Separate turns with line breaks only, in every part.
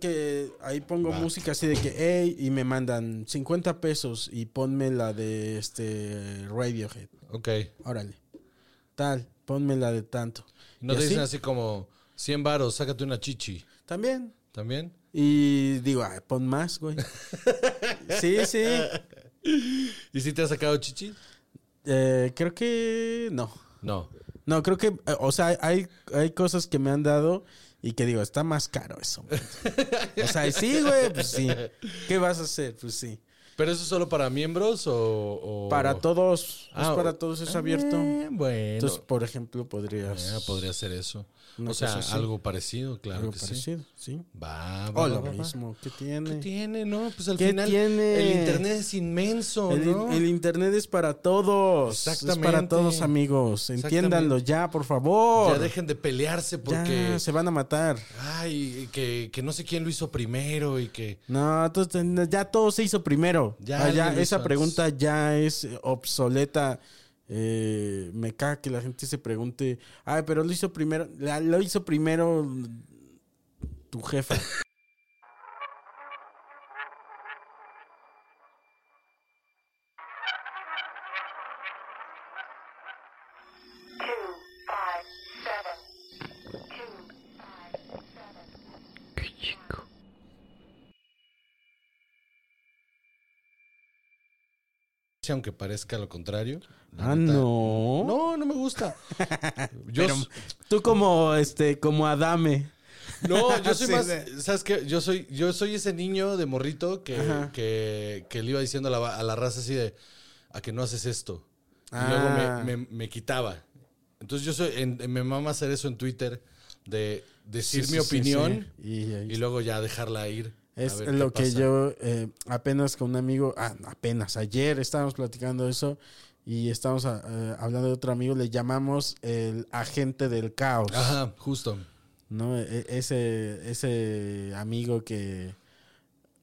Que ahí pongo música así de que, hey, y me mandan 50 pesos y ponme la de este Radiohead.
Ok.
Órale. Tal, ponme la de tanto.
No
Y
te
así,
dicen así como 100 varos, sácate una chichi.
También.
¿También?
Y digo, "Ay, pon más, güey. sí, sí.
¿Y si te has sacado chichi?
Eh, creo que no.
No.
No, creo que, eh, o sea, hay, hay cosas que me han dado y que digo, está más caro eso. o sea, sí, güey, pues sí. ¿Qué vas a hacer? Pues sí.
¿Pero eso es solo para miembros o...? o-
Para todos,
Ah,
es para
o-
todos, es abierto.
Eh, bueno.
Entonces, por ejemplo, podrías...
Eh, podría ser eso.
Una
o sea,
así.
algo parecido, claro
algo
que
parecido, sí.
sí. Va, va,
O lo
va,
¿qué tiene?
¿Qué tiene, no? Pues al
¿Qué
final
tiene?
el internet es inmenso,
El,
¿no?
el internet es para todos. Es
Exactamente.
para todos, amigos. Entiéndanlo ya, por favor.
Ya dejen de pelearse porque...
Ya, se van a matar.
Ay, que, que no sé quién lo hizo primero y que...
No, entonces, ya todo se hizo primero.
Ya
Ah, ya esa pregunta ya es obsoleta. Eh, me caga que la gente se pregunte, ay, pero lo hizo primero, la- lo hizo primero tu jefa.
aunque parezca lo contrario.
Ah,
neta-
no.
No, no me gusta. Yo,
Pero tú como este, como Adame.
no, yo soy
Sí,
más. ¿sabes qué? Yo soy, yo soy ese niño de morrito que, que, que le iba diciendo a la, a la raza así de, a que no haces esto. Y
Ah.
luego me, me- me quitaba. Entonces yo soy, en, en- me mama hacer eso en Twitter, de decir
Sí,
mi
sí,
opinión.
Y,
y luego ya dejarla ir.
Es lo que
pasa.
yo eh, apenas con un amigo, ah, apenas ayer estábamos platicando eso y estábamos ah, eh, hablando de otro amigo, le llamamos el agente del caos,
Ajá, justo.
¿no? E- ese, ese amigo que,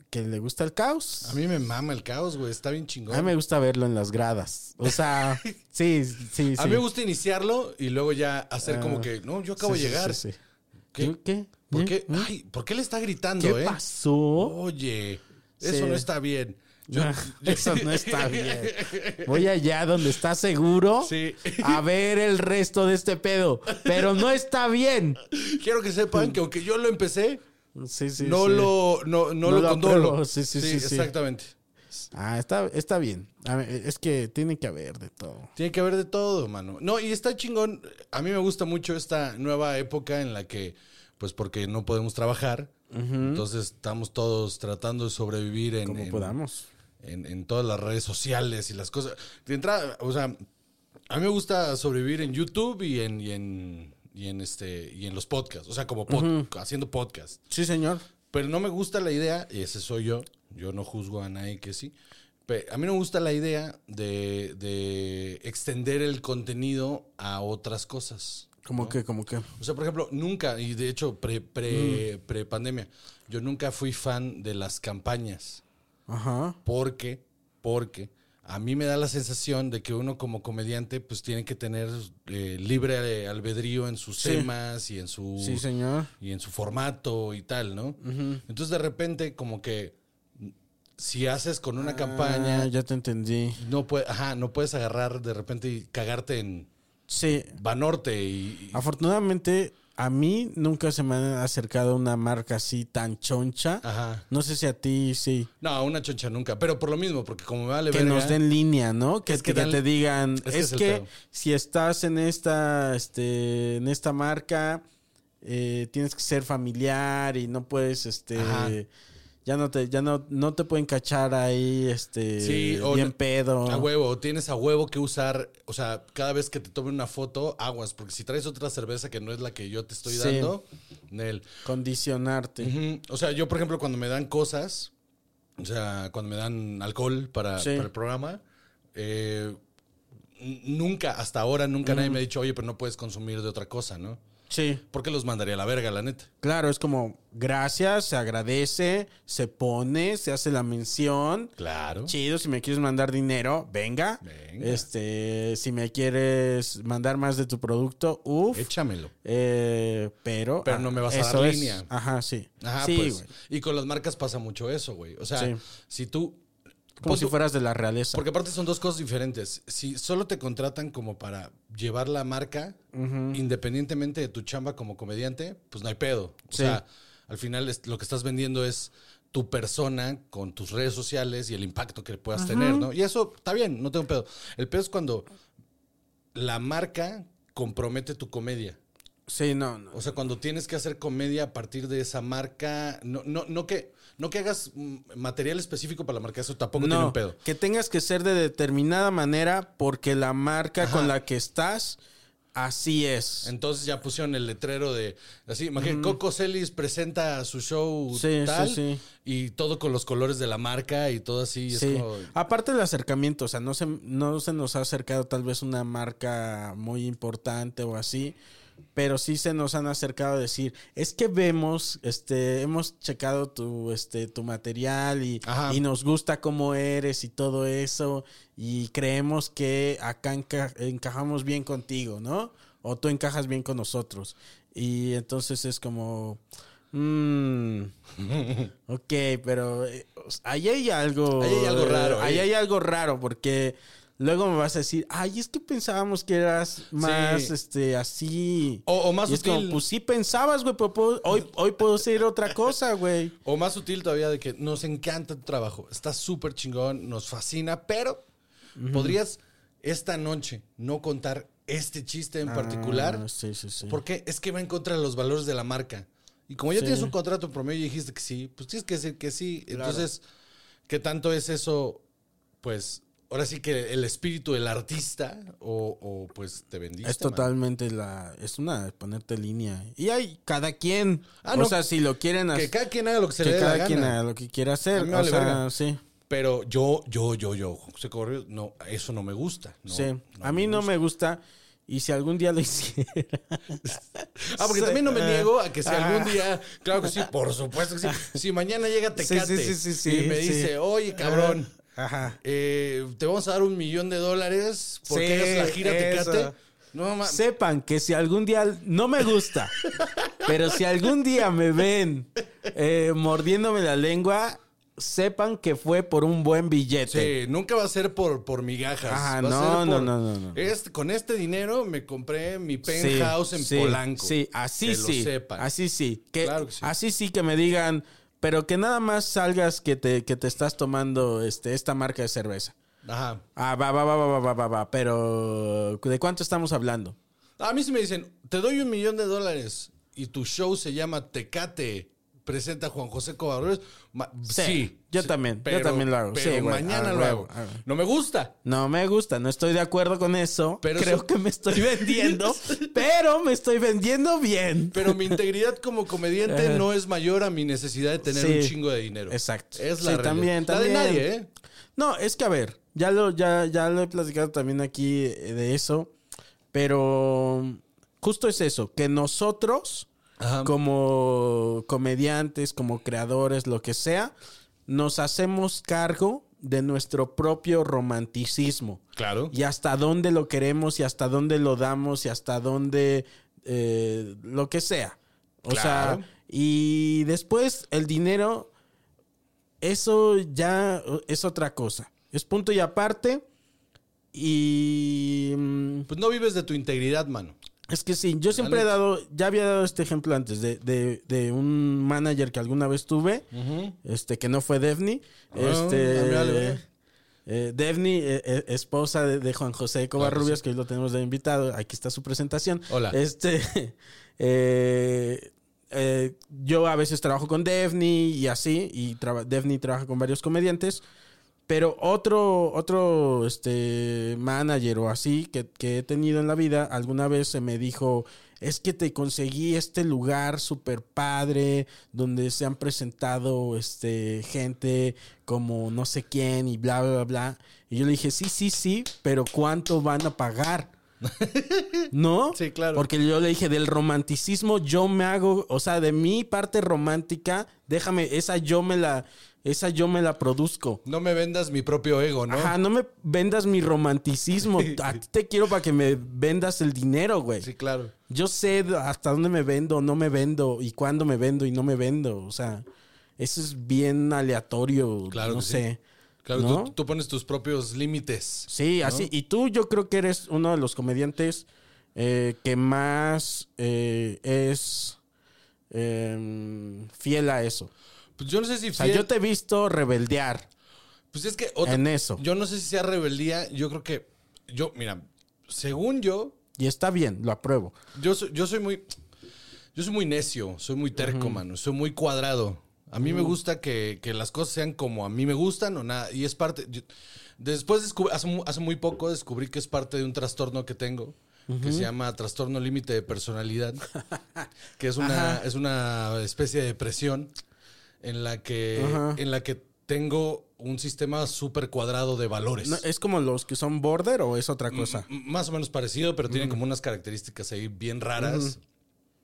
que le gusta el caos.
A mí me mama el caos, güey. Está bien chingón.
A mí me gusta verlo en las gradas. O sea, sí, sí, sí.
A mí me gusta iniciarlo y luego ya hacer como
Ah,
que, no, yo acabo
Sí,
de llegar.
sí, sí.
¿Qué?
¿Qué?
¿Por qué?
¿Eh?
Ay, ¿por qué le está gritando,
¿Qué
eh?
pasó?
Oye, eso no está bien. Yo-
Eso no está bien. Voy allá donde está seguro
Sí.
a ver el resto de este pedo. Pero no está bien.
Quiero que sepan que aunque yo lo empecé,
Sí, sí,
no. Lo, no, no
No
lo
lo
condolo.
Sí, sí, sí,
exactamente.
Ah, está, está bien. A ver, es que tiene que haber de todo.
Tiene que haber de todo, mano. No, y está chingón. A mí me gusta mucho esta nueva época en la que, pues porque no podemos trabajar, entonces estamos todos tratando de sobrevivir en,
Como
en-
podamos.
En, en todas las redes sociales y las cosas. De entrada, o sea, a mí me gusta sobrevivir en YouTube y en, y en, y en este, y en los podcasts. O sea, como pod- haciendo podcast.
Sí, señor.
Pero no me gusta la idea, y ese soy yo, yo no juzgo a nadie que sí. A mí no me gusta la idea de, de extender el contenido a otras cosas.
Como que, como que.
O sea, por ejemplo, nunca, y de hecho, pre, pre, pre pandemia, yo nunca fui fan de las campañas.
Ajá.
Porque, porque a mí me da la sensación de que uno como comediante pues tiene que tener eh, libre albedrío en sus
Sí.
temas y en su
Sí, señor.
y en su formato y tal, ¿no? Entonces de repente como que si haces con una campaña
Ah, ya te entendí.
no puedes, ajá, no puedes agarrar de repente y cagarte en
Sí.
Banorte y, y-
Afortunadamente, a mí nunca se me ha acercado una marca así tan choncha.
Ajá.
No sé si a ti sí.
No, una choncha nunca. Pero por lo mismo, porque como me vale
Que
verga,
nos den línea, ¿no? Que,
Es que
que
dan-
te digan,
es que es
si estás en esta, este, en esta marca, eh, tienes que ser familiar y no puedes, este,
Ajá.
Ya no te, ya no, no te pueden cachar ahí, este,
Sí, o
bien
no-
pedo.
A huevo, tienes a huevo que usar, o sea, cada vez que te tome una foto, aguas, porque si traes otra cerveza que no es la que yo te estoy
Sí.
dando, Nel.
Condicionarte.
O sea, yo, por ejemplo, cuando me dan cosas, o sea, cuando me dan alcohol para,
Sí.
para el programa, eh, nunca, hasta ahora, nunca nadie me ha dicho, oye, pero no puedes consumir de otra cosa, ¿no?
Sí.
Porque los mandaría a la verga, la neta.
Claro, es como gracias, se agradece, se pone, se hace la mención.
Claro.
Chido, si me quieres mandar dinero, venga.
Venga.
Este, si me quieres mandar más de tu producto, uff.
Échamelo.
Eh, pero.
Pero no me vas a dar
es.
línea.
Ajá, sí.
Ajá,
sí,
pues.
güey.
Y con las marcas pasa mucho eso, güey. O sea,
Sí.
si tú.
Como si fueras de la realeza.
Porque aparte son dos cosas diferentes. Si solo te contratan como para llevar la marca, independientemente de tu chamba como comediante, pues no hay pedo. O
Sí.
sea, al final es- lo que estás vendiendo es tu persona con tus redes sociales y el impacto que puedas tener, ¿no? Y eso está bien, no tengo pedo. El pedo es cuando la marca compromete tu comedia.
Sí, no, no.
O sea, cuando tienes que hacer comedia a partir de esa marca, no, no, no que, no que hagas mm, material específico para la marca, eso tampoco tiene un pedo.
que tengas que ser de determinada manera porque la marca
Ajá.
con la que estás, así es.
Entonces ya pusieron el letrero de así, imagínate, Coco Celis presenta su show
Sí,
tal
sí, sí.
y todo con los colores de la marca y todo así. es
Sí.
como-
Aparte del acercamiento, o sea, no se, no se nos ha acercado tal vez una marca muy importante o así, pero sí se nos han acercado a decir, es que vemos, este, hemos checado tu, este, tu material y, y nos gusta cómo eres y todo eso, y creemos que acá enca- encajamos bien contigo, ¿no? O tú encajas bien con nosotros. Y entonces es como... mm, ok, pero eh, ahí hay algo...
Ahí hay algo raro,
Ahí hay algo raro porque... Luego me vas a decir, ay, es que pensábamos que eras más,
Sí.
este, así.
O- o más
Y es como,
sutil.
pues sí pensabas, güey, pero puedo- hoy, hoy puedo ser otra cosa, güey.
O más sutil todavía de que nos encanta tu trabajo, está súper chingón, nos fascina, pero podrías esta noche no contar este chiste en particular.
Ah, sí, sí, sí.
Porque es que va en contra de los valores de la marca. Y como ya
Sí.
tienes un contrato promedio y dijiste que sí, pues tienes que decir que sí. Entonces, ¿qué tanto es eso? Pues ahora sí que el espíritu del artista o, o, pues te vendiste.
Es
man.
totalmente la. Es una. Ponerte línea. Y hay cada quien.
Ah,
o
no.
sea, si lo quieren
Que
hacer.
cada quien haga lo que se
Que
le dé la
cada
gana.
quien haga lo que quiera hacer.
me
o
vale
sea,
verga.
sí.
Pero yo, yo, yo, yo, José Correo, no, eso no me gusta. no,
sí. a mí no
gusta.
me gusta. Y si algún día lo hiciera.
Ah, porque
Sí.
también no me niego a que si algún día, claro que sí, por supuesto que sí. Si mañana llega Tecate
sí, sí,
y me dice, oye, cabrón,
Ajá.
eh, te vamos a dar un millón de dólares porque
Sí,
la gira
eso.
Tecate. No,
Sepan que si algún día no me gusta, pero si algún día me ven eh, mordiéndome la lengua, sepan que fue por un buen billete.
Sí, nunca va a ser por, por migajas.
Ajá,
Va a
no,
ser
no,
por-
no, no, no.
Este, con este dinero me compré mi
Sí,
penthouse en
sí,
Polanco.
Sí, así
Que
sí.
Lo sepan.
Así sí. Que,
Claro que sí.
Así sí que me digan, pero que nada más salgas que te, que te estás tomando este, esta marca de cerveza.
Ajá.
Ah, va, va, va, va, va, va, va, pero ¿de cuánto estamos hablando?
A mí sí me dicen, te doy un millón de dólares y tu show se llama Tecate presenta Juan José Covarrubias.
Sí,
Sí,
yo
sí,
también, yo también lo hago.
Pero
Sí, güey,
mañana lo hago. No me gusta.
No me gusta, no estoy de acuerdo con eso.
Pero
Creo
eso-
que me estoy vendiendo, pero me estoy vendiendo bien.
Pero mi integridad como comediante no es mayor a mi necesidad de tener un chingo de dinero.
Exacto.
Es la
también,
La de
también.
nadie, ¿eh?
No, es que a ver, ya lo, ya, ya lo he platicado también aquí eh, de eso, pero justo es eso, que nosotros,
Ajá.
como comediantes, como creadores, lo que sea, nos hacemos cargo de nuestro propio romanticismo.
Claro.
y hasta dónde lo queremos y hasta dónde lo damos y hasta dónde eh, lo que sea. O
Claro.
sea, y después el dinero, eso ya es otra cosa. Es punto y aparte. Y mm,
Pues no vives de tu integridad, mano.
Es que sí, yo siempre he dado, ya había dado este ejemplo antes de, de, de un manager que alguna vez tuve, este, que no fue Devni.
Ah,
este, eh, Devni, eh, eh, esposa de, de Juan José Covarrubias, que hoy lo tenemos de invitado. Aquí está su presentación.
Hola.
Este, eh, yo a veces trabajo con Devni y así, y traba- Devni trabaja con varios comediantes. Pero otro, otro este, manager o así que, que he tenido en la vida, alguna vez se me dijo, es que te conseguí este lugar súper padre, donde se han presentado este, gente como no sé quién y bla, bla, bla. Y yo le dije, sí, sí, sí, pero ¿cuánto van a pagar? ¿No?
Sí, claro.
Porque yo le dije, del romanticismo yo me hago, o sea, de mi parte romántica, déjame, esa yo me la, esa yo me la produzco.
No me vendas mi propio ego, ¿no?
Ajá, no me vendas mi romanticismo. A ti te quiero para que me vendas el dinero, güey.
Sí, claro.
Yo sé hasta dónde me vendo, no me vendo, y cuándo me vendo y no me vendo. O sea, eso es bien aleatorio.
Claro
no
que sí.
sé.
Claro,
¿No?
tú, tú pones tus propios límites.
Sí, así. Y tú, yo creo que eres uno de los comediantes eh, que más eh, es eh, fiel a eso.
Pues yo no sé si
O sea,
fiel-
yo te he visto rebeldear.
Pues es que otra-
en eso.
Yo no sé si sea rebeldía. Yo creo que. Yo, mira, según yo,
Y está bien, lo apruebo.
yo soy, yo soy muy. Yo soy muy necio, soy muy terco, mano. Soy muy cuadrado. A mí me gusta que, que las cosas sean como a mí me gustan o nada. Y es parte. yo- después, descubrí- hace, hace muy poco descubrí que es parte de un trastorno que tengo. Que se llama trastorno límite de personalidad. que es una, es una especie de depresión en la que,
Ajá.
en la que tengo un sistema súper cuadrado de valores.
No, ¿Es como los que son border o es otra cosa?
M- Más o menos parecido, pero tiene como unas características ahí bien raras.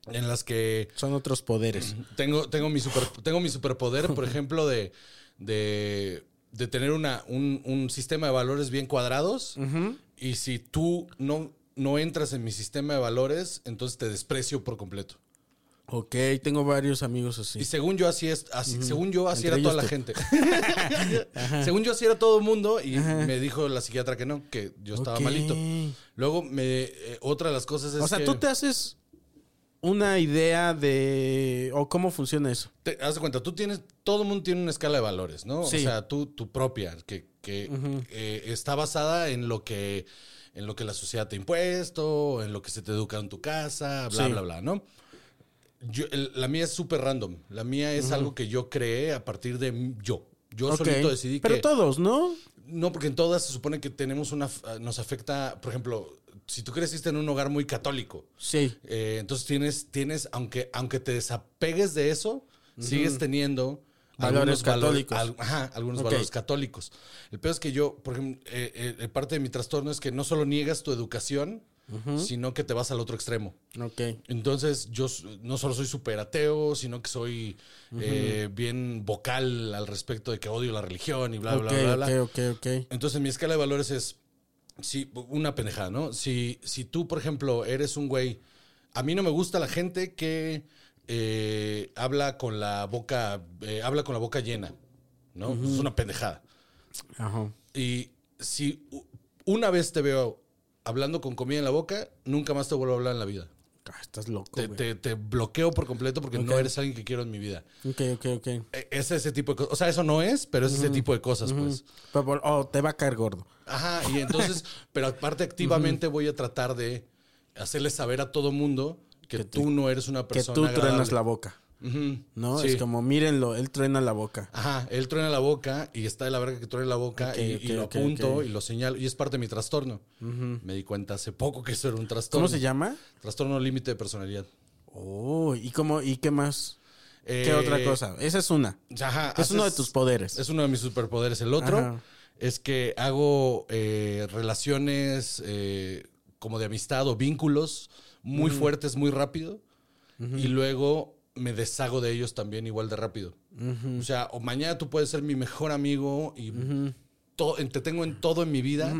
En las que
Son otros poderes.
tengo, tengo, mi, super, tengo mi superpoder, por ejemplo, de, de, de tener una, un, un sistema de valores bien cuadrados. Y si tú no, no entras en mi sistema de valores, entonces te desprecio por completo.
Ok, tengo varios amigos así.
Y según yo así es, así, según yo así
Entre
era toda la gente. según yo así era todo el mundo y me dijo la psiquiatra que no, que yo estaba malito. Luego me eh, otra de las cosas es
O sea,
que
tú te haces una idea de... ¿O cómo funciona eso?
te- haz de cuenta, tú tienes todo el mundo tiene una escala de valores, ¿no?
Sí.
O sea, tú tu propia que, que eh, está basada en lo que en lo que la sociedad te ha impuesto, en lo que se te educa en tu casa, bla
Sí.
bla bla, ¿no? Yo, el- la mía es súper random. La mía es algo que yo creé a partir de yo. Yo solito decidí
Pero
que...
todos, ¿no?
No, porque en todas se supone que tenemos una... Nos afecta, por ejemplo, si tú creciste en un hogar muy católico,
Sí.
eh, entonces tienes, tienes aunque, aunque te desapegues de eso, sigues teniendo...
Valores
algunos valores-
católicos.
al- ajá, algunos valores católicos. El peor es que yo, por ejemplo, eh, eh, parte de mi trastorno es que no solo niegas tu educación, sino que te vas al otro extremo.
Ok.
Entonces, yo no solo soy súper ateo, sino que soy eh, bien vocal al respecto de que odio la religión y bla, bla, bla, bla.
ok, ok, ok.
Entonces, mi escala de valores es si, una pendejada, ¿no? Si, si tú, por ejemplo, eres un güey. A mí no me gusta la gente que eh, habla con la boca. eh, habla con la boca llena. ¿No? Es una pendejada.
Ajá.
Y si una vez te veo hablando con comida en la boca, nunca más te vuelvo a hablar en la vida.
Ah, estás loco,
Te,
güey.
te- te bloqueo por completo porque no eres alguien que quiero en mi vida.
Ok, ok, ok.
E- Es ese tipo de cosas. O sea, eso no es, pero es ese tipo de cosas, pues.
Pero oh, te va a caer gordo.
Ajá, y entonces, pero aparte activamente voy a tratar de hacerle saber a todo mundo que,
Que
tú no eres una
Que
persona
tú truenas
agradable.
la boca. ¿No?
sí.
Es como, mírenlo, él truena la boca.
Ajá, él truena la boca y está de la verga que truena la boca y, lo apunto y lo señalo y es parte de mi trastorno. Me di cuenta hace poco que eso era un trastorno.
¿Cómo se llama?
Trastorno límite de personalidad.
Oh, ¿y cómo, y qué más? ¿Qué
Eh,
otra cosa? Esa es una.
Ajá,
Es uno de tus poderes.
Es uno de mis superpoderes. El otro
Ajá.
es que hago eh, relaciones eh, como de amistad o vínculos muy fuertes muy rápido y luego me deshago de ellos también igual de rápido. O sea, o mañana tú puedes ser mi mejor amigo y te tengo en todo en mi vida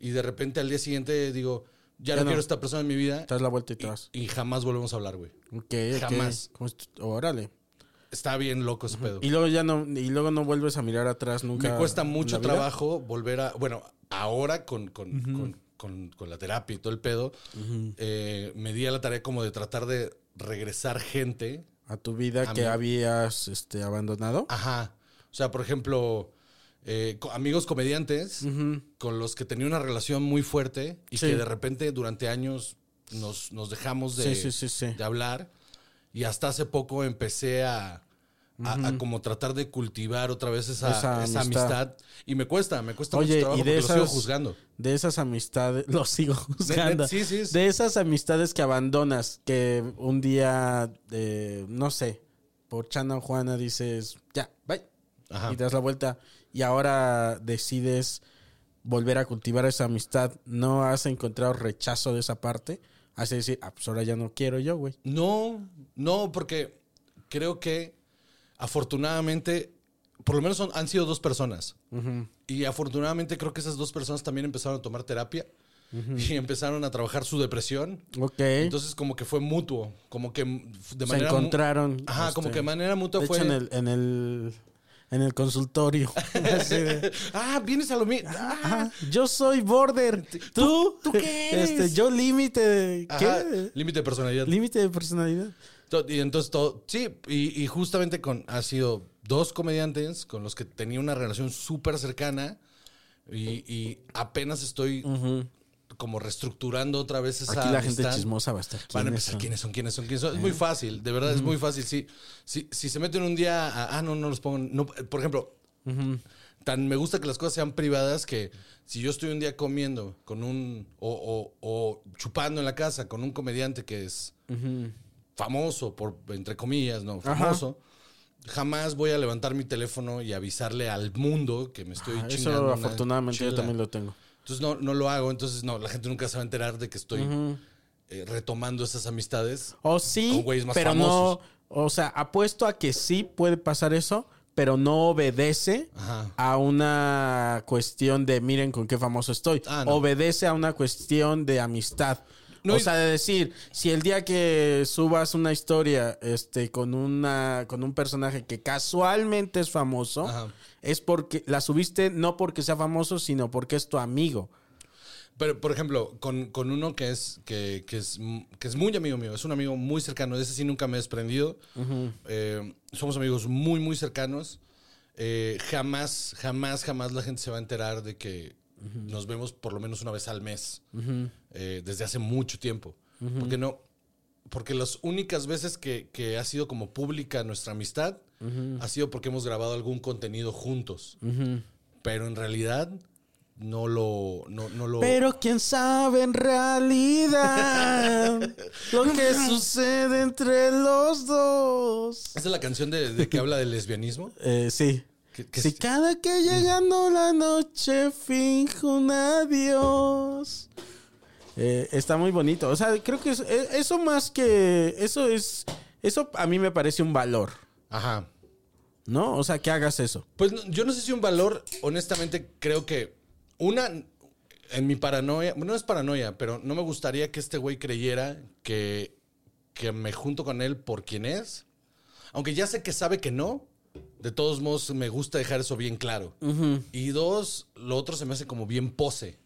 y de repente al día siguiente digo, ya,
Ya
no,
no.
quiero esta persona en mi vida
Te das la vuelta y te vas.
y jamás volvemos a hablar, güey.
Ok, ok.
Jamás.
¿Cómo es tu- Órale.
Está bien loco ese pedo.
Y luego ya no, y luego no vuelves a mirar atrás nunca.
Me cuesta mucho trabajo volver a. Bueno, ahora con, con, con- con, con la terapia y todo el pedo, eh, me di a la tarea como de tratar de regresar gente.
A tu vida
A
que habías este, abandonado.
Ajá. O sea, por ejemplo, eh, amigos comediantes con los que tenía una relación muy fuerte y
Sí.
que de repente durante años nos, nos dejamos de,
sí, sí.
de hablar. Y hasta hace poco empecé a, a- a como tratar de cultivar otra vez esa,
Esa
esa
amistad.
amistad. Y me cuesta, me cuesta
Oye,
mucho trabajo
y de
porque lo sigo juzgando.
De esas amistades, lo sigo juzgando.
sí, sí, sí.
De esas amistades que abandonas, que un día, eh, no sé, por Chana o Juana dices, ya, bye,
Ajá.
y das la vuelta, y ahora decides volver a cultivar esa amistad, ¿no has encontrado rechazo de esa parte? Hace decir, ah, pues ahora ya no quiero yo, güey.
No, no, porque creo que afortunadamente, por lo menos son- han sido dos personas. Y afortunadamente creo que esas dos personas también empezaron a tomar terapia y empezaron a trabajar su depresión.
Ok.
Entonces como que fue mutuo, como que de
Se
manera... mu-
encontraron.
Ajá, como
este,
que de manera mutua
de
fue...
hecho, en el, en el, en el consultorio. De,
ah, vienes a lo mismo.
Ajá, yo soy border. ¿Tú?
¿Tú qué eres?
Este, yo límite. ¿Qué?
límite de personalidad.
Límite de personalidad.
Y entonces todo, sí, y, y justamente con, ha sido dos comediantes con los que tenía una relación súper cercana y, y apenas estoy como reestructurando otra vez esa
Aquí la gente
amistad.
chismosa va a estar.
Van a
¿Quiénes
empezar
son?
quiénes son, quiénes son, quiénes son. Es muy fácil, de verdad, es muy fácil. Si, si, si se meten un día, a- ah, no, no los pongo. no, por ejemplo, tan me gusta que las cosas sean privadas que si yo estoy un día comiendo con un, o, o- o chupando en la casa con un comediante que es famoso, por entre comillas, no,
Ajá.
famoso, jamás voy a levantar mi teléfono y avisarle al mundo que me estoy
Ah,
chingando.
Eso
una
afortunadamente yo también lo tengo.
Entonces no, no lo hago, entonces no, la gente nunca se va a enterar de que estoy eh, retomando esas amistades.
O sí,
Con güeyes más
pero
famosos.
no. O sea, apuesto a que sí puede pasar eso, pero no obedece
Ajá.
a una cuestión de miren con qué famoso estoy.
Ah, no.
Obedece a una cuestión de amistad.
No,
o sea, de decir, si el día que subas una historia este, con, una, con un personaje que casualmente es famoso,
Ajá.
es porque la subiste no porque sea famoso, sino porque es tu amigo.
Pero, por ejemplo, con, con uno que es, que, que es, que es muy amigo mío, es un amigo muy cercano, de ese sí nunca me he desprendido. Eh, somos amigos muy, muy cercanos. Eh, jamás, jamás, jamás la gente se va a enterar de que nos vemos por lo menos una vez al mes. eh, desde hace mucho tiempo. Porque no. Porque las únicas veces que, que ha sido como pública nuestra amistad ha sido porque hemos grabado algún contenido juntos. Pero en realidad no lo. No, no lo
Pero quién sabe en realidad lo que sucede entre los dos.
¿Esa es la canción de, de que habla del lesbianismo?
Eh, sí.
¿Qué- qué
si
es?
cada que llegando la noche finjo un adiós. Eh, está muy bonito. O sea, creo que es- eh, eso más que. Eso es. Eso a mí me parece un valor.
Ajá.
¿No? O sea, que hagas eso.
Pues no- yo no sé si un valor, honestamente, creo que una, en mi paranoia, no es paranoia, pero no me gustaría que este güey creyera que, que me junto con él por quien es. Aunque ya sé que sabe que no, de todos modos me gusta dejar eso bien claro. Y dos, lo otro se me hace como bien pose.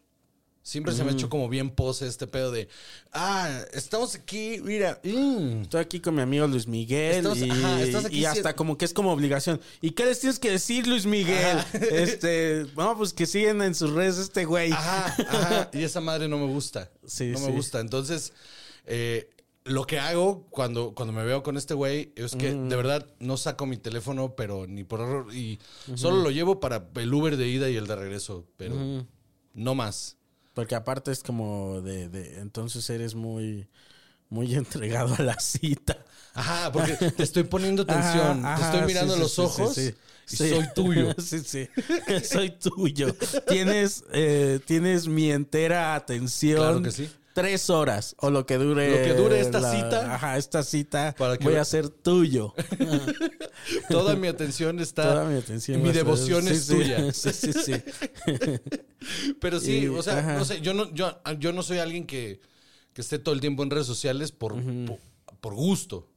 Siempre se me ha hecho como bien pose este pedo de, ah, estamos aquí, mira, mm,
Estoy aquí con mi amigo Luis Miguel
Estamos-
y,
ajá, estás aquí
y hasta
si-
como que es como obligación. ¿Y qué les tienes que decir, Luis Miguel? Este, bueno, pues que siguen en sus redes este güey.
Ajá, ajá. Y esa madre no me gusta.
Sí,
no
sí.
me gusta. Entonces, eh, lo que hago cuando, cuando me veo con este güey es que
Mm.
de verdad no saco mi teléfono, pero ni por error. Y solo lo llevo para el Uber de ida y el de regreso. Pero no más.
Porque aparte es como de, de- entonces eres muy, muy entregado a la cita.
Ajá, porque te estoy poniendo atención.
Ajá,
te estoy mirando
sí,
los
sí,
ojos
sí,
y soy tuyo.
sí, sí. Soy tuyo. Tienes, eh, tienes mi entera atención.
Claro que sí.
Tres horas o lo que dure.
Lo que dure esta cita.
Ajá, esta cita.
Para que-
voy a ser tuyo.
Toda mi atención está.
Toda mi atención.
Mi
ser-
devoción es
sí.
tuya.
Sí, sí, sí.
Pero sí,
Y-
o sea,
ajá.
no sé, yo no, yo, yo no soy alguien que, que esté todo el tiempo en redes sociales por, por, por gusto.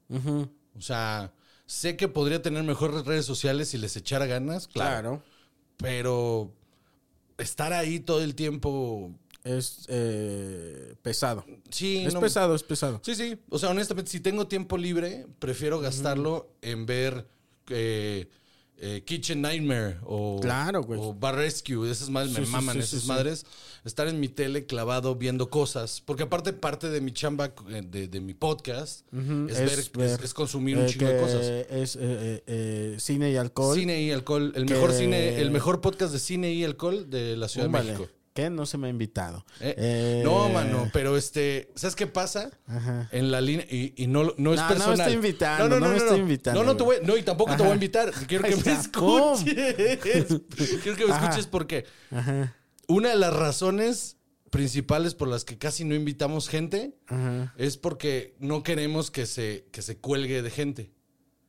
O sea, sé que podría tener mejores redes sociales si les echara ganas, claro.
Claro.
Pero estar ahí todo el tiempo
es eh, pesado.
Sí,
es
no-
pesado, es pesado.
Sí, sí. O sea, honestamente, si tengo tiempo libre, prefiero gastarlo en ver eh, eh, Kitchen Nightmare o,
Claro, güey.
o Bar Rescue. Esas madres
Sí,
me
sí,
maman,
sí,
esas madres. Estar en mi tele clavado viendo cosas. Porque aparte, parte de mi chamba, eh, de, de mi podcast, es, ver, es, es consumir un
eh,
chingo de cosas.
Es eh, eh, eh, cine y alcohol.
Cine y alcohol. El
que-
mejor cine, el mejor podcast de cine y alcohol de la Ciudad de México.
Que no se me ha invitado.
Eh,
Eh,
No, mano, pero este, ¿sabes qué pasa?
Ajá.
En la línea, y, y no, no es
No, no me
personal.
estoy invitando, no me estoy invitando,
No, no te voy, no, y tampoco te voy a invitar. Quiero que
Ay,
me escuches. Quiero que me
Ajá.
escuches porque
Ajá,
una de las razones principales por las que casi no invitamos gente es porque no queremos que se, que se cuelgue de gente.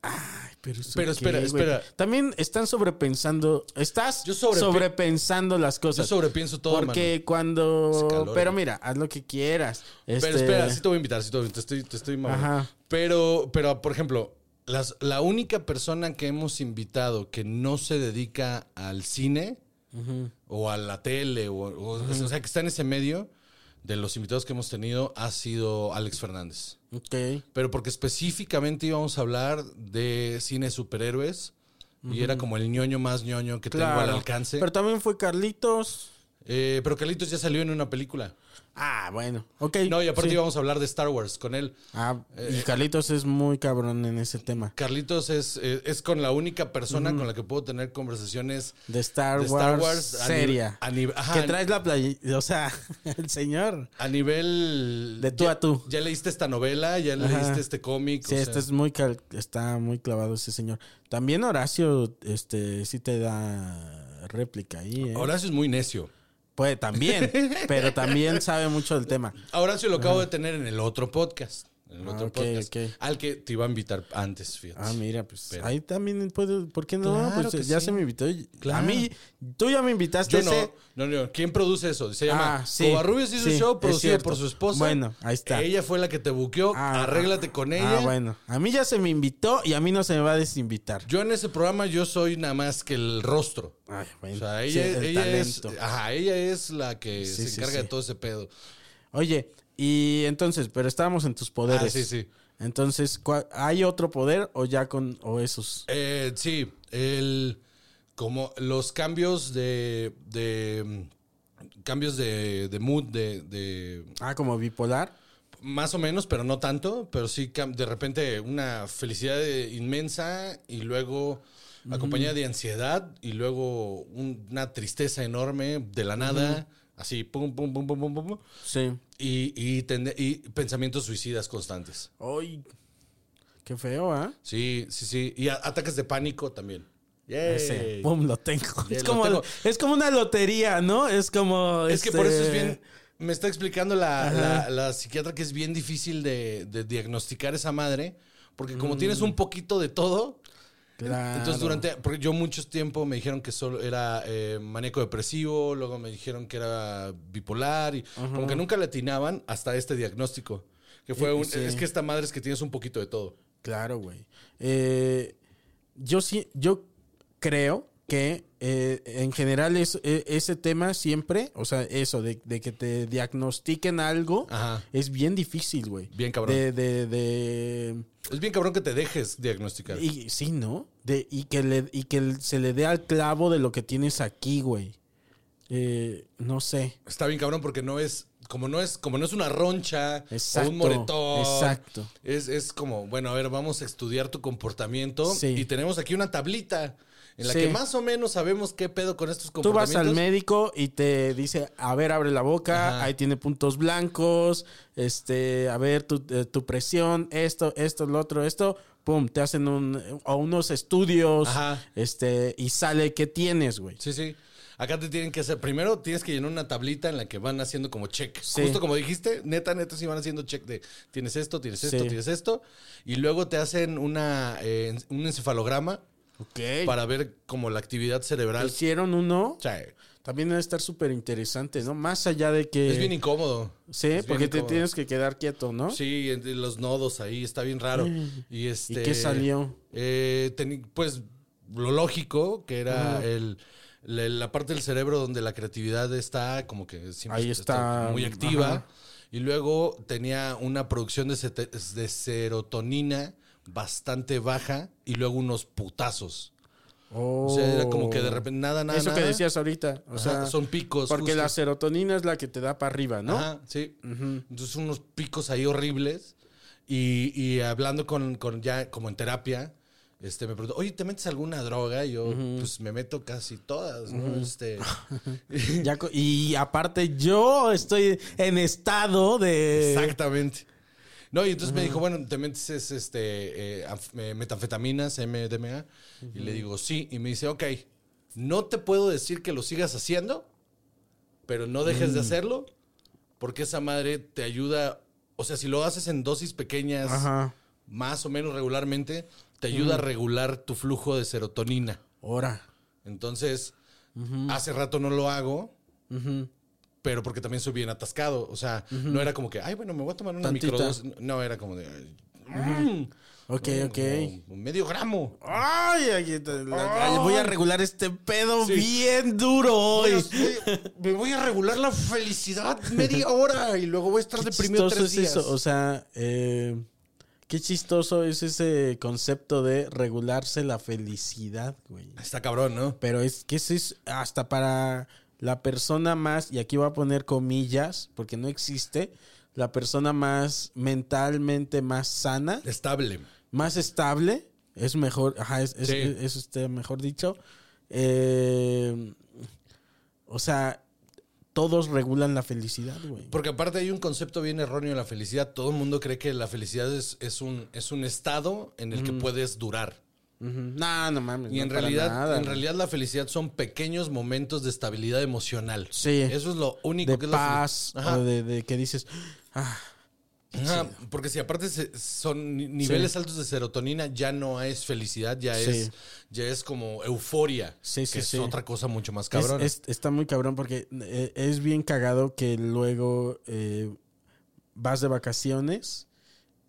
Ay, pero, ¿eso
Pero
qué,
espera,
güey?
espera.
También están sobrepensando. Estás
Yo
sobrepensando las
Yo
cosas.
sobrepienso todo,
Porque
mano.
cuando.
Calor,
pero mira, haz lo que quieras.
Pero
Este,
espera, sí te voy a invitar, sí te, voy a invitar, te estoy, te estoy.
Ajá.
Pero, pero, por ejemplo, las, la única persona que hemos invitado que no se dedica al cine o a la tele, o, o- o sea, que está en ese medio, de los invitados que hemos tenido, ha sido Alex Fernández.
Ok.
Pero porque específicamente íbamos a hablar de cine superhéroes y era como el ñoño más ñoño que tengo al alcance.
Pero también fue Carlitos.
Eh, pero Carlitos ya salió en una película.
Ah, bueno. Ok.
No, y aparte
sí.
íbamos a hablar de Star Wars con él.
Ah, y Carlitos es muy cabrón en ese tema.
Carlitos es, eh, es con la única persona con la que puedo tener conversaciones
De Star,
de
Wars,
Star Wars a
seria.
nivel- a nivel- ajá,
que traes la playa. O sea, el señor.
a nivel...
De tú
ya-
a tú.
Ya leíste esta novela, ya
Ajá.
leíste este cómic.
Sí,
o
este
sea,
es muy cal- está muy clavado ese señor. También Horacio, este, sí te da réplica ahí, ¿eh?
Horacio es muy necio.
Puede también, pero también sabe mucho del tema.
A Horacio lo acabo de tener en el otro podcast. En el
Ah,
otro
ok,
podcast.
ok.
Al que te iba a invitar antes, fíjate.
Ah, mira, pues
Pero-
ahí también puedo, ¿por qué no?
Claro
pues ya
sí.
se me invitó.
Claro.
A mí, tú ya me invitaste
Yo no,
ese-
no, no. ¿Quién produce eso? Se llama
Ah, sí,
Covarrubias hizo
sí,
un show producido por su esposa.
Bueno, ahí está.
Ella fue la que te buqueó.
Ah,
Arréglate con ella.
Ah, bueno. A mí ya se me invitó y a mí no se me va a desinvitar.
Yo en ese programa yo soy nada más que el rostro.
Ay, bueno.
O sea,
Sí,
ella,
el
ella es, ajá, ella es la que
Sí,
se
sí,
encarga
sí.
de todo ese pedo.
Oye, y entonces, pero estábamos en tus poderes.
Ah, sí, sí.
Entonces, ¿cuál- ¿hay otro poder o ya con o esos?
Eh, sí, el como los cambios de, de mm, cambios de, de mood de, de-
Ah, como bipolar.
más o menos, pero no tanto, pero sí de repente una felicidad inmensa y luego acompañada de ansiedad y luego un- una tristeza enorme de la nada, así pum pum pum pum pum pum, pum,
Sí.
y, y, tende- y pensamientos suicidas constantes.
Ay, qué feo, ¿ah?
Sí, sí, sí. Y a- ataques de pánico también.
Ese,
Yay.
pum, lo tengo. Es
lo
como,
tengo.
es como una lotería, ¿no? Es como.
Es que por eso es
este,
bien. Me está explicando la, la- la psiquiatra que es bien difícil de, de diagnosticar esa madre. Porque como tienes un poquito de todo.
Claro.
Entonces, durante. Porque yo mucho tiempo me dijeron que solo era eh, maníaco depresivo. Luego me dijeron que era bipolar. Y como que nunca le atinaban hasta este diagnóstico. Que fue
Eh,
un.
sí.
Es que esta madre es que tienes un poquito de todo.
Claro, güey. Eh, yo sí, yo creo que eh, en general es, e- ese tema siempre, o sea, eso de, de que te diagnostiquen algo,
Ajá.
es bien difícil, güey.
Bien cabrón.
De, de, de-
Es bien cabrón que te dejes diagnosticar.
y sí, ¿no? De, y que le, y que se le dé al clavo de lo que tienes aquí, güey. Eh, no sé.
Está bien cabrón porque no es, como no es, como no es una roncha
Exacto,
o un moretón.
exacto.
Es, es como, bueno, a ver, vamos a estudiar tu comportamiento.
Sí.
Y tenemos aquí una tablita en la
Sí.
que más o menos sabemos qué pedo con estos
Tú vas
comportamientos.
al médico y te dice, a ver, abre la boca,
Ajá.
ahí tiene puntos blancos, este, a ver tu, eh, tu presión, esto, esto, lo otro, esto, pum, te hacen un, o unos estudios,
Ajá.
este, y sale qué tienes, güey.
Sí, sí. Acá te tienen que hacer, primero tienes que llenar una tablita en la que van haciendo como check.
Sí.
Justo como dijiste, neta, neta, sí van haciendo check de tienes esto, tienes esto,
Sí.
tienes esto. Y luego te hacen una, eh, un encefalograma
Ok.
para ver como la actividad cerebral.
Hicieron uno,
sea,
también debe estar súper interesante, ¿no? Más allá de que...
es bien incómodo.
Sí,
Es
porque te
incómodo.
tienes que quedar quieto, ¿no?
Sí, entre los nodos ahí, está bien raro. Y, este,
¿Y qué salió?
eh, pues lo lógico, que era el, la, parte del cerebro donde la creatividad está como que siempre
Ahí está,
muy activa.
ajá.
Y luego tenía una producción de serotonina bastante baja y luego unos putazos. O sea, era como que de repente nada, nada,
Oh. Eso que decías ahorita. O
Ajá,
sea,
son picos.
Porque
justo.
la serotonina es la que te da para arriba, ¿no?
Ajá, sí. Entonces unos picos ahí horribles. Y, y hablando con, con ya como en terapia, este, me preguntó, oye, ¿te metes alguna droga? Y yo, pues me meto casi todas, ¿no? Este,
Ya y aparte yo estoy en estado de...
exactamente. No, y entonces me dijo, bueno, ¿te metes es, este, eh, eh, metanfetaminas, MDMA? Y le digo, sí. Y me dice, ok, no te puedo decir que lo sigas haciendo, pero no dejes de hacerlo, porque esa madre te ayuda, o sea, si lo haces en dosis pequeñas,
Ajá.
más o menos regularmente, te ayuda a regular tu flujo de serotonina.
Ahora.
Entonces, hace rato no lo hago, pero porque también soy bien atascado. O sea, no era como que, ay, bueno, me voy a tomar una microdosis. No, era como de, mm,
Ok, ok.
como medio gramo.
Ay, la- voy a regular este pedo
Sí.
bien duro hoy.
me voy a regular la felicidad media hora y luego voy a estar
Qué
deprimido
chistoso
tres
es
días.
eso. O sea, eh, qué chistoso es ese concepto de regularse la felicidad, güey.
Está cabrón, ¿no?
Pero es que eso es hasta para la persona más, y aquí voy a poner comillas, porque no existe, la persona más mentalmente más sana,
Estable.
más estable, es mejor, ajá, es, es-
Sí.
es, este, mejor dicho. Eh, o sea, todos regulan la felicidad, güey.
Porque aparte hay un concepto bien erróneo de la felicidad. Todo el mundo cree que la felicidad es, es un, es un estado en el que puedes durar.
Ujú. No, no mames.
Y
no
en realidad,
nada,
en realidad la felicidad son pequeños momentos de estabilidad emocional.
Sí.
Eso es lo único
de
que es la
paz,
Ajá.
o de, de que dices, ah,
Ajá, Porque si aparte se- son ni- niveles altos de serotonina, ya no es felicidad, ya
Sí.
es ya es como euforia.
Sí, sí,
que
sí.
es otra cosa mucho más cabrón.
es- está muy cabrón porque eh, es bien cagado que luego eh, vas de vacaciones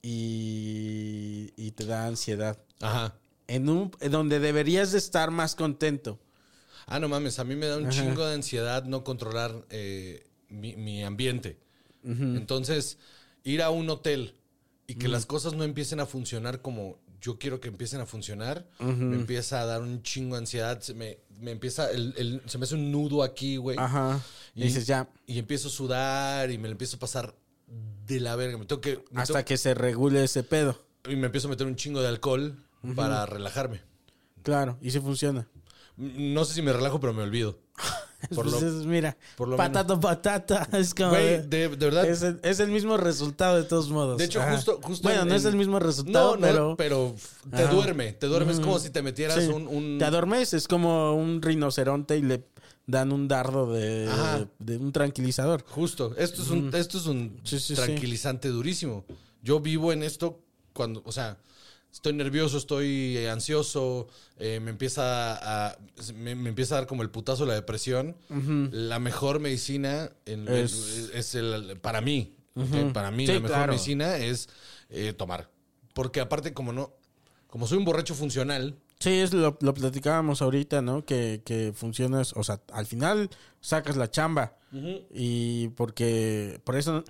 y, y te da ansiedad.
Ajá.
En un donde deberías de estar más contento.
Ah, no mames, a mí me da un
Ajá.
chingo de ansiedad no controlar eh, mi, mi ambiente. Entonces, ir a un hotel y que las cosas no empiecen a funcionar como yo quiero que empiecen a funcionar, me empieza a dar un chingo de ansiedad, se me, me empieza, el, el- se me hace un nudo aquí, güey.
Ajá. Y,
Y-
dices ya,
Y empiezo a sudar y me lo empiezo a pasar de la verga. Me tengo que, me
hasta
tengo-
que se regule ese pedo.
y me empiezo a meter un chingo de alcohol para relajarme.
Claro, y si funciona.
No sé si me relajo, pero me olvido. Por
Pues
lo-
es- mira,
por lo
patata, patata. Es como.
Güey, de, de verdad.
es, el, es el mismo resultado de todos modos.
De hecho,
Ajá.
justo, justo.
Bueno,
en-
no es el mismo resultado,
No, no,
pero.
pero te
Ajá.
duerme. Te duerme. Es como si te metieras
Sí.
un, un-
Te adormeces como un rinoceronte y le dan un dardo de, de un tranquilizador.
Justo. Esto es un, esto es un
Sí, sí, sí.
tranquilizante durísimo. Yo vivo en esto cuando, o sea, estoy nervioso, estoy eh, ansioso, eh, me empieza a me, me empieza a dar como el putazo la depresión. La mejor medicina en-
Es-
es, el, para mí. Para mí
Sí,
la mejor
claro.
medicina es eh, tomar. Porque aparte como no, como soy un borracho funcional,
Sí, es lo, lo platicábamos ahorita, ¿no? Que, que funcionas, o sea, al final sacas la chamba. Y porque, por eso,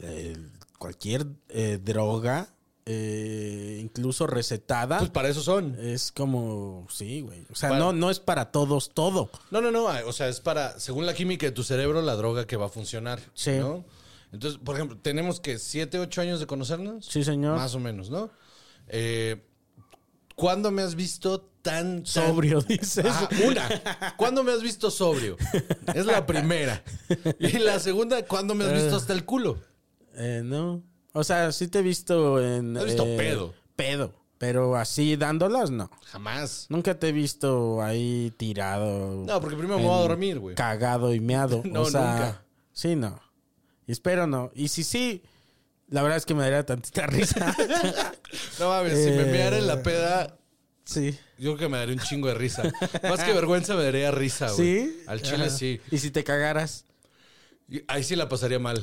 eh, cualquier eh, droga, eh, incluso recetada,
pues para eso son.
es como, sí, güey. O sea,
Para-
no, no es para todos todo.
No, no, no. O sea, es para, según la química de tu cerebro, la droga que va a funcionar.
Sí.
¿no? Entonces, por ejemplo, tenemos que siete, ocho años de conocernos.
Sí, señor.
Más o menos, ¿no? Eh, ¿Cuándo me has visto tan, tan-
Sobrio, dices.
Ajá, una. ¿Cuándo me has visto sobrio? Es la primera. Y la segunda, ¿cuándo me has visto hasta el culo?
Eh, no. O sea, sí te he visto en.
¿Te has visto
eh,
pedo?
Pedo. Pero así dándolas, no.
Jamás.
Nunca te he visto ahí tirado.
No, porque primero me voy a dormir, güey.
Cagado y meado.
No,
o sea,
nunca.
Sí, no. Y espero no. Y si sí, la verdad es que me daría tantita risa.
No mames, si me
Eh.
meara en la peda,
sí.
yo creo que me daría un chingo de risa. Más que vergüenza, me daría risa, güey.
¿Sí?
Al chile
Ajá.
sí.
Y si te cagaras.
Ahí sí la pasaría mal.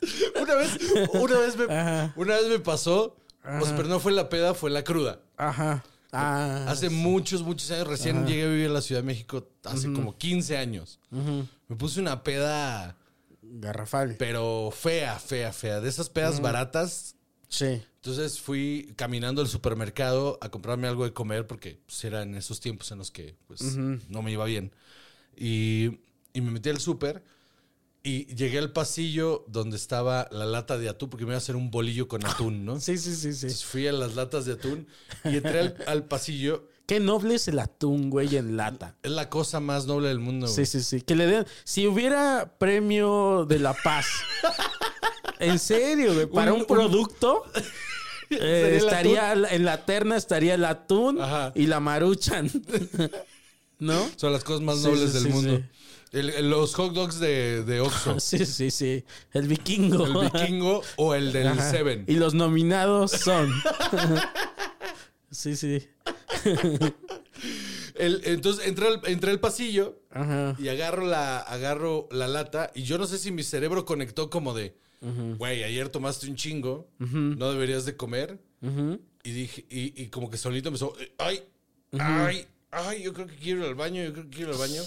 una vez, una vez me,
Ajá.
una vez me pasó, o sea, pero no fue la peda, fue la cruda.
Ajá. Ah,
Hace muchos, muchos años, recién llegué a vivir a la Ciudad de México, hace como 15 años. Me puse una peda,
garrafal.
pero fea, fea, fea. De esas pedas baratas.
Sí.
Entonces fui caminando al supermercado a comprarme algo de comer porque pues, era en esos tiempos en los que pues, no me iba bien. Y, y me metí al súper y llegué al pasillo donde estaba la lata de atún porque me iba a hacer un bolillo con atún, ¿no?
Sí, sí, sí, sí.
Entonces fui a las latas de atún y entré al, al pasillo.
Qué noble es el atún, güey, en lata.
Es la cosa más noble del mundo.
Sí,
güey.
sí, sí. Que le den. Si hubiera premio de la paz. en serio, güey. Para un,
Un- un-
producto. eh, estaría en la terna estaría el atún
Ajá.
y la maruchan. ¿No?
Son las cosas más
Sí,
nobles
sí,
del
sí,
mundo. El- los hot dogs de, de Oxxo.
Sí, sí, sí. El vikingo.
El vikingo o el del
Ajá.
Seven.
Y los nominados son. sí, sí.
El- entonces entré al, entré al pasillo
Ajá.
y agarro la, agarro la lata y yo no sé si mi cerebro conectó como de, güey, ayer tomaste un chingo, no deberías de comer. Y dije, y, y como que solito empezó, ay, ay, ay, yo creo que quiero ir al baño, yo creo que quiero ir al baño.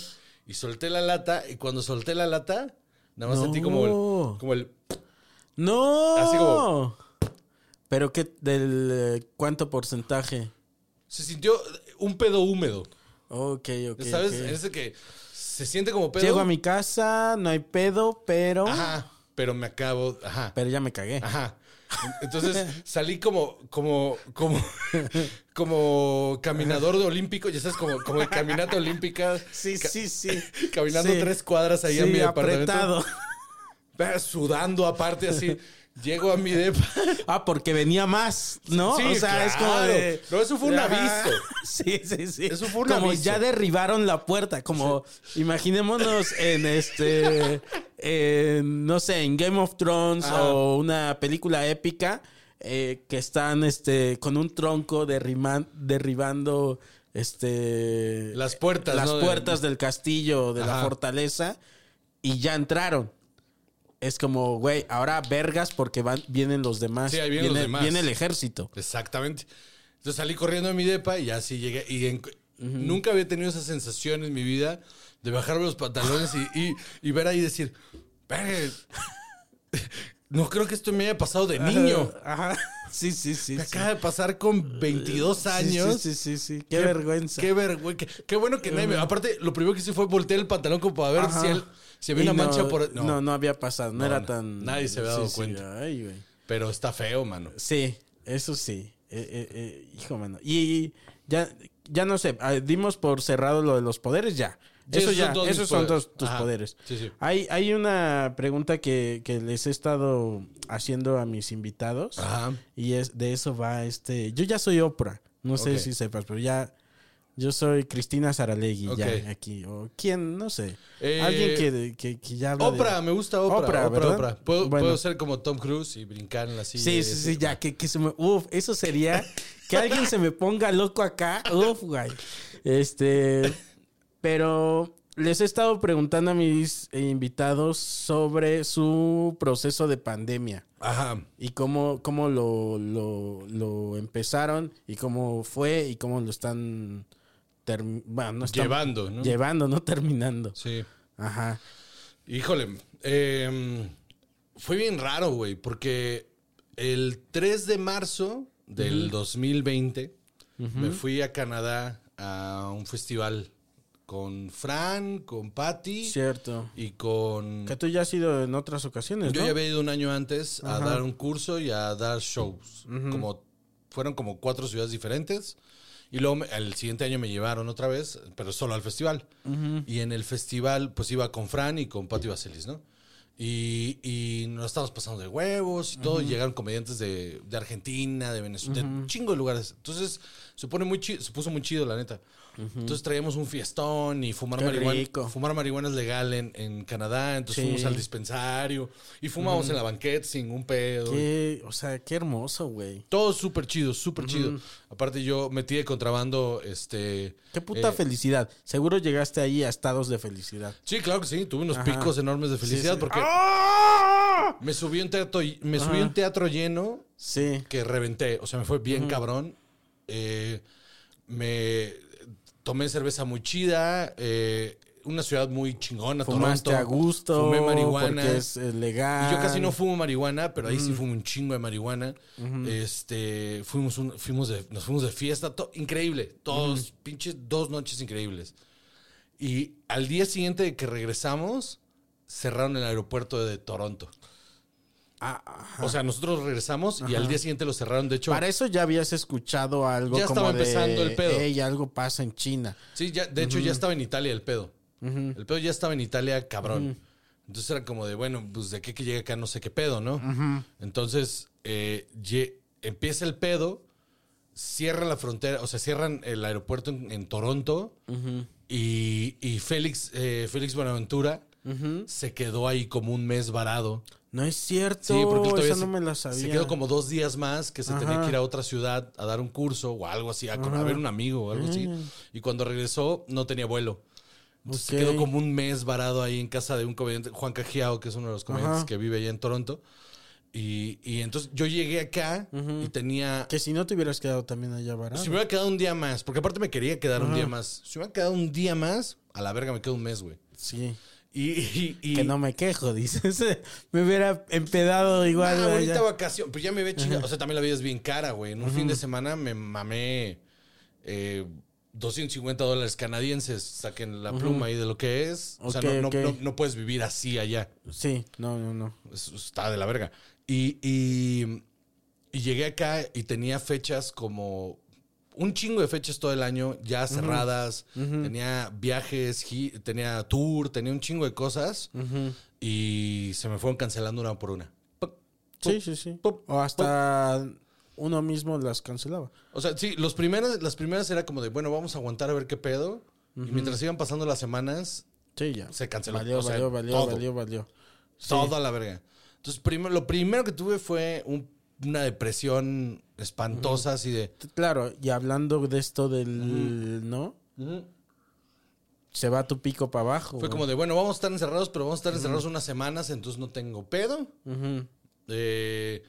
Y solté la lata y cuando solté la lata, nada más
No.
sentí como el, como el,
¡No!
Así como-
¿Pero qué? ¿Del cuánto porcentaje?
se sintió un pedo húmedo.
Ok, ok.
¿Sabes?
ok.
Ese que se siente como pedo.
Llego a mi casa, no hay pedo, pero.
Ajá, pero me acabo, ajá.
Pero ya me cagué.
Ajá. Entonces salí como, como, como, como caminador de olímpico, ya sabes, como, como de caminata olímpica.
Sí, sí, sí.
Caminando
Sí.
tres cuadras ahí
Sí,
mi departamento.
apretado.
Sudando aparte así. Llego a mi depa.
Ah, porque venía más, ¿no?
Sí,
o sea, es como de.
No, eso fue un
Ajá.
aviso.
Sí, sí, sí.
Eso fue un
como
aviso.
ya derribaron la puerta. Como imaginémonos en este. en, no sé, en Game of Thrones o una película épica. eh, que están este con un tronco derriman- derribando este
Las puertas,
las puertas del castillo de la fortaleza y ya entraron es como, güey, ahora vergas porque van, vienen los demás.
Sí, ahí vienen los
viene,
demás.
viene el ejército.
Exactamente. Entonces salí corriendo de mi depa y así llegué. Y en- nunca había tenido esa sensación en mi vida de bajarme los pantalones y, y- y ver ahí y decir, "Verga, no creo que esto me haya pasado de niño.
Ajá. Sí, sí, sí.
Me
sí.
acaba de pasar con 22
Sí,
años.
Sí, sí, sí, sí. Qué, vergüenza.
Qué vergüenza. Qué, qué bueno que nadie me... Aparte, lo primero que hice fue voltear el pantalón como para ver
Ajá.
si, él, había
Y
una
no,
mancha por...
No. no, había pasado. No,
No,
era tan.
Nadie se había dado
sí,
cuenta.
Ay, güey.
Pero está feo, mano.
Sí, eso sí. Eh, eh, eh, hijo, mano. Y ya, ya no sé, ah, dimos por cerrado lo de los poderes, ya.
Sí,
Eso ya,
son
esos son todos tus
Ajá.
poderes.
Sí, sí.
Hay, hay una pregunta que, que les he estado haciendo a mis invitados.
Ajá.
Y es de eso va este. Yo ya soy Oprah. No sé si sepas, pero ya. Yo soy Cristina Saralegui, ya aquí. O quién, no sé.
Eh,
Alguien que, que, que ya habla. de-
Oprah, me gusta Oprah.
Oprah,
Oprah. Oprah. Puedo,
Bueno.
puedo ser como Tom Cruise y brincar en la silla.
Sí, sí, sí, ya, que, que se me. Uf, eso sería. Que alguien se me ponga loco acá. Uf, güey. Este. Pero les he estado preguntando a mis invitados sobre su proceso de pandemia.
Ajá.
Y cómo, cómo lo, lo, lo empezaron y cómo fue y cómo lo están, bueno, no están-
Llevando, ¿no?
Llevando, no terminando.
Sí.
Ajá.
Híjole, eh, fue bien raro, güey, porque el 3 de marzo del 2020 me fui a Canadá a un festival con Fran, con Patty
Cierto.
y con...
Que tú ya has ido en otras ocasiones,
Yo
¿no?
ya había ido un año antes a
Ajá.
dar un curso y a dar shows. como, fueron como cuatro ciudades diferentes. Y luego el siguiente año me llevaron otra vez, pero solo al festival. Y en el festival, pues iba con Fran y con Pati Vaselis, ¿no? Y, y nos estábamos pasando de huevos y todo. y llegaron comediantes de, de Argentina, de Venezuela, de un chingo de lugares. Entonces, se, pone muy chido, se puso muy chido, la neta. Entonces traíamos un fiestón y fumar
Qué
marihuana.
rico.
Fumar marihuana es legal en, en Canadá. Entonces
Sí.
fuimos al dispensario y fumamos en la banqueta sin ningún pedo.
Qué, o sea, qué hermoso, güey.
Todo súper chido, súper chido. Aparte yo metí de contrabando, este...
Qué puta
eh,
felicidad. Seguro llegaste ahí a estados de felicidad.
Sí, claro que sí. Tuve unos
Ajá.
picos enormes de felicidad
sí.
porque
¡Ah!
me subí a un teatro, me subí un teatro lleno
Sí.
que reventé. O sea, me fue bien cabrón. Eh, me tomé cerveza muy chida, eh, una ciudad muy chingona,
Fumaste
Toronto.
a gusto.
Fumé marihuana.
Porque es eh, legal.
Y yo casi no fumo marihuana, pero ahí sí fumo un chingo de marihuana. Este, fuimos un- fuimos de, nos fuimos de fiesta, to- increíble, todos, pinches dos noches increíbles. Y al día siguiente de que regresamos, cerraron el aeropuerto de Toronto.
Ah, ajá.
O sea, nosotros regresamos y al día siguiente lo cerraron. De hecho,
Para eso ya habías escuchado algo
Ya
como
estaba
de,
empezando el pedo.
"Ey, algo pasa en China.
sí, ya, de hecho ya estaba en Italia el pedo. El pedo ya estaba en Italia, cabrón. Entonces era como de, bueno, pues de qué que llega acá no sé qué pedo, ¿no? Entonces eh, empieza el pedo, cierran la frontera, o sea, cierran el aeropuerto en, en Toronto y, y Félix, eh, Félix Buenaventura se quedó ahí como un mes varado.
No es cierto.
Sí, porque él todavía
no me la sabía.
se quedó como dos días más que se tenía que ir a otra ciudad a dar un curso o algo así, a, a ver un amigo o algo así. Y cuando regresó no tenía vuelo. Entonces se quedó como un mes varado ahí en casa de un comediante, Juan Cajiao, que es uno de los comediantes
Ajá.
que vive allá en Toronto. Y, y entonces yo llegué acá y tenía...
Que si no te hubieras quedado también allá varado.
Si me hubiera quedado un día más, porque aparte me quería quedar un día más. Si me hubiera quedado un día más, a la verga me quedo un mes, güey.
Sí.
Y, y, y-
Que no me quejo, dices. me hubiera empedado igual.
Ah,
allá.
bonita vacación. Pues ya me ve chingada. O sea, también la vida es bien cara, güey. En un fin de semana me mamé eh, 250 dólares canadienses. Saquen la pluma ahí de lo que es. O sea, no, no- no- no puedes vivir así allá.
Sí, no, no, no.
Está de la verga. Y, y, y llegué acá y tenía fechas como un chingo de fechas todo el año ya cerradas. Tenía viajes, tenía tour, tenía un chingo de cosas. Y se me fueron cancelando una por una.
Sí, sí, sí. O hasta uno mismo las cancelaba.
O sea, sí, los primeros, las primeras era como de, bueno, vamos a aguantar a ver qué pedo. Y mientras iban pasando las semanas,
Sí, ya.
Se canceló.
Valió,
O sea,
valió, valió,
todo.
valió, valió. Sí.
todo a la verga. Entonces, primero, lo primero que tuve fue un- una depresión espantosa, así de...
Claro, y hablando de esto del, ¿no? Se va tu pico para abajo.
Fue
güey.
como de, bueno, vamos a estar encerrados, pero vamos a estar encerrados unas semanas, entonces no tengo pedo. Eh,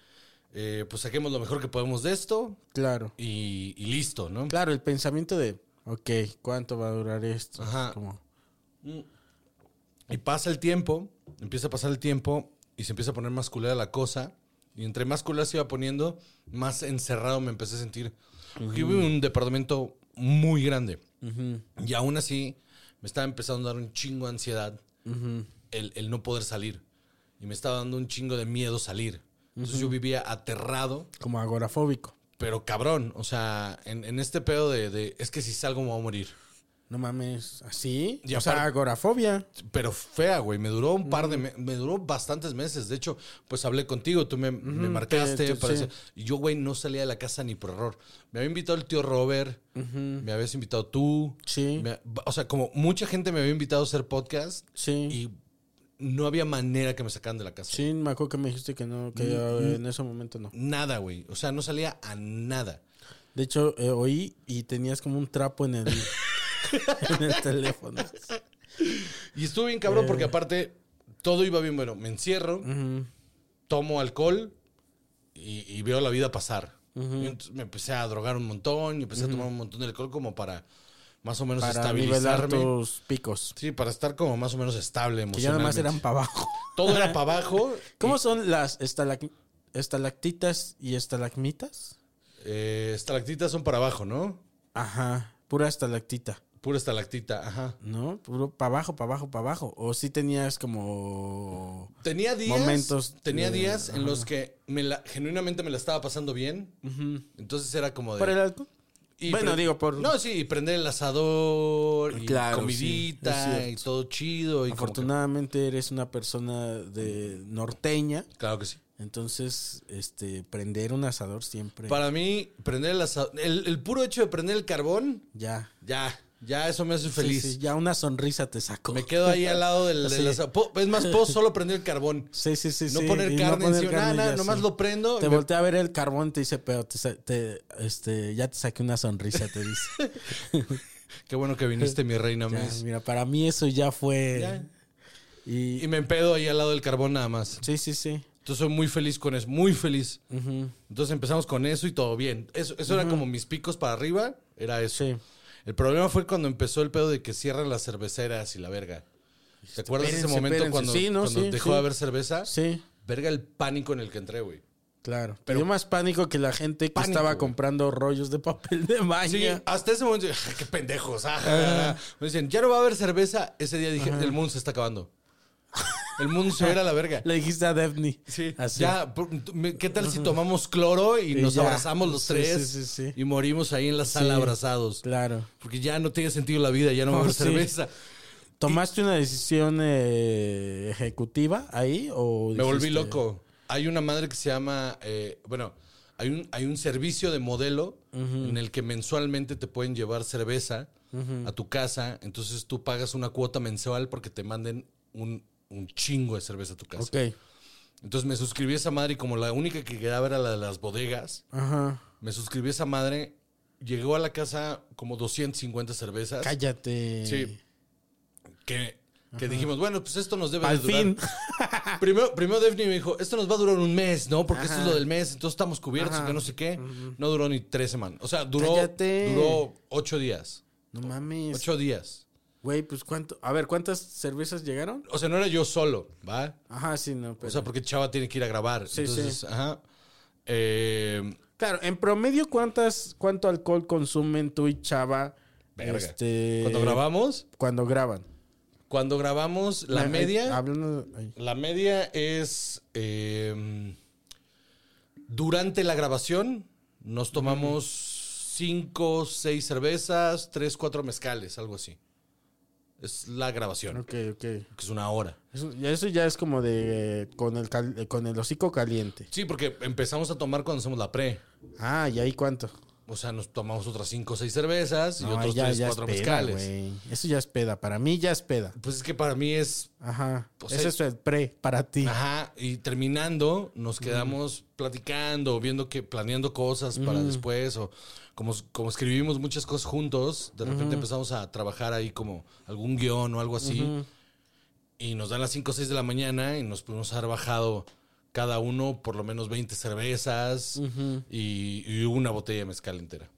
eh, pues saquemos lo mejor que podemos de esto
Claro.
y, y listo, ¿no?
Claro, el pensamiento de, ok, ¿cuánto va a durar esto?
Ajá.
Como,
Y pasa el tiempo, empieza a pasar el tiempo y se empieza a poner más culera la cosa. Y entre más culera se iba poniendo, más encerrado me empecé a sentir. Yo vivo en un departamento muy grande. Y aún así, me estaba empezando a dar un chingo de ansiedad el, el no poder salir. Y me estaba dando un chingo de miedo salir. Entonces yo vivía aterrado,
como agorafóbico.
pero cabrón. O sea, en, en este pedo de, de, es que si salgo me voy a morir.
No mames, ¿así?
Y
o sea, agorafobia.
Pero fea, güey. Me duró un par de me, me duró bastantes meses. De hecho, pues hablé contigo, tú me, me marcaste.
te- te-
para
sí.
decir- y yo, güey, no salía de la casa ni por error. Me había invitado el tío Robert, me habías invitado tú.
Sí.
Me- o sea, como mucha gente me había invitado a hacer podcast
Sí.
y no había manera que me sacaran de la casa.
Sí, me acuerdo que me dijiste que no, que en ese momento no.
Nada, güey. O sea, no salía a nada.
De hecho, eh, oí y tenías como un trapo en el, en el teléfono.
Y estuvo bien cabrón porque aparte todo iba bien. Bueno, me encierro, tomo alcohol y, y veo la vida pasar. Y me empecé a drogar un montón y empecé a tomar un montón de alcohol como para más o menos
Para
estabilizarme.
tus picos.
Sí, para estar como más o menos estable
Que ya nomás
emocionalmente.
eran para abajo.
Todo era para abajo.
¿Cómo
y,
son las estalac- estalactitas y estalagmitas?
eh, estalactitas son para abajo, ¿no?
Ajá, pura estalactita.
Pura estalactita, ajá.
¿No? Puro para abajo, para abajo, para abajo. O sí tenías como...
Tenía días,
Momentos
tenía
de-
días en los que me la- genuinamente me la estaba pasando bien. Entonces era como de...
¿Por el alcohol?
Y
bueno, digo, por...
No, sí, y prender el asador, y
Claro,
comidita, y todo chido. Y como que-
Afortunadamente eres una persona de norteña.
claro que sí.
Entonces, este, prender un asador siempre.
Para mí, prender el asador, el, el puro hecho de prender el carbón,
Ya.
ya, ya eso me hace feliz.
Sí, sí, ya una sonrisa te sacó.
Me quedo ahí al lado del,
Sí.
asador. Po- Es más, puedo solo prender el carbón.
Sí, sí, sí.
No poner carne
poner
encima, nada, nada,
ya,
nomás lo prendo.
Te
me-
voltea a ver el carbón, te dice, pero te, te- este, ya te saqué una sonrisa, te dice.
Qué bueno que viniste, mi reina.
Ya, mira, para mí eso ya fue.
Ya.
Y,
Y me empedo ahí al lado del carbón nada más.
sí, sí, sí.
Entonces soy muy feliz con eso, muy feliz. Entonces empezamos con eso y todo bien. Eso, eso era como mis picos para arriba, era eso.
Sí.
El problema fue cuando empezó el pedo de que cierran las cerveceras y la verga. ¿Te acuerdas de ese
Espérense,
momento
espérense.
cuando,
Sí, no,
cuando
sí,
dejó
sí.
de haber cerveza?
Sí,
Verga el pánico en el que entré, güey.
claro. Pero más pánico que la gente que
Pánico,
estaba
güey.
comprando rollos de papel de baño.
Sí, hasta ese momento, "Ay, qué pendejos. ah". Me dicen, ya no va a haber cerveza. Ese día dije, el mundo se está acabando. El mundo se va a ir a la verga.
Le dijiste a Daphne.
Sí,
Así.
ya, ¿qué tal si tomamos cloro y,
Y
nos
ya.
abrazamos los tres
sí, sí, sí.
y morimos ahí en la sala abrazados?
Claro.
Porque ya no tiene sentido la vida, ya no va a haber cerveza.
¿Tomaste una decisión eh, ejecutiva ahí o
Me volví loco. Hay una madre que se llama, eh, bueno, hay un, hay un servicio de modelo en el que mensualmente te pueden llevar cerveza a tu casa. Entonces tú pagas una cuota mensual porque te manden un, un chingo de cerveza a tu casa.
Ok.
Entonces me suscribí a esa madre y como la única que quedaba era la de las bodegas,
Ajá.
me suscribí a esa madre. Llegó a la casa como 250 cervezas.
Cállate.
Sí. Que, que dijimos, bueno, pues esto nos debe
Al
de durar.
fin.
Primero, primero Daphne me dijo, esto nos va a durar un mes, ¿no? Porque esto es lo del mes, entonces estamos cubiertos
Ajá.
y que no sé qué. No duró ni tres semanas. O sea, duró,
Cállate.
duró ocho días.
No mames.
Ocho días.
Güey, pues cuánto. A ver, ¿cuántas cervezas llegaron?
O sea, no era yo solo, ¿va?
Ajá, sí, no. Pero...
O sea, porque Chava tiene que ir a grabar.
Sí,
entonces,
sí.
ajá. Eh,
Claro, en promedio, ¿cuántas, ¿cuánto alcohol consumen tú y Chava?
verga.
Este,
Cuando grabamos,
Cuando graban.
cuando grabamos, la
Eh,
media.
Hablando. ay.
La media es. eh, durante la grabación, nos tomamos cinco, seis cervezas, tres, cuatro mezcales, algo así. Es la grabación,
Ok, ok.
que es una hora.
Eso, ya- eso ya es como de. eh, con, el cal- eh, con el hocico caliente.
Sí, porque empezamos a tomar cuando hacemos la pre.
Ah, ¿y ahí cuánto?
O sea, nos tomamos otras cinco o seis cervezas y
No,
otros
ya,
tres,
ya es
cuatro
peda,
mezcales.
güey. Eso ya es peda. Para mí ya es peda.
Pues es que para mí es
Ajá.
Pues
Ese
es-
es el pre para ti.
Ajá, y terminando nos quedamos platicando, viendo que planeando cosas para después o como, como escribimos muchas cosas juntos, de repente empezamos a trabajar ahí como algún guion o algo así y nos dan las 5 o 6 de la mañana y nos pudimos haber bajado cada uno por lo menos 20 cervezas y, y una botella de mezcal entera.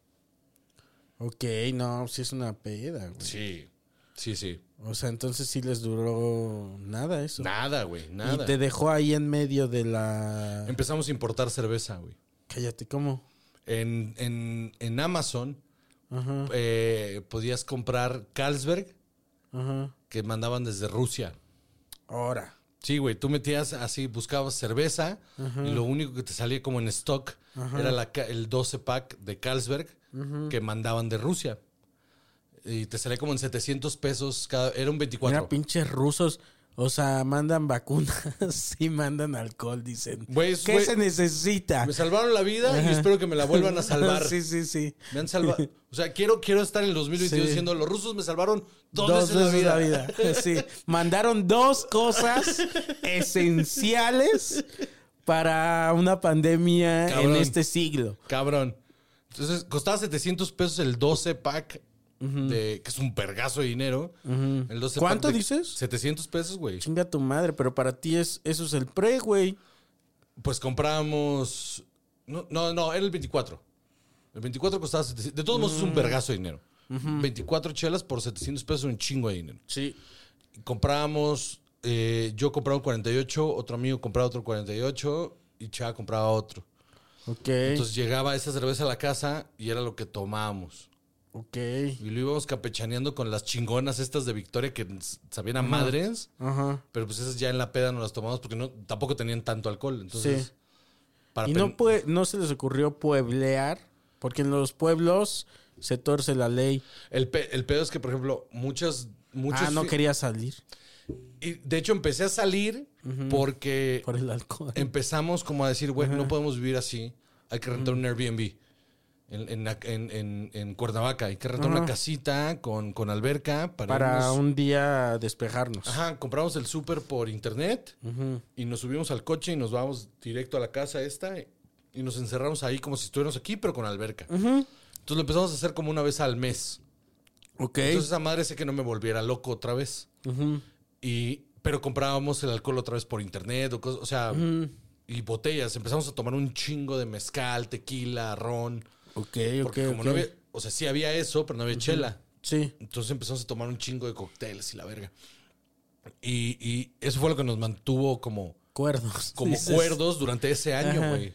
Ok, no, sí es una peda, güey.
Sí, sí, sí.
O sea, entonces sí les duró nada eso.
Nada, güey, nada.
Y te dejó ahí en medio de la...
Empezamos a importar cerveza, güey.
Cállate, ¿cómo?
En, en, en Amazon
Ajá,
eh, podías comprar Carlsberg
ajá.
que mandaban desde Rusia.
Ahora.
Sí, güey, tú metías así, buscabas cerveza y lo único que te salía como en stock era la el 12 pack de Carlsberg que mandaban de Rusia. Y te salía como en 700 pesos cada, era un 24.
Mira, pinches rusos. O sea, mandan vacunas y mandan alcohol, dicen. ¿Qué se necesita?
Me salvaron la vida y espero que me la vuelvan a salvar.
sí, sí, sí.
Me han salvado. O sea, quiero, quiero estar en el 2022
Sí.
diciendo, los rusos me salvaron dos,
Dos
veces,
veces
la
la
vida.
vida. Sí. Mandaron dos cosas esenciales para una pandemia
Cabrón.
en este siglo.
Cabrón. Entonces, costaba 700 pesos el 12 pack, de, que es un pergazo de dinero. El 12
¿Cuánto
de-
dices?
700 pesos, güey.
Chinga tu madre, pero para ti es, eso es el pre, güey.
Pues comprábamos... No, no, no, era el 24. El 24 costaba 700. De todos modos, es un vergazo de dinero. 24 chelas por 700 pesos, un chingo de dinero.
Sí.
Y comprábamos... eh, yo compraba un 48, otro amigo compraba otro 48 y Chava compraba otro.
Ok.
Entonces llegaba esa cerveza a la casa y era lo que tomábamos.
Ok.
Y lo íbamos campechaneando con las chingonas estas de Victoria que sabían a madres.
Ajá.
Pero pues esas ya en la peda no las tomamos porque no, tampoco tenían tanto alcohol. Entonces,
Sí.
para
Y no, se les ocurrió pueblear, porque en los pueblos se torce la ley.
el, pe- el pedo es que, por ejemplo, muchas... muchos
ah, no quería salir
Y de hecho empecé a salir porque
por el alcohol.
empezamos como a decir, güey, no podemos vivir así. Hay que rentar un Airbnb. En, en, en, en- en Cuernavaca. Hay que rentar una casita con, con alberca para,
para
irnos-
un día despejarnos.
Ajá, compramos el súper por internet y nos subimos al coche y nos vamos directo a la casa esta y nos encerramos ahí como si estuviéramos aquí, pero con alberca. Entonces lo empezamos a hacer como una vez al mes.
Ok.
Entonces esa madre sé que no me volviera loco otra vez.
Ujú.
Y, pero comprábamos el alcohol otra vez por internet o cosas, o sea, y botellas. Empezamos a tomar un chingo de mezcal, tequila, ron.
Ok, ok,
como
ok.
no había, o sea, sí había eso, pero no había chela.
Sí.
Entonces empezamos a tomar un chingo de cócteles y la verga. Y, y eso fue lo que nos mantuvo como,
Cuerdos.
como
dices.
cuerdos durante ese año, güey.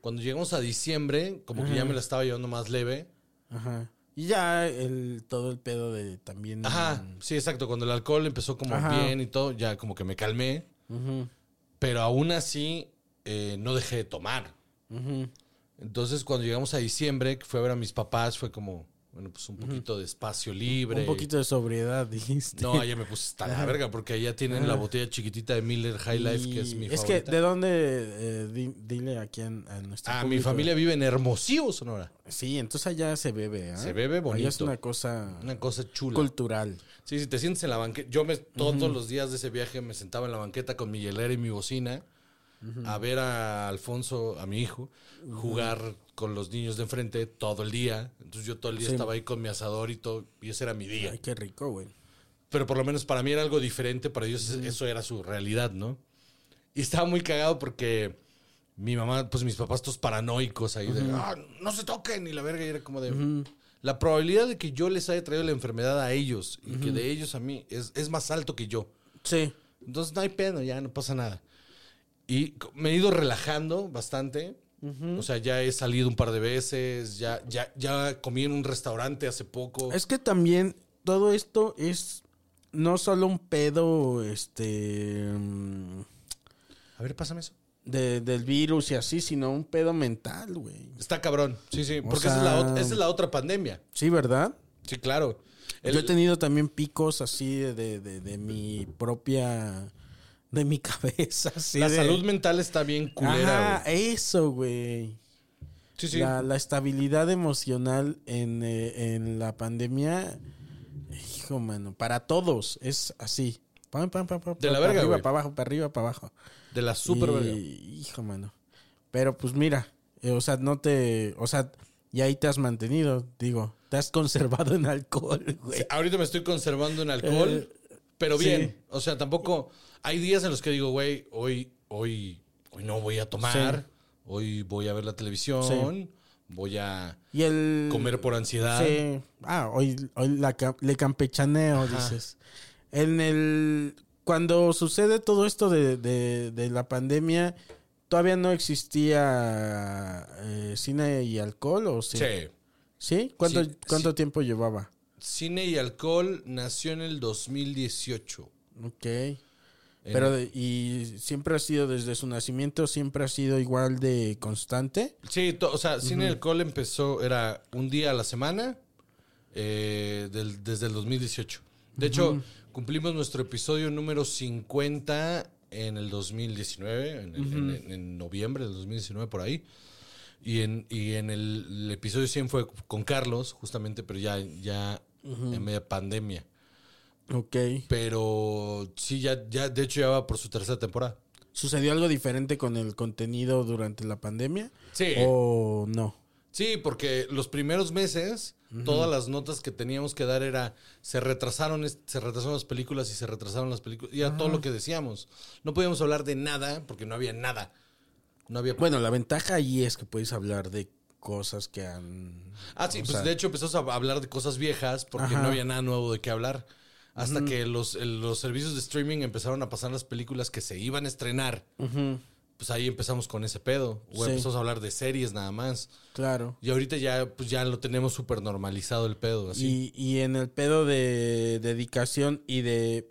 Cuando llegamos a diciembre, como que ya me la estaba llevando más leve.
Ajá. Y ya el, todo el pedo de también.
Ajá, sí, exacto. Cuando el alcohol empezó como
Ajá.
bien y todo, ya como que me calmé.
Ujú,
Pero aún así, eh, no dejé de tomar.
ujú.
Entonces, cuando llegamos a diciembre, que fue a ver a mis papás, fue como, bueno, pues un poquito de espacio libre.
Un poquito de sobriedad, dijiste.
No, allá me puse hasta la verga, porque allá tienen la botella chiquitita de Miller High Life, que es mi
Es
favorita.
que, ¿de dónde? eh, di- dile aquí en- a nuestro
Ah, mi familia vive en Hermosillo, Sonora.
Sí, entonces allá se bebe, ¿ah?
Se bebe
Allá es
bonito.
una cosa
Una cosa chula.
cultural.
Sí, si te sientes en la banqueta. Yo me, todos los días de ese viaje me sentaba en la banqueta con mi hielera y mi bocina a ver a Alfonso, a mi hijo, jugar con los niños de enfrente todo el día. Entonces yo todo el día
Sí.
estaba ahí con mi asador y todo, y ese era mi día.
Ay, qué rico, güey.
Pero por lo menos para mí era algo diferente, para ellos eso era su realidad, ¿no? Y estaba muy cagado porque mi mamá, pues mis papás todos paranoicos ahí de, "Ah, no se toquen, y la verga, y era como de... La probabilidad de que yo les haya traído la enfermedad a ellos y que de ellos a mí es, es más alto que yo.
Sí.
Entonces no hay pena, ya no pasa nada. Y me he ido relajando bastante. O sea, ya he salido un par de veces, ya, ya, ya comí en un restaurante hace poco.
Es que también todo esto es no solo un pedo, este, mm,
A ver, pásame eso.
de- del virus y así, sino un pedo mental, güey.
Está cabrón, sí, sí,
O
porque esa, es la, esa es la otra pandemia.
Sí, ¿verdad?
Sí, claro. El-
Yo he tenido también picos así de, de- de mi propia, de mi cabeza. Así
la
de-
salud mental está bien culera, güey.
eso, güey.
Sí, sí.
La, la estabilidad emocional en, eh, en la pandemia, hijo, mano, para todos es así. Pam, pam, pam, pam,
De la
para
verga,
arriba,
güey.
para abajo, para arriba, para abajo.
De la super
Y-
verga.
Hijo, mano. Pero pues mira, eh, o sea, no te, o sea, y ahí te has mantenido, digo, te has conservado en alcohol, güey.
Sí, ahorita me estoy conservando en alcohol,
Eh,
pero bien. O sea, tampoco. Hay días en los que digo, güey, hoy, hoy, hoy no voy a tomar, hoy voy a ver la televisión, voy a
Y el
comer por ansiedad.
Sí. Ah, hoy, hoy la le campechaneo, dices. En el. Cuando sucede todo esto de, de- de la pandemia, ¿todavía no existía eh, cine y alcohol? ¿O sí?
Sí.
¿Sí? ¿Cuánto,
Sí,
cuánto
sí.
tiempo llevaba?
Cine y alcohol nació en el 2018.
Ok.
En-
Pero, de- ¿y siempre ha sido desde su nacimiento, siempre ha sido igual de constante?
Sí, to- o sea, Cine y Alcohol empezó, era un día a la semana eh, del- desde el 2018. De hecho, cumplimos nuestro episodio número 50 en el 2019, en, el- en- en- en noviembre del 2019 por ahí. Y en, y en el, el episodio 100 fue con Carlos, justamente, pero ya, ya en media pandemia.
Ok.
Pero sí, ya, ya, de hecho ya va por su tercera temporada.
¿Sucedió algo diferente con el contenido durante la pandemia?
Sí.
¿O no?
Sí, porque los primeros meses, todas las notas que teníamos que dar era, se retrasaron, se retrasaron las películas y se retrasaron las películas. Y era todo lo que decíamos. No podíamos hablar de nada porque no había nada. No había...
Bueno, la ventaja ahí es que puedes hablar de cosas que han...
ah, sí, pues
sea,
de hecho empezamos a hablar de cosas viejas porque
Ajá.
no había nada nuevo de qué hablar. Hasta que los, los servicios de streaming empezaron a pasar las películas que se iban a estrenar. Pues ahí empezamos con ese pedo. O
Sí.
empezamos a hablar de series nada más.
claro.
Y ahorita ya, pues ya lo tenemos súper normalizado el pedo. Así.
Y, y en el pedo de dedicación y de...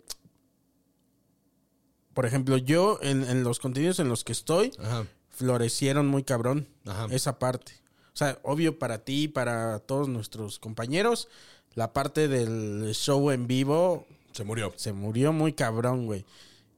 Por ejemplo, yo en, en los contenidos en los que estoy,
Ajá.
florecieron muy cabrón
Ajá.
esa parte. O sea, obvio para ti, para todos nuestros compañeros, la parte del show en vivo
Se murió.
se murió muy cabrón, güey.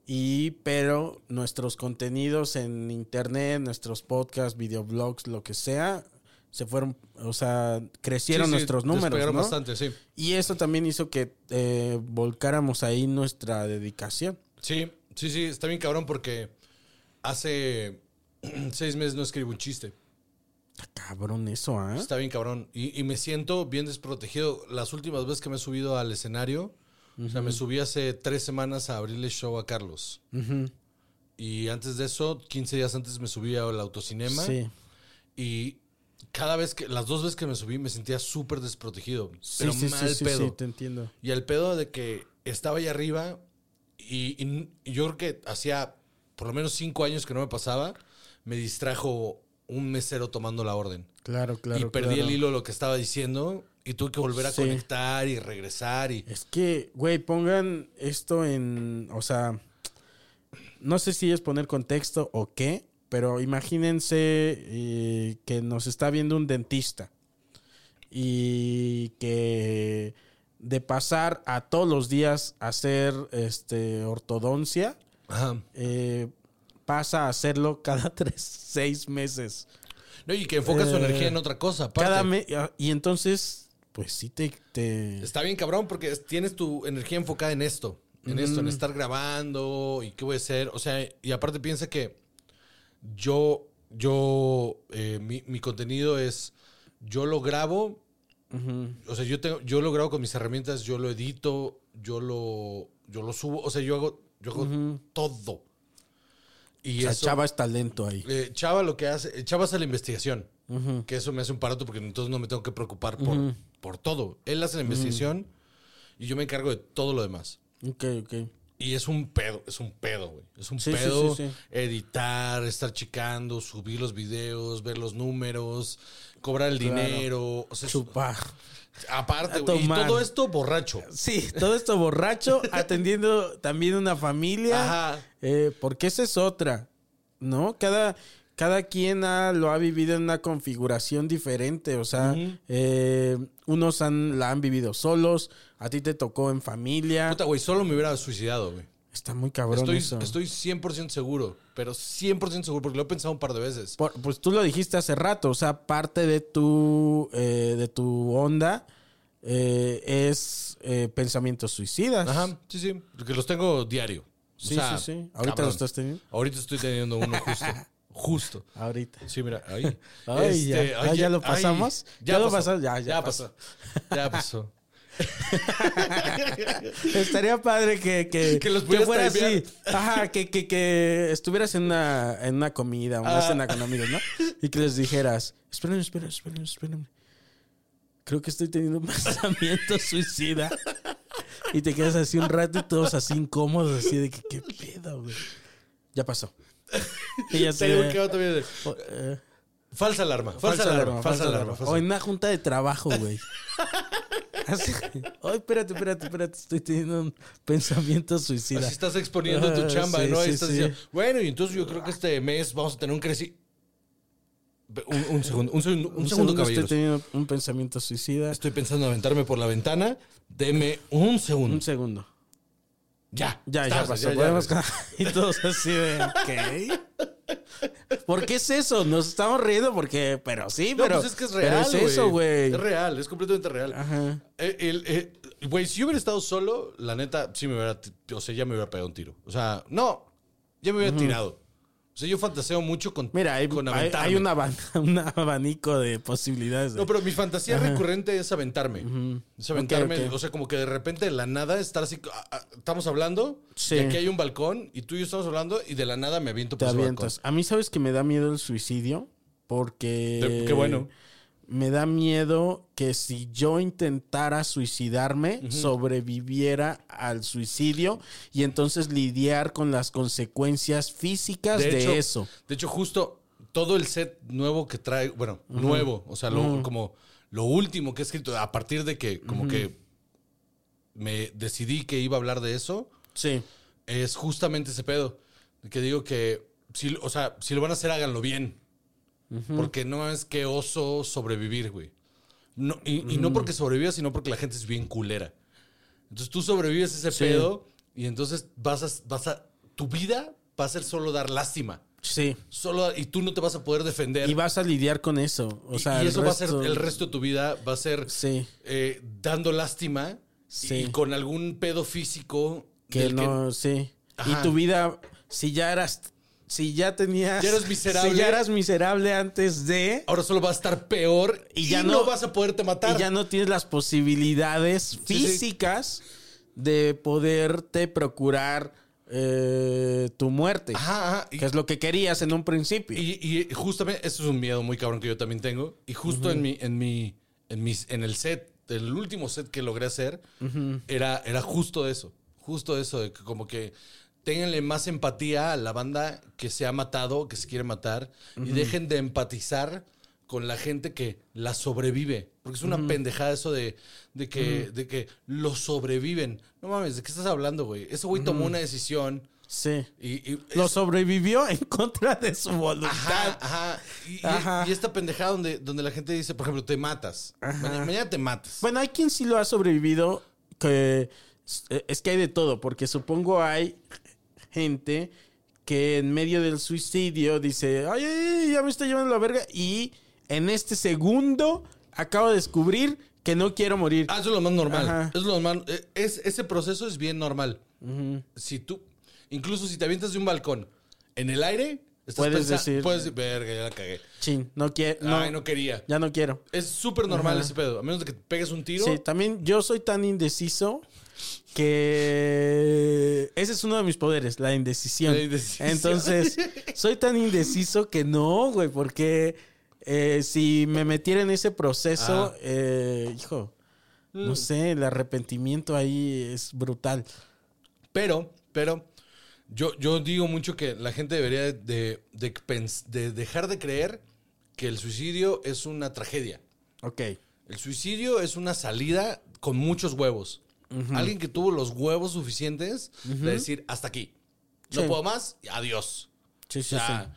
Y, pero nuestros contenidos en internet, nuestros podcasts, videoblogs, lo que sea, se fueron, o sea, crecieron
Sí, sí,
nuestros números, ¿no?
bastante, sí.
Y eso también hizo que eh, volcáramos ahí nuestra dedicación.
Sí, sí, sí, está bien cabrón porque hace seis meses no escribo un chiste.
Está cabrón eso, ¿ah?
Está bien cabrón. Y, y me siento bien desprotegido. Las últimas veces que me he subido al escenario, o sea, me subí hace tres semanas a abrirle show a Carlos. Y antes de eso, 15 días antes me subí al autocinema.
Sí.
Y cada vez que, las dos veces que me subí, me sentía súper desprotegido.
Sí,
Pero
sí,
mal
sí, sí,
pedo.
sí, te entiendo.
Y el pedo de que estaba ahí arriba y, y- y yo creo que hacía por lo menos cinco años que no me pasaba, me distrajo un mesero tomando la orden.
Claro, claro.
y perdí
claro.
el hilo de lo que estaba diciendo y tuve que volver a
Sí.
conectar y regresar y...
Es que, güey, pongan esto en. O sea. No sé si es poner contexto o qué, pero imagínense eh, que nos está viendo un dentista. Y que de pasar a todos los días a hacer este, ortodoncia,
Ajá.
eh, pasa a hacerlo cada tres, seis meses.
No, y que enfoca su
Eh,
energía en otra cosa. aparte.
Cada mes. Y entonces, pues sí te. te-
Está bien cabrón porque es- tienes tu energía enfocada en esto, en esto, en estar grabando y qué voy a hacer. O sea, y aparte piensa que yo, yo, eh, mi, mi contenido es, yo lo grabo, o sea, yo tengo, yo lo grabo con mis herramientas, yo lo edito, yo lo, yo lo subo, o sea, yo hago, yo hago todo. Y
o sea,
eso-
Chava es talento ahí.
eh, Chava lo que hace, Chava hace la investigación, que eso me hace un parato porque entonces no me tengo que preocupar por, por todo. Él hace la investigación y yo me encargo de todo lo demás.
Ok, ok.
Y es un pedo, es un pedo, güey. Es un
Sí,
pedo
sí, sí.
editar, estar checando, subir los videos, ver los números, cobrar el
Claro.
dinero. O sea, es-
Chupar.
Aparte, güey. Y
tomar.
todo esto borracho.
Sí, todo esto borracho, atendiendo también una familia.
Ajá.
Eh, porque esa es otra, ¿no? Cada, cada quien ha- lo ha vivido en una configuración diferente. O sea, eh, unos han, la han vivido solos, a ti te tocó en familia.
Puta, güey, solo me hubiera suicidado, güey.
Está muy cabrón
Estoy,
eso.
estoy 100% seguro, pero 100% seguro porque lo he pensado un par de veces.
Por- pues tú lo dijiste hace rato, o sea, parte de tu, eh, de tu onda eh, es eh, pensamientos suicidas.
Ajá, sí, sí. Porque los tengo diario. O
Sí,
sea,
sí, sí. ¿Ahorita
cabrón.
lo estás teniendo?
Ahorita estoy teniendo uno justo. justo.
Ahorita.
Sí, mira, ahí. Este,
Ay, ya. Ah, ¿ya lo pasamos?
ay,
¿Ya lo pasó? Ya, ya
pasó. Ya pasó.
Estaría padre que, que,
Que los
que fuera así. Ajá, que, que, que estuvieras en una, en una comida, una
Ah.
cena con amigos, ¿no? Y que les dijeras, espérenme, espérenme, espérenme, espérenme. Creo que estoy teniendo un pensamiento suicida. Y te quedas así un rato y todos así incómodos, así de que qué pedo, güey. Ya pasó. Y ya se...
de-
o- eh,
Falsa alarma, falsa, alarma, falsa alarma. falsa
O en una junta de trabajo, güey. Así, Ay, espérate, espérate, espérate. Estoy teniendo un pensamiento suicida.
Así estás exponiendo tu
Ah,
chamba,
sí,
¿no? Ahí
sí,
estás
sí.
diciendo, bueno, y entonces yo creo que este mes vamos a tener un creci... Un, un segundo, un segundo, un
Un
segundo,
estoy teniendo un pensamiento suicida.
Estoy pensando en aventarme por la ventana. Deme un segundo.
Un segundo.
Ya.
Ya, ya pasó.
ya, ya.
Y todos así de, ¿ok? ¿Por qué es eso? Nos estamos riendo porque, pero sí,
No,
pero.
pues es que es
pero
real,
es eso, güey.
Es real, es completamente real.
Ajá.
Eh, eh, Güey, si yo hubiera estado solo, la neta, sí me hubiera, o sea, ya me hubiera pegado un tiro. O sea, no, ya me hubiera tirado. O sea, yo fantaseo mucho con,
Mira, hay,
con
hay,
aventarme.
hay un, aban- un abanico de posibilidades. de-
No, pero mi fantasía recurrente es aventarme. Es aventarme, o sea, como que de repente de la nada estar así, estamos hablando,
Sí.
y aquí hay un balcón, y tú y yo estamos hablando, y de la nada me aviento
te
por ese
avientas. A mí, ¿sabes que me da miedo el suicidio? Porque.
De- qué bueno.
Me da miedo que si yo intentara suicidarme, sobreviviera al suicidio y entonces lidiar con las consecuencias físicas de,
hecho,
eso.
De hecho, justo todo el set nuevo que trae, bueno, nuevo, o sea, lo, como lo último que he escrito, a partir de que como que me decidí que iba a hablar de eso,
Sí.
es justamente ese pedo. Que digo que, si, o sea, si lo van a hacer, háganlo bien. Porque no es que oso sobrevivir, güey. No, y, y no porque sobrevivas, sino porque la gente es bien culera. Entonces tú sobrevives ese
Sí.
pedo y entonces vas a, vas a. Tu vida va a ser solo dar lástima.
Sí.
Solo, y tú no te vas a poder defender.
Y vas a lidiar con eso. O
Y-
sea,
y
el
eso va a ser el resto de tu vida, va a ser
Sí.
eh, dando lástima
Sí.
y con algún pedo físico
Que no, sí.
Ajá.
Y tu vida, si ya eras, si ya tenías,
Ya eras miserable.
si ya eras miserable antes de,
ahora solo va a estar peor y
Y
ya no,
no-
vas a poderte matar.
y ya no tienes las posibilidades
sí.
físicas de poderte procurar eh, tu muerte.
Ajá, ajá. Y,
Que es lo que querías en un principio.
y- y justamente, eso es un miedo muy cabrón que yo también tengo. Y justo en mi, en mi, en mis, en el set, el último set que logré hacer, era, era justo eso. Justo eso, de que como que ténganle más empatía a la banda que se ha matado, que se quiere matar, y dejen de empatizar con la gente que la sobrevive. Porque es una pendejada eso de, de que, de que lo sobreviven. No mames, ¿de qué estás hablando, güey? Ese güey tomó una decisión.
sí.
Y, y
Lo
es-
sobrevivió en contra de su voluntad.
Ajá, ajá. Y,
Ajá.
y esta pendejada donde, donde la gente dice, por ejemplo, te matas. Mañana, mañana te matas.
Bueno, hay quien sí lo ha sobrevivido, que es que hay de todo, porque supongo hay gente que en medio del suicidio dice, ay, ay, ay, ya me está llevando la verga, y en este segundo acabo de descubrir que no quiero morir.
Ah, eso es lo más normal.
Ajá.
Es lo más, eh, es, ese proceso es bien normal. Si tú, incluso si te avientas de un balcón en el aire, estás
Puedes
pensa-
decir-
puedes decir, verga, ya la cagué.
Chin, no quiero. No,
Ay, no quería.
Ya no quiero.
Es súper normal
Ajá.
ese pedo. A menos de que te pegues un tiro.
Sí, también yo soy tan indeciso que ese es uno de mis poderes, la indecisión.
La indecisión.
Entonces, soy tan indeciso que no, güey, porque eh, si me metiera en ese proceso,
Ah.
eh, hijo,
Mm.
no sé, el arrepentimiento ahí es brutal.
Pero, pero, yo, yo digo mucho que la gente debería de, de pens- de dejar de creer que el suicidio es una tragedia.
Ok.
El suicidio es una salida con muchos huevos. Alguien que tuvo los huevos suficientes de decir hasta aquí. No
Sí.
puedo más, y adiós.
Sí,
O
sí,
sea,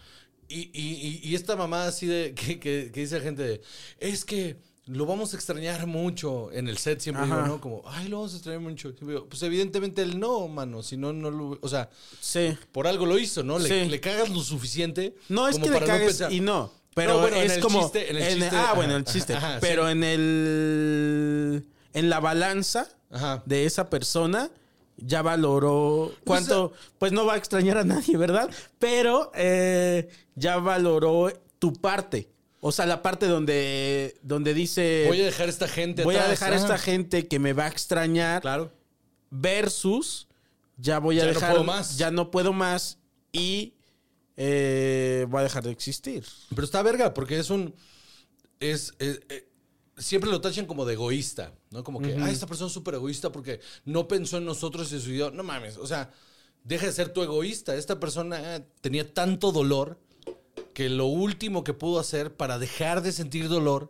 y, y- y- y esta mamá así de que, que- que dice la gente de, es que lo vamos a extrañar mucho en el set, siempre
Ajá.
digo, ¿no? Como, ay, lo vamos a extrañar mucho. Digo, pues evidentemente él no, mano, si no, no lo, o sea,
sí.
por algo lo hizo, ¿no? Le,
Sí.
le cagas lo suficiente.
No es que le cagues
pensar-
y no. Pero
No, bueno, en
es
el
como.
chiste- en el
en-
chiste,
ah, bueno, el
ajá,
chiste.
ajá,
pero
sí.
en el. En la balanza
Ajá.
de esa persona ya valoró. ¿Cuánto? Pues no va a extrañar a nadie, ¿verdad? Pero eh, ya valoró tu parte. O sea, la parte donde, donde dice.
Voy a dejar a esta gente
voy a
atrás".
dejar a esta gente que me va a extrañar.
Claro.
Versus. Ya voy a
Ya no
dejar.
puedo más.
Ya no puedo más. Y. eh, voy a dejar de existir.
Pero está verga, porque es un. Es. es- eh, siempre lo tachan como de egoísta, ¿no? Como que, ah, esta persona es súper egoísta porque no pensó en nosotros y su idea. No mames, o sea, deja de ser tu egoísta. Esta persona eh, tenía tanto dolor que lo último que pudo hacer para dejar de sentir dolor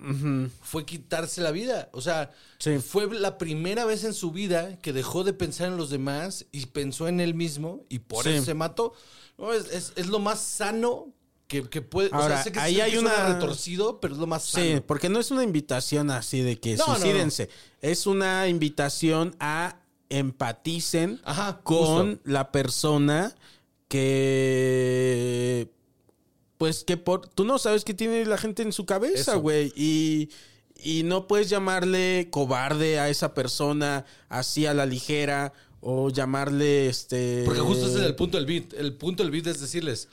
fue quitarse la vida. O sea,
Sí.
fue la primera vez en su vida que dejó de pensar en los demás y pensó en él mismo y por
Sí.
eso se mató. No, es, es- es lo más sano que, que puede. o
Ahora,
sea, sé que,
ahí
sé
hay
que
una-
retorcido, pero es lo más sano.
Sí, porque no es una invitación así de que
No, no, no.
suicídense. Es una invitación a empaticen
Ajá,
con
justo.
la persona que. Pues que por. Tú no sabes qué tiene la gente en su cabeza, güey. Y. Y no puedes llamarle cobarde a esa persona así a la ligera. O llamarle este.
Porque justo ese es el punto del beat. El punto del beat es decirles,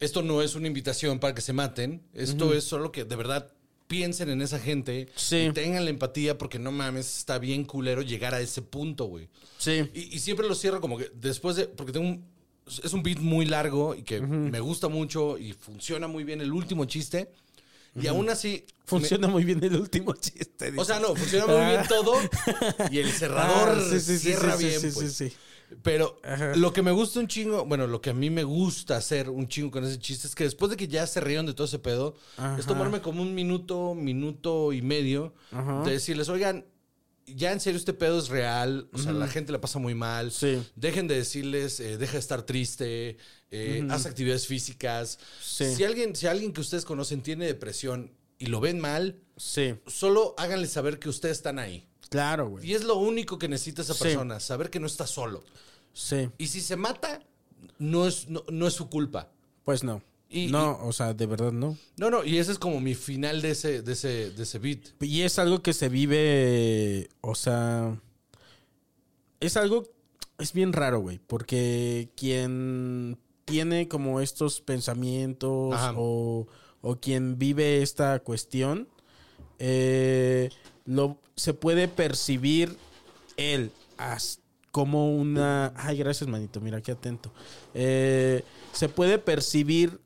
esto no es una invitación para que se maten, esto es solo que de verdad piensen en esa gente
Sí.
y tengan la empatía porque no mames, está bien culero llegar a ese punto, güey.
Sí.
Y, y siempre lo cierro como que después de, porque tengo un, es un beat muy largo y que me gusta mucho y funciona muy bien el último chiste. Y aún así... me-
Funciona muy bien el último chiste.
o sea, no, funciona muy bien
Ah.
todo y el cerrador
Ah, sí, sí, sí,
cierra bien,
sí,
pues.
sí, sí.
Pero
Ajá.
lo que me gusta un chingo, bueno, lo que a mí me gusta hacer un chingo con ese chiste es que después de que ya se rieron de todo ese pedo,
Ajá.
es tomarme como un minuto, minuto y medio
Ajá.
de decirles, oigan, ya en serio este pedo es real, o sea, la gente la pasa muy mal.
Sí.
Dejen de decirles, eh, deja de estar triste, eh, haz actividades físicas.
Sí.
Si alguien, si alguien que ustedes conocen tiene depresión y lo ven mal,
Sí,
solo háganle saber que ustedes están ahí.
claro, güey.
Y es lo único que necesita esa
Sí.
persona, saber que no está solo.
Sí,
Y si se mata, no es, no, no es su culpa.
pues no.
Y-
no, o sea, de verdad no.
No, no, y ese es como mi final de ese, de ese, de ese beat.
Y es algo que se vive, o sea, es algo, es bien raro, güey, porque quien tiene como estos pensamientos
Ajá.
o, o quien vive esta cuestión, eh, lo, se puede percibir él as- como una... Ay, gracias, manito, mira, qué atento. Eh, se puede percibir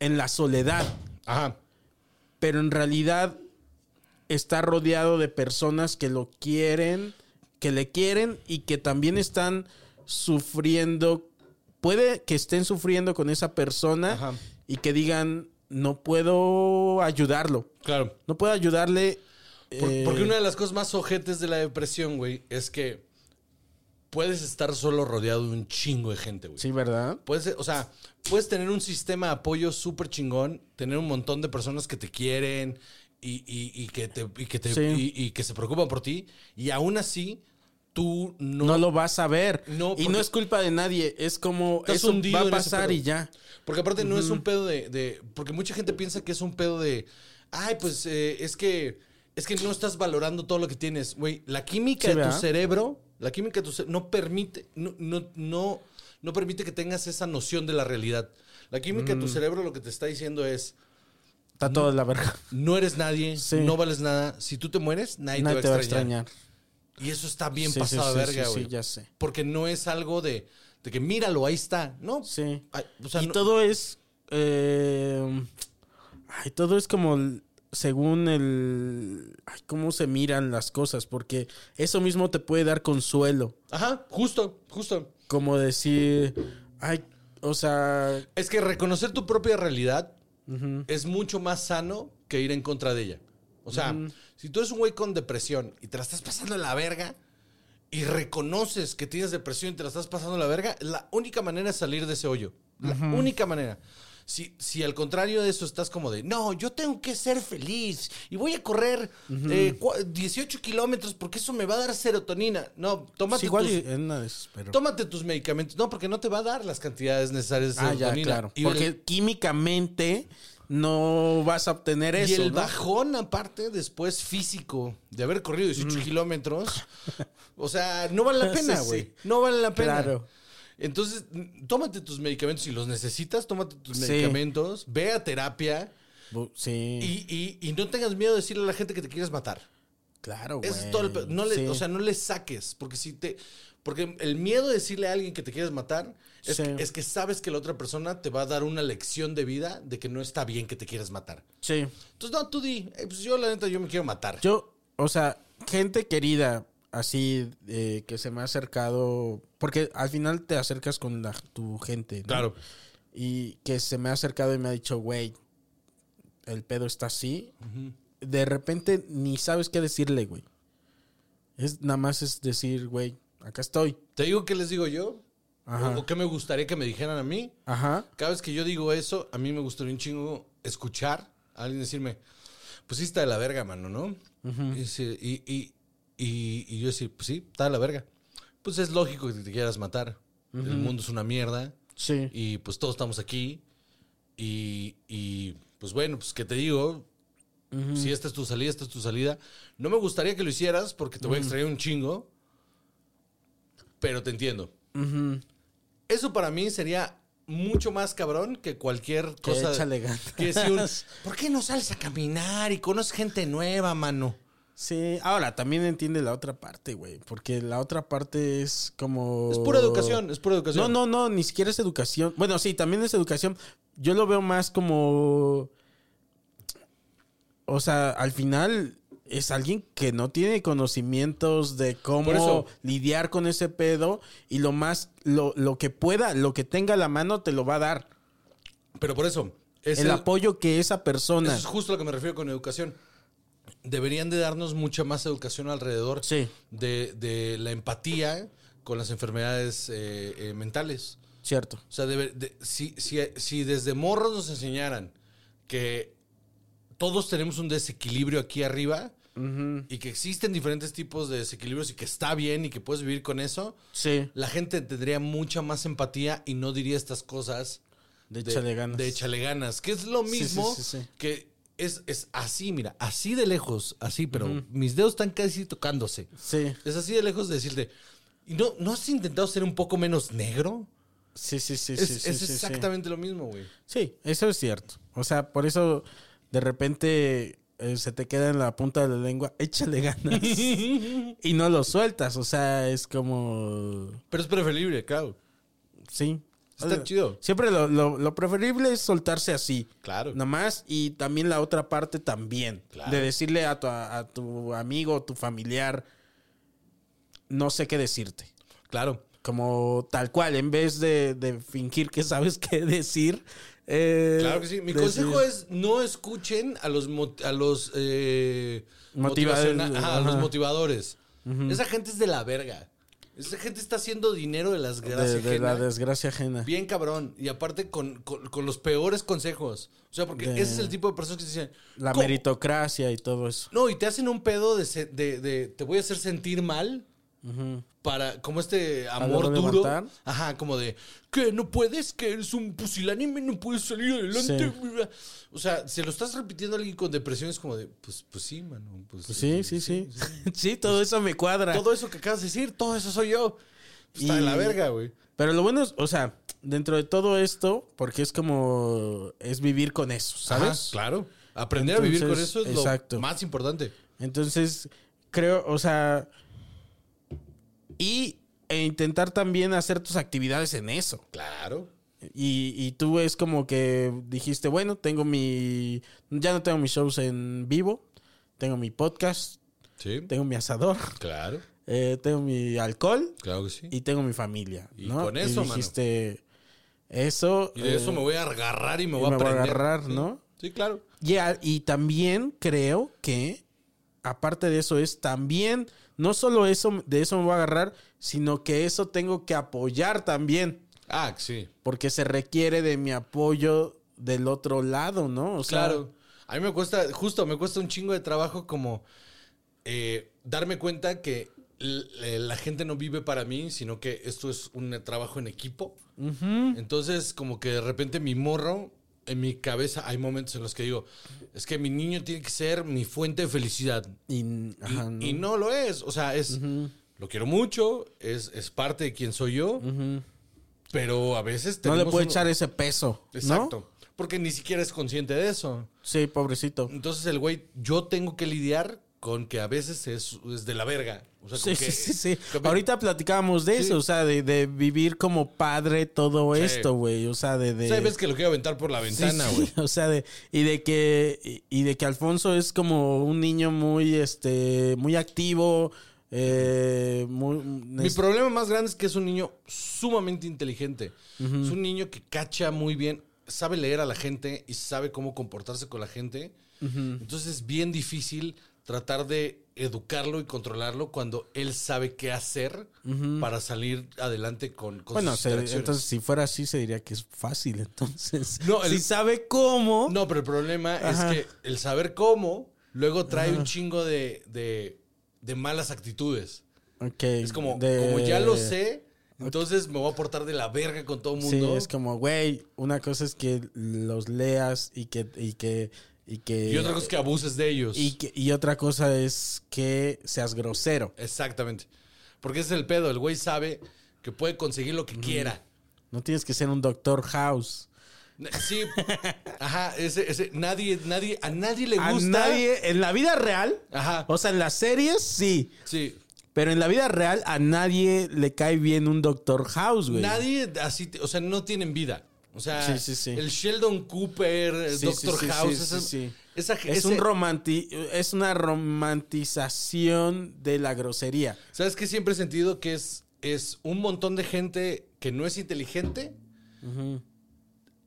en la soledad,
Ajá.
pero en realidad está rodeado de personas que lo quieren, que le quieren y que también están sufriendo. Puede que estén sufriendo con esa persona
Ajá.
y que digan, no puedo ayudarlo.
Claro.
No puedo ayudarle.
Por-
eh,
porque una de las cosas más ojetes de la depresión, güey, es que puedes estar solo rodeado de un chingo de gente, güey.
Sí, ¿verdad?
Puedes, o sea, puedes tener un sistema de apoyo súper chingón, tener un montón de personas que te quieren y, y- y que, te, y, que te-
Sí.
y- y que se preocupan por ti, y aún así tú no,
No, lo vas a ver.
No,
y no es culpa de nadie. Es como
hundido
va a pasar y ya.
Porque aparte no es un pedo de, de- Porque mucha gente piensa que es un pedo de. Ay, pues eh, es que. Es que no estás valorando todo lo que tienes. Güey, la química
Sí,
de tu cerebro. La química de tu cerebro no permite. No, no, no, no permite que tengas esa noción de la realidad. La química de tu cerebro lo que te está diciendo es.
Está todo de la verga.
No eres nadie,
Sí.
no vales nada. Si tú te mueres, nadie,
Nadie
te va a extrañar. Y eso está bien
Sí, sí,
pasado
sí,
de
sí,
verga,
sí,
güey.
ya sé.
Porque no es algo de, de que míralo, ahí está. No.
Sí.
Ay, o sea,
y
no-
todo es. eh, ay, todo es como según el. Ay, cómo se miran las cosas. Porque eso mismo te puede dar consuelo.
Ajá, justo, justo.
Como decir. Ay, o sea.
Es que reconocer tu propia realidad es mucho más sano que ir en contra de ella. O sea, si tú eres un güey con depresión y te la estás pasando en la verga y reconoces que tienes depresión y te la estás pasando en la verga, la única manera es salir de ese hoyo. La única manera. Si, si al contrario de eso estás como de, no, yo tengo que ser feliz y voy a correr eh, cua- 18 kilómetros porque eso me va a dar serotonina. No, tómate
sí, igual
tus-
pero-
Tómate tus medicamentos. No, porque no te va a dar las cantidades necesarias de
Ah, ya, claro.
Y
Porque
el,
químicamente no vas a obtener
y
eso.
el
¿no?
bajón, aparte, después físico, de haber corrido 18 kilómetros, o sea, no vale la pena,
Sí, sí.
güey. No vale la pena.
Claro.
Entonces, mm, tómate tus medicamentos si los necesitas, tómate tus
Sí.
medicamentos, ve a terapia
Sí.
y, y- y no tengas miedo de decirle a la gente que te quieres matar.
claro, güey.
Es todo el no le. O sea, no le saques, porque si te... Porque el miedo de decirle a alguien que te quieres matar es,
Sí.
que, es que sabes que la otra persona te va a dar una lección de vida de que no está bien que te quieras matar.
Sí.
Entonces, no, tú di, "Eh, pues yo la neta, yo me quiero matar.
Yo, o sea, gente querida, así, eh, que se me ha acercado, porque al final te acercas con la- tu gente, ¿no?
Claro.
Y que se me ha acercado y me ha dicho, güey, el pedo está así. De repente ni sabes qué decirle, güey. Es nada más es decir, güey, acá estoy.
Te digo qué les digo yo,
Ajá.
o, qué me gustaría que me dijeran a mí.
Ajá.
Cada vez que yo digo eso, a mí me gustaría un chingo escuchar a alguien decirme, pues sí está de la verga, mano, ¿no? y, dice- y, y- y- y yo decir, pues sí, está de la verga. Pues es lógico que te quieras matar. El mundo es una mierda.
Sí.
Y pues todos estamos aquí. Y, y, pues bueno, pues que te digo, si esta es tu salida, esta es tu salida. No me gustaría que lo hicieras porque te voy a extraer un chingo. Pero te entiendo. Eso para mí sería mucho más cabrón que cualquier cosa.
échale ganas.
Que si un, ¿Por qué no sales a caminar y conoces gente nueva, mano?
Sí, ahora también entiende la otra parte, güey, porque la otra parte es como...
Es pura educación, es pura educación.
No, no, no, ni siquiera es educación. Bueno, sí, también es educación. Yo lo veo más como... O sea, al final es alguien que no tiene conocimientos de cómo
eso.
lidiar con ese pedo y lo más, lo, lo que pueda, lo que tenga a la mano te lo va a dar.
Pero por eso. Es
el,
el-
apoyo que esa persona...
Eso es justo a lo que me refiero con educación. Deberían de darnos mucha más educación alrededor
Sí.
de, de la empatía con las enfermedades eh, eh, mentales.
Cierto.
O sea, de- si, si, si desde morros nos enseñaran que todos tenemos un desequilibrio aquí arriba y que existen diferentes tipos de desequilibrios y que está bien y que puedes vivir con eso,
Sí.
la gente tendría mucha más empatía y no diría estas cosas
De échale ganas.
de échale ganas, que es lo mismo
sí, sí, sí.
que es, es así, mira, así de lejos, así, pero mis dedos están casi tocándose.
Sí.
Es así de lejos de decirte, ¿y no, ¿no has intentado ser un poco menos negro?
Sí, sí, sí,
es
sí,
es exactamente lo mismo, güey.
Sí, eso es cierto. O sea, por eso de repente eh, se te queda en la punta de la lengua, échale ganas. y no lo sueltas, o sea, es como...
Pero es preferible, claro.
Sí.
Está chido.
Siempre lo, lo- lo preferible es soltarse así.
Claro.
Nomás, y también la otra parte también.
Claro.
De decirle a tu, a tu amigo tu familiar, no sé qué decirte.
Claro.
Como tal cual, en vez de, de fingir que sabes qué decir. Eh,
Claro que sí. Mi consejo es no escuchen a los a los eh,
Motivadores,
ajá, a los motivadores. Esa gente es de la verga. Esa gente está haciendo dinero de las
de,
gracias
de la desgracia ajena.
Bien cabrón. Y aparte con, con- con los peores consejos. O sea, porque
De-
ese es el tipo de personas que dicen...
La
"¿Cómo?".
meritocracia y todo eso.
No, y te hacen un pedo de, de, de- te voy a hacer sentir mal para, como este amor duro. Ajá, como de, que no puedes, que eres un pusilánime, no puedes salir adelante. O sea, se lo estás repitiendo a alguien con depresión, es como de, pues, pues sí, mano. Pues,
Pues sí, sí, sí. Sí, todo eso me cuadra.
Todo eso que acabas de decir, todo eso soy yo. Pues Está de la verga, güey.
Pero lo bueno es, o sea, dentro de todo esto, porque es como, es vivir con eso, ¿sabes?
Ajá, claro. Aprender a vivir con eso es
exacto.
lo más importante.
Entonces, creo, o sea, y e intentar también hacer tus actividades en eso.
Claro.
Y, y tú es como que dijiste, bueno, tengo mi, ya no tengo mis shows en vivo, tengo mi podcast,
Sí.
tengo mi asador,
Claro.
eh, tengo mi alcohol
Claro que sí.
y tengo mi familia.
Y
¿no?
con eso, mano.
dijiste, eso.
Y de eso
eh,
me voy a agarrar y me
y
voy a
me voy a
aprender.
agarrar,
Sí.
¿no?
Sí, claro.
Y, a- y también creo que, aparte de eso, es también, no solo eso, de eso me voy a agarrar, sino que eso tengo que apoyar también,
Ah, sí.
porque se requiere de mi apoyo del otro lado, ¿no? O sea,
Claro. A mí me cuesta, justo, me cuesta un chingo de trabajo como eh, darme cuenta que la gente no vive para mí, sino que esto es un trabajo en equipo. Entonces, como que de repente mi morro, en mi cabeza hay momentos en los que digo, es que mi niño tiene que ser mi fuente de felicidad.
Y,
Y,
¿no?
y no lo es. O sea, es. Lo quiero mucho, es, es parte de quien soy yo. Pero a veces
no le puedo
uno-
echar ese peso, ¿no?
Exacto. Porque ni siquiera es consciente de eso.
Sí, pobrecito.
Entonces el güey, yo tengo que lidiar con que a veces es, es de la verga. O sea,
Sí,
que,
sí, sí,
que-
Ahorita platicábamos de
Sí.
eso, o sea, de, de vivir como padre todo
Sí.
esto, güey. O sea, de... de...
Veces que lo quiero aventar por la ventana, güey.
O sea, de, y de que y, y de que Alfonso es como un niño muy este muy activo, eh, muy
Mi problema más grande es que es un niño sumamente inteligente. Es un niño que cacha muy bien, sabe leer a la gente y sabe cómo comportarse con la gente. Entonces es bien difícil tratar de educarlo y controlarlo cuando él sabe qué hacer para salir adelante con, con
bueno,
sus
se- entonces si fuera así se diría que es fácil, entonces.
No, el-
si sabe cómo.
No, pero el problema
Ajá.
es que el saber cómo luego trae un chingo de, de- de malas actitudes.
Ok,
Es como,
de-
como ya lo sé, entonces me voy a portar de la verga con todo el
Sí,
mundo.
es como, güey, una cosa es que los leas y que y que y que
y otra cosa es que abuses de ellos.
y, que- y otra cosa es que seas grosero.
Exactamente. Porque ese es el pedo. El güey sabe que puede conseguir lo que quiera.
No tienes que ser un doctor House.
Sí. Ajá. Ese, ese, nadie, nadie, a nadie le
A
gusta.
nadie, en la vida real,
Ajá.
o sea, en las series sí,
Sí.
pero en la vida real a nadie le cae bien un Doctor House, güey.
Nadie así, o sea, no tienen vida. O sea,
Sí, sí, sí.
el Sheldon Cooper, Doctor House, esa,
Es,
ese-
un romanti es una romantización de la grosería.
¿Sabes qué siempre he sentido? Que es, es un montón de gente que no es inteligente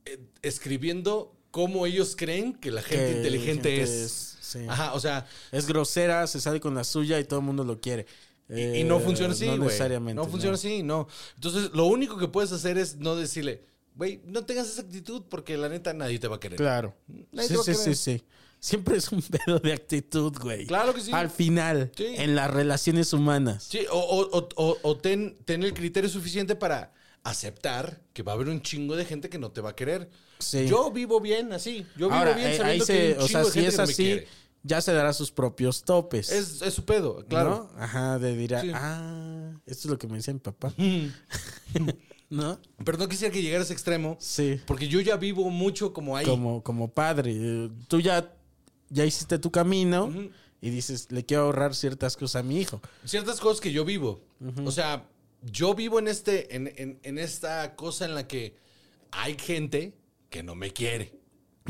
eh, escribiendo cómo ellos creen que la gente
Que
inteligente
gente
es.
es.
Ajá, o sea,
Es grosera, se sale con la suya y todo el mundo lo quiere.
y,
Eh,
y no funciona así,
No necesariamente.
No funciona así, no. Entonces, lo único que puedes hacer es no decirle, güey, no tengas esa actitud porque la neta nadie te va a querer.
Claro.
Nadie
Sí,
te va a
sí, sí,
querer.
sí. Siempre es un pedo de actitud, güey.
Claro que sí.
Al final,
Sí.
en las relaciones humanas.
Sí, o, o- o- o- ten, ten el criterio suficiente para aceptar que va a haber un chingo de gente que no te va a querer.
Sí.
Yo vivo bien así. Yo vivo
Ahora,
bien
eh,
sabiendo
ahí
que hay un
o sea,
de
si
gente
es así, ya se dará sus propios topes.
Es, es su pedo, claro.
¿no? Ajá, de dirá,
Sí.
ah, esto es lo que me decía mi papá. ¿No?
Pero no quisiera que llegara a ese extremo.
Sí.
Porque yo ya vivo mucho como ahí.
Como, como padre. Tú ya ya hiciste tu camino y dices, le quiero ahorrar ciertas cosas a mi hijo.
ciertas cosas que yo vivo. O sea, yo vivo en este, en, en- en esta cosa en la que hay gente que no me quiere.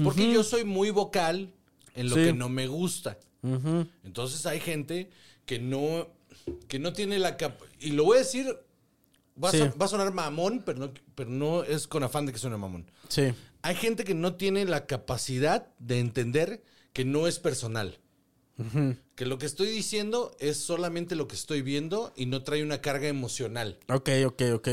Porque yo soy muy vocal en lo
Sí.
que no me gusta. Entonces hay gente que no, que no tiene la capacidad. Y lo voy a decir, va,
Sí.
a, son- va a sonar mamón, pero no, pero no es con afán de que suene mamón.
Sí.
Hay gente que no tiene la capacidad de entender que no es personal. Que lo que estoy diciendo es solamente lo que estoy viendo y no trae una carga emocional.
Ok, ok, ok.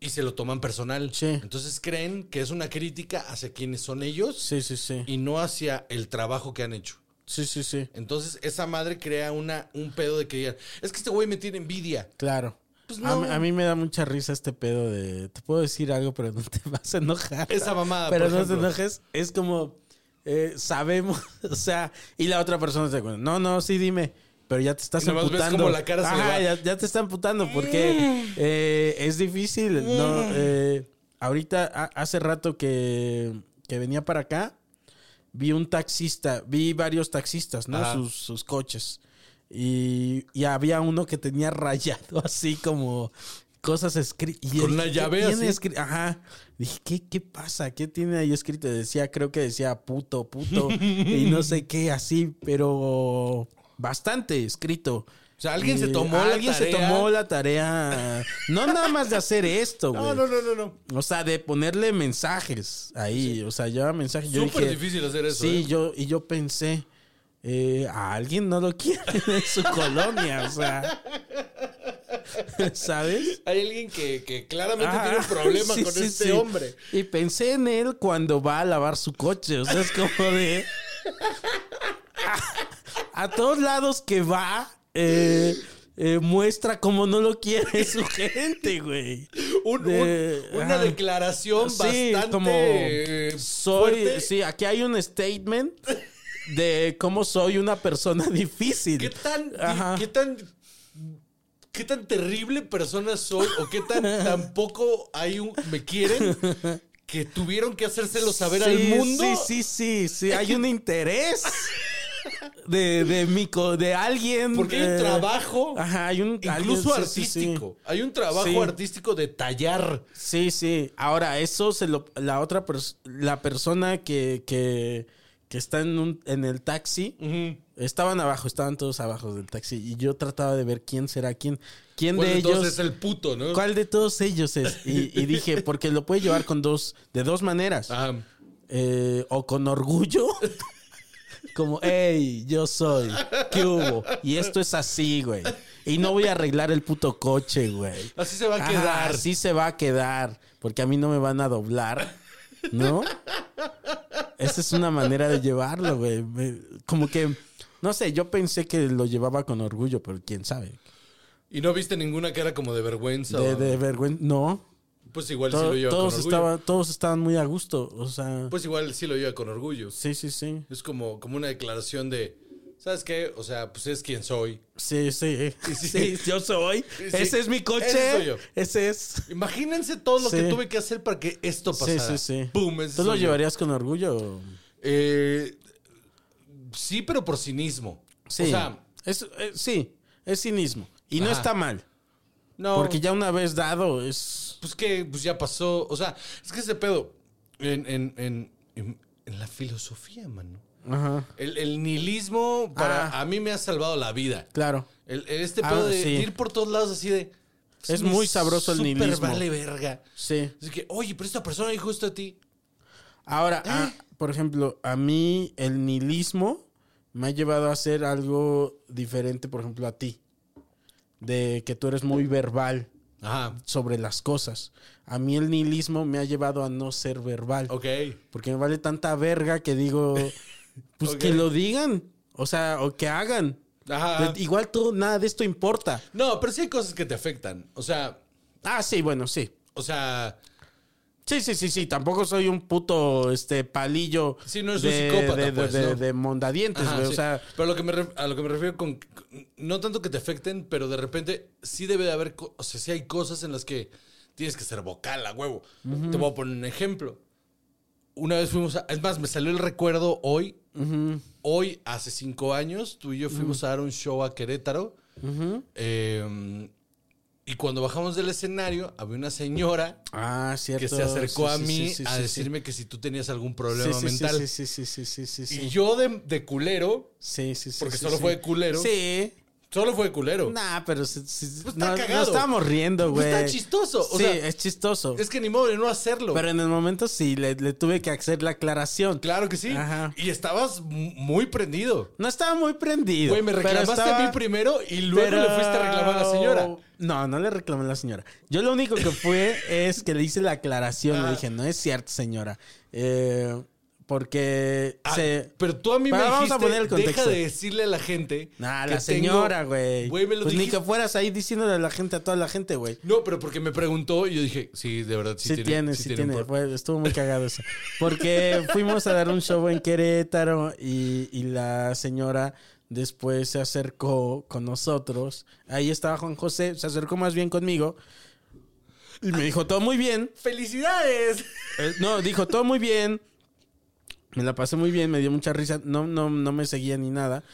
Y se lo toman personal.
Sí.
Entonces creen que es una crítica hacia quienes son ellos
Sí, sí, sí.
y no hacia el trabajo que han hecho.
Sí, sí, sí.
Entonces esa madre crea una, un pedo de que digan, es que este güey me tiene envidia.
Claro.
Pues
a,
no.
mí, a mí me da mucha risa este pedo de. Te puedo decir algo, pero no te vas a enojar.
Esa mamada,
Pero
por
no te enojes. Es como. eh, sabemos. O sea, y la otra persona se cuenta. No, no, sí, dime. Pero ya te estás
Y nomás ves
amputando.
cómo la cara se
Ajá, ya, ya te está amputando porque eh, es difícil. No, eh, ahorita, a- hace rato que, que venía para acá, vi un taxista, vi varios taxistas, ¿no? Sus, sus coches. Y, y había uno que tenía rayado así como cosas escritas.
Con una llave así.
Ajá. Dije, ¿qué, ¿qué pasa? ¿Qué tiene ahí escrito? Decía, creo que decía puto, puto. y no sé qué, así, pero bastante escrito.
O sea, alguien se tomó la
alguien se
tarea.
tomó la tarea. No nada más de hacer esto, güey.
No, no, no, no, no.
O sea, de ponerle mensajes ahí. O sea, lleva mensajes.
Súper difícil hacer eso.
Sí,
¿eh?
yo, y yo pensé, eh, a alguien no lo quiere en su colonia, o sea. ¿Sabes?
Hay alguien que, que claramente
Ajá.
tiene un problema
Sí,
con
sí,
este
sí.
hombre.
Y pensé en él cuando va a lavar su coche. O sea, es como de. A, a todos lados que va, eh, eh, muestra cómo no lo quiere su gente, güey.
Un-
De-
un- una declaración bastante
como soy,
fuerte.
sí, aquí hay un statement de cómo soy una persona difícil.
¿Qué tan,
Ajá.
qué tan, qué tan terrible persona soy o qué tan tampoco hay un me quieren que tuvieron que hacérselo saber al mundo?
Sí, sí, sí, sí, hay un interés de, de, mi de alguien.
Porque hay un
eh,
trabajo,
Ajá, hay un
incluso
alguien- sí, sí, sí.
artístico. Hay un trabajo artístico de tallar.
Sí, sí. Ahora, eso se lo. La otra pers- la persona que, que, que está en, un, en el taxi. Estaban abajo, estaban todos abajo del taxi. Y yo trataba de ver quién será quién. ¿Quién
¿Cuál
de
de todos
ellos?
es el puto, no?
¿Cuál de todos ellos es? Y, y dije, porque lo puede llevar con dos, de dos maneras. Eh, o con orgullo. Como, hey, yo soy. ¿Qué hubo? Y esto es así, güey. Y no voy a arreglar el puto coche, güey.
así se va a quedar.
Así se va a quedar. Porque a mí no me van a doblar. ¿No? Esa es una manera de llevarlo, güey. Como que, no sé, yo pensé que lo llevaba con orgullo, pero quién sabe.
Y no viste ninguna cara como de vergüenza.
De, vergüenza. No.
Pues igual sí lo lleva
todos,
con orgullo.
estaban, todos estaban muy a gusto. O sea,
Pues igual sí lo lleva con orgullo.
sí, sí, sí.
Es como, como una declaración de, ¿sabes qué? O sea, pues es quien soy.
Sí, sí.
sí.
Sí, yo soy.
Sí.
Ese es mi coche.
Ese soy yo.
Ese es.
Imagínense todo lo
Sí.
que tuve que hacer para que esto
Sí,
pasara.
sí, sí.
¡Pum! ese
¿Tú lo
yo.
llevarías con orgullo?
Eh, sí, pero por cinismo.
Sí.
O sea,
es, eh, sí, es cinismo. Y no está mal.
no.
Porque ya una vez dado es.
Pues que pues ya pasó. O sea, es que ese pedo. En, en, en- en la filosofía, mano.
Ajá.
El, el nihilismo para
Ah.
a mí me ha salvado la vida.
Claro.
El, este
Ah,
pedo de,
sí.
de ir por todos lados así de.
Es
me
muy sabroso el nihilismo.
vale verga.
Sí.
Así que, oye, pero esta persona dijo esto a ti.
Ahora,
Eh.
ah, por ejemplo, a mí el nihilismo me ha llevado a hacer algo diferente, por ejemplo, a ti. De que tú eres muy verbal
Ajá.
sobre las cosas. A mí el nihilismo me ha llevado a no ser verbal.
Ok.
Porque me vale tanta verga que digo, pues que lo digan. O sea, o que hagan.
Ajá.
Igual todo, nada de esto importa.
No, pero sí hay cosas que te afectan. O sea,
Ah, sí, bueno, sí.
o sea,
Sí, sí, sí, sí. Tampoco soy un puto este palillo
Sí, no es un
de,
psicópata,
de,
pues,
de-
¿no?
de mondadientes,
Ajá,
güey. O sea,
pero lo que me ref- a lo que me refiero con no tanto que te afecten, pero de repente sí debe de haber, o sea, sí hay cosas en las que tienes que ser vocal a huevo. Te voy a poner un ejemplo. Una vez fuimos a. Es más, me salió el recuerdo hoy. Hoy, hace cinco años, tú y yo fuimos a dar un show a Querétaro. Eh, y cuando bajamos del escenario, había una señora
Ah,
que se acercó
Sí,
a mí
sí, sí,
a decirme que si tú tenías algún problema mental.
Sí, sí, sí, sí, sí.
Y yo de, de culero,
Sí, sí, sí.
porque solo fue de culero.
Sí.
Solo fue culero.
Nah, pero
Pues está
no,
cagado.
no estábamos riendo,
Pues
güey.
está chistoso, o
sí,
sea,
es chistoso.
Es que ni modo de no hacerlo.
Pero en el momento sí, le, le tuve que hacer la aclaración.
claro que sí.
Ajá.
Y estabas muy prendido.
No estaba muy prendido.
Güey, me reclamaste
estaba-
a mí primero y luego
pero-
le fuiste a reclamar a la señora.
No, no le reclamé a la señora. Yo lo único que fue es que le hice la aclaración.
Ah.
Le dije, no es cierto, señora. Eh, porque
Ah,
se...
Pero tú a mí
Pero
me
vamos
dijiste,
a poner el contexto.
deja de decirle a la gente
Nah,
que
la señora, güey.
Güey, me lo
Pues ni que fueras ahí diciéndole a la gente, a toda la gente, güey.
No, pero porque me preguntó y yo dije, sí, de verdad, sí,
Sí, tiene, sí, tiene.
por-
Fue- estuvo muy cagado eso. Porque fuimos a dar un show en Querétaro y, y la señora después se acercó con nosotros. Ahí estaba Juan José, se acercó más bien conmigo. Y me dijo, todo muy bien.
¡Felicidades!
Eh, no, dijo, todo muy bien. Me la pasé muy bien, me dio mucha risa. No, no, no me seguía ni nada.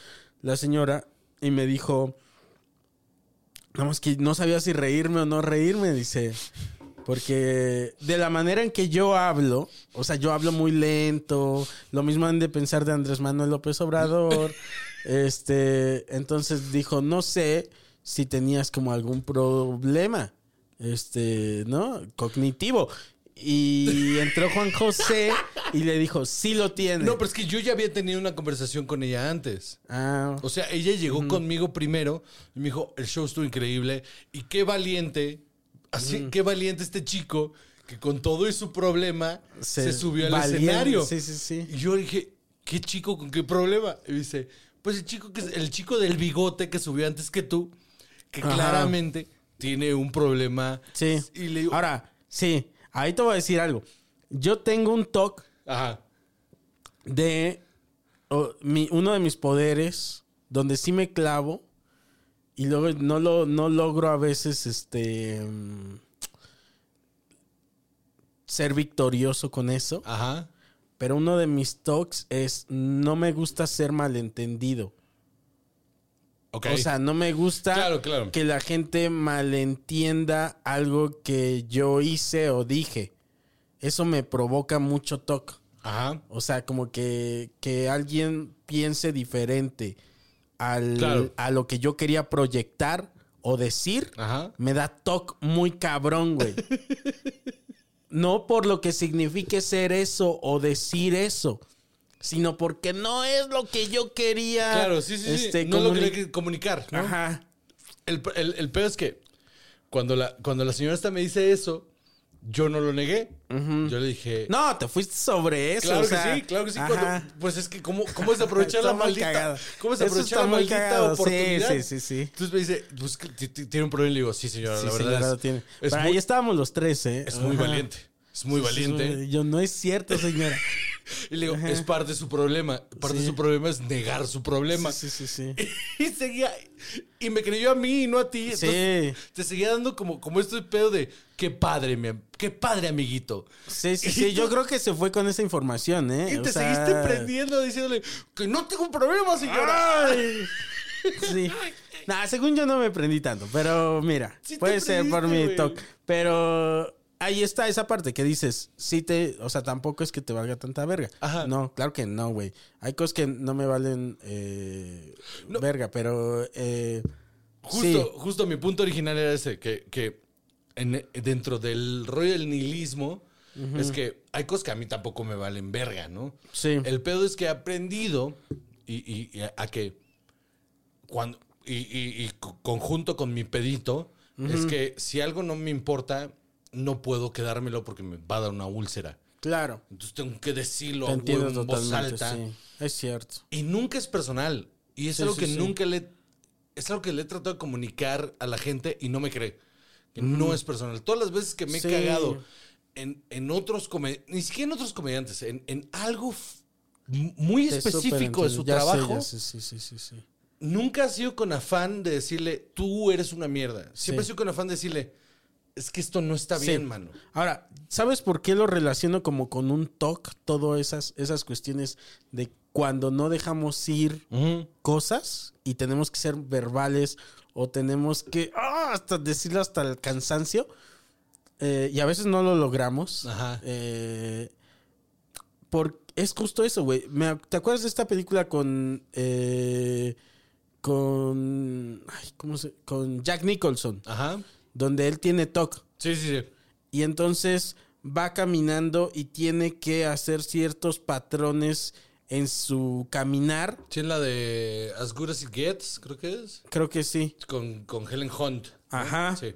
La señora. Y me dijo. Nada más que no sabía si reírme o no reírme, dice. Porque de la manera en que yo hablo, o sea, yo hablo muy lento. Lo mismo han de pensar de Andrés Manuel López Obrador. este, entonces dijo, no sé si tenías como algún problema, este, ¿no? Cognitivo. Y entró Juan José y le dijo, sí lo tiene.
No, pero es que yo ya había tenido una conversación con ella antes.
Ah,
O sea, ella llegó conmigo primero y me dijo, el show estuvo increíble y qué valiente, así, qué valiente este chico que con todo y su problema se, subió al
valiente.
escenario.
Sí, sí, sí.
Y yo dije, ¿qué chico con qué problema? Y dice, pues el chico que el chico del bigote que subió antes que tú, que
Ajá.
claramente tiene un problema.
Sí.
Y le digo,
Ahora, sí, ahí te voy a decir algo. Yo tengo un toque
ajá.
de mi, uno de mis poderes donde sí me clavo y luego no lo no logro a veces este mm, ser victorioso con eso,
Ajá.
pero uno de mis toques es no me gusta ser malentendido. O sea, no me gusta
Claro, claro.
que la gente malentienda algo que yo hice o dije. Eso me provoca mucho toque.
Ajá.
O sea, como que, que alguien piense diferente al,
Claro.
a lo que yo quería proyectar o decir,
Ajá.
me da toque muy cabrón, güey. no por lo que signifique ser eso o decir eso, sino porque no es lo que yo quería.
Claro, sí, sí, sí.
este,
No lo que
comuni-
hay que comunicar. ¿no?
Ajá.
El, el, el peor es que cuando la, cuando la señora esta me dice eso, yo no lo negué. Yo le dije.
No, te fuiste sobre eso.
Claro
o
que
sea,
sí, claro que sí. cuando- pues es que, ¿cómo, cómo es aprovechar la maldita?
cagado.
¿Cómo es aprovechar la maldita
cagado.
Oportunidad?
sí, sí, sí.
Entonces me dice, pues tiene un problema. Y le digo, sí, señora,
Sí,
la verdad
señora,
es,
lo tiene.
es muy,
ahí estábamos los tres, ¿eh?
es muy
Ajá.
valiente. Es muy valiente.
Yo, no es cierto, señora.
Y le digo, es parte de su problema. Parte de su problema es negar su problema.
Sí, sí, sí. sí.
Y seguía. Y me creyó a mí y no a ti. Entonces,
Sí.
te seguía dando como, como este pedo de qué padre, mi, qué padre, amiguito.
Sí, sí, sí. Yo creo que se fue con esa información, ¿eh?
Y
O
te
sea,
seguiste prendiendo diciéndole que no tengo problema, señora.
Ay. Sí. Nah, según yo no me prendí tanto, pero mira,
Sí
puede ser por mi toque. Pero ahí está esa parte que dices, sí te, o sea, tampoco es que te valga tanta verga.
Ajá.
No, claro que no, güey. Hay cosas que no me valen eh, verga, pero eh,
Justo,
sí.
justo mi punto original era ese, que, que en- dentro del rollo del nihilismo es que hay cosas que a mí tampoco me valen verga, ¿no?
Sí.
El pedo es que he aprendido y, y- y a, que cuando y, y- y co- conjunto con mi pedito es que si algo no me importa no puedo quedármelo porque me va a dar una úlcera.
Claro.
Entonces tengo que decirlo a huevo en voz alta.
sí. Es cierto.
Y nunca es personal. Y es
Sí,
algo que
sí.
nunca le. Es algo que le he tratado de comunicar a la gente y no me cree. Que no es personal. Todas las veces que me he cagado en, en otros comediantes, ni siquiera en otros comediantes, en, en algo muy
Te
específico de su.
Ya
trabajo,
ya sé, sí, sí, sí, sí.
nunca ha sido con afán de decirle, tú eres una mierda. Siempre ha sido con afán de decirle, es que esto no está
Sí.
bien, mano.
Ahora, ¿sabes por qué lo relaciono como con un TOC? Todas esas, esas cuestiones de cuando no dejamos ir cosas y tenemos que ser verbales o tenemos que ah, hasta decirlo hasta el cansancio eh, y a veces no lo logramos.
Ajá.
Eh, por, es justo eso, güey. ¿Te acuerdas de esta película con... eh, con... ay, ¿Cómo se...? Con Jack Nicholson,
Ajá.
Donde él tiene TOC.
Sí, sí, sí.
Y entonces va caminando y tiene que hacer ciertos patrones en su caminar.
Sí, la de As Good As It Gets, creo que es.
Creo que sí.
Con, con Helen Hunt. ¿no?
Ajá.
Sí.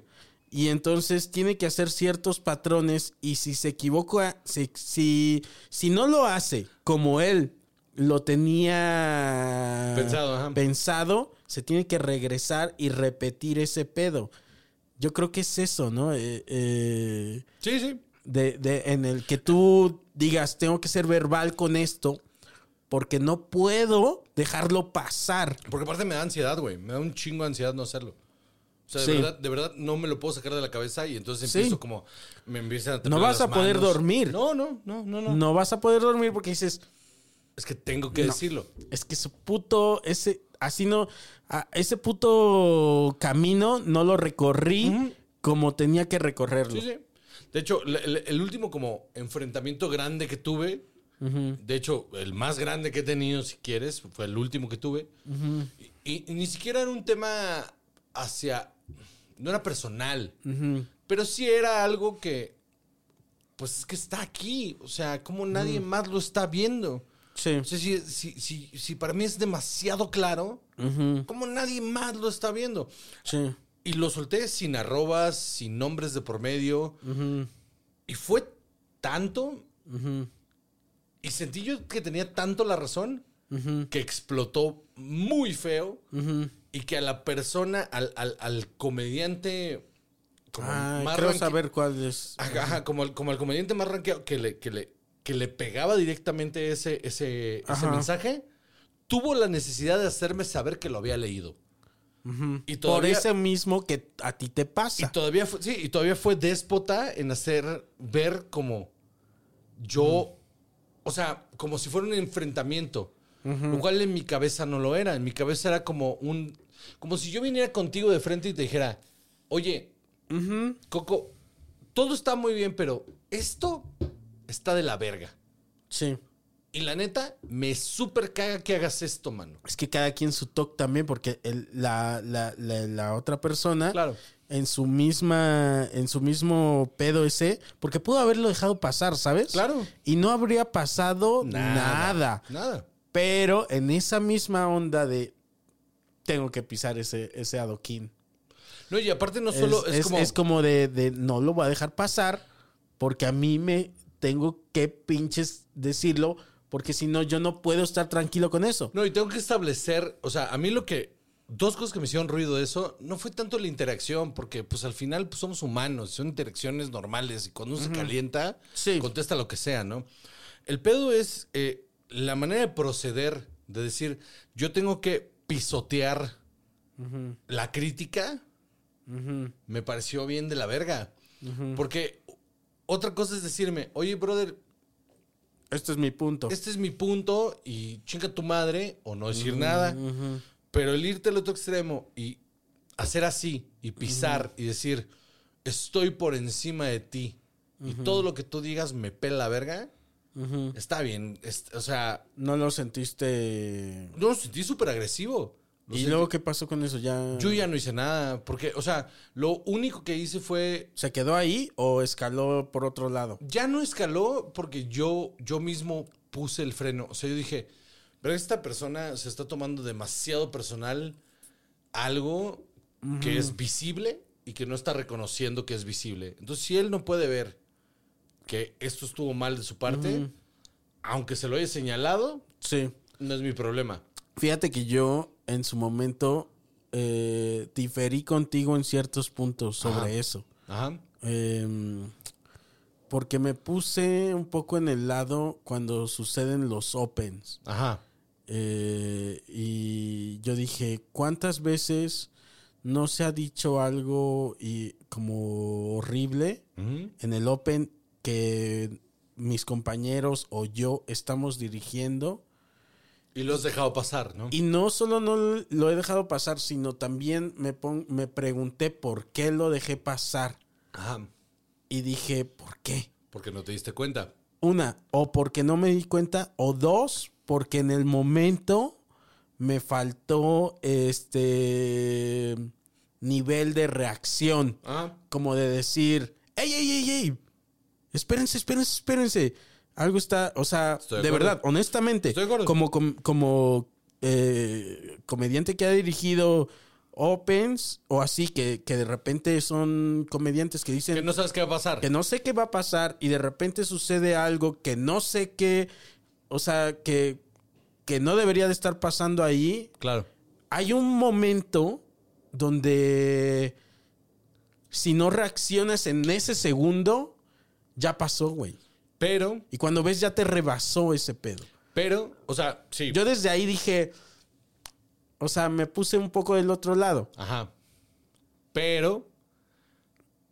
Y entonces tiene que hacer ciertos patrones y si se equivoca, si, si, si no lo hace como él lo tenía
Pensado, ajá.
pensado, se tiene que regresar y repetir ese pedo. Yo creo que es eso, ¿no? Eh, eh,
Sí, sí.
de, de- en el que tú digas, tengo que ser verbal con esto, porque no puedo dejarlo pasar.
Porque aparte me da ansiedad, güey. Me da un chingo de ansiedad no hacerlo. O sea, de,
Sí.
verdad, de verdad no me lo puedo sacar de la cabeza y entonces
Sí.
empiezo como... Me empiezan a
No vas
las
a poder
manos.
dormir.
No, no, no, no, no.
No vas a poder dormir porque dices,
Es que tengo que
No.
decirlo.
es que su puto, ese, así no, a- ese puto camino no lo recorrí como tenía que recorrerlo.
Sí, sí. De hecho, el, último como enfrentamiento grande que tuve, de hecho, el más grande que he tenido, si quieres, fue el último que tuve. y, y ni siquiera era un tema hacia... No era personal, pero sí era algo que... Pues es que está aquí. O sea, como nadie más lo está viendo.
Sí.
Si, si, si, si para mí es demasiado claro, como nadie más lo está viendo.
Sí.
Y lo solté sin arrobas, sin nombres de por medio. Y fue tanto, y sentí yo que tenía tanto la razón, que explotó muy feo, y que a la persona, al, al- al comediante como
Ay,
más
creo saber cuál es.
Ajá, como, el, como el comediante más ranqueado que le, que le, que le pegaba directamente ese, ese, ese mensaje, tuvo la necesidad de hacerme saber que lo había leído. Y
Por
todavía,
ese mismo que a ti te
y
pasa.
todavía fue, sí, y todavía fue déspota en hacer ver como yo, o sea, como si fuera un enfrentamiento. Lo cual en mi cabeza no lo era. En mi cabeza era como un. Como si yo viniera contigo de frente y te dijera, oye, Coco, todo está muy bien, pero esto está de la verga.
Sí.
Y la neta, me súper caga que hagas esto, mano.
Es que cada quien su toque también, porque el- la, la- la- la otra persona
Claro.
en su misma, en su mismo pedo ese, porque pudo haberlo dejado pasar, ¿sabes?
Claro.
Y no habría pasado nada.
Nada.
Pero en esa misma onda de tengo que pisar ese, ese adoquín.
No, y aparte no solo
es,
es,
es-
como.
es como de, de no lo voy a dejar pasar porque a mí me tengo que pinches decirlo porque si no yo no puedo estar tranquilo con eso.
No, y tengo que establecer, o sea, a mí lo que, dos cosas que me hicieron ruido de eso, no fue tanto la interacción, porque pues al final pues, somos humanos, son interacciones normales y cuando uno se calienta,
Sí.
contesta lo que sea, ¿no? El pedo es eh, la manera de proceder, de decir, yo tengo que pisotear la crítica, me pareció bien de la verga. Porque otra cosa es decirme, oye, brother,
Este es mi punto.
este es mi punto y chinga tu madre o no decir nada. Pero el irte al otro extremo y hacer así y pisar y decir, estoy por encima de ti y todo lo que tú digas me pela la verga, está bien. Es- o sea,
No lo sentiste.
no lo sentí súper agresivo. Lo
¿Y luego qué pasó con eso? ¿Ya
Yo ya no hice nada, porque, o sea, lo único que hice fue
se quedó ahí o escaló por otro lado?
ya no escaló porque yo, yo mismo puse el freno. O sea, yo dije, pero esta persona se está tomando demasiado personal algo que es visible y que no está reconociendo que es visible. Entonces, si él no puede ver que esto estuvo mal de su parte, aunque se lo haya señalado,
Sí.
no es mi problema.
Fíjate que yo en su momento eh, diferí contigo en ciertos puntos sobre
Ajá.
eso.
Ajá.
Em, porque me puse un poco en el lado cuando suceden los opens.
Ajá.
Eh, y yo dije, ¿cuántas veces no se ha dicho algo y como horrible
Ujú.
en el Open que mis compañeros o yo estamos dirigiendo.
Y lo has dejado pasar, ¿no?
Y no solo no lo he dejado pasar, sino también me, pon- me pregunté por qué lo dejé pasar.
Ajá.
Y dije, ¿por qué?
Porque no te diste cuenta.
Una, o porque no me di cuenta, o dos, porque en el momento me faltó este nivel de reacción.
Ah.
Como de decir, ¡ey, ey, ey, ey! Espérense, espérense, espérense. Algo está, o sea,
Estoy de
verdad, honestamente,
Estoy de
como, com- como eh, comediante que ha dirigido Opens o así, que, que de repente son comediantes que dicen
Que no sabes qué va a pasar.
que no sé qué va a pasar y de repente sucede algo que no sé qué, o sea, que, que no debería de estar pasando ahí.
Claro.
Hay un momento donde si no reaccionas en ese segundo, ya pasó, güey.
Pero,
Y cuando ves ya te rebasó ese pedo.
pero, o sea, sí.
Yo desde ahí dije, o sea, me puse un poco del otro lado.
Ajá. Pero,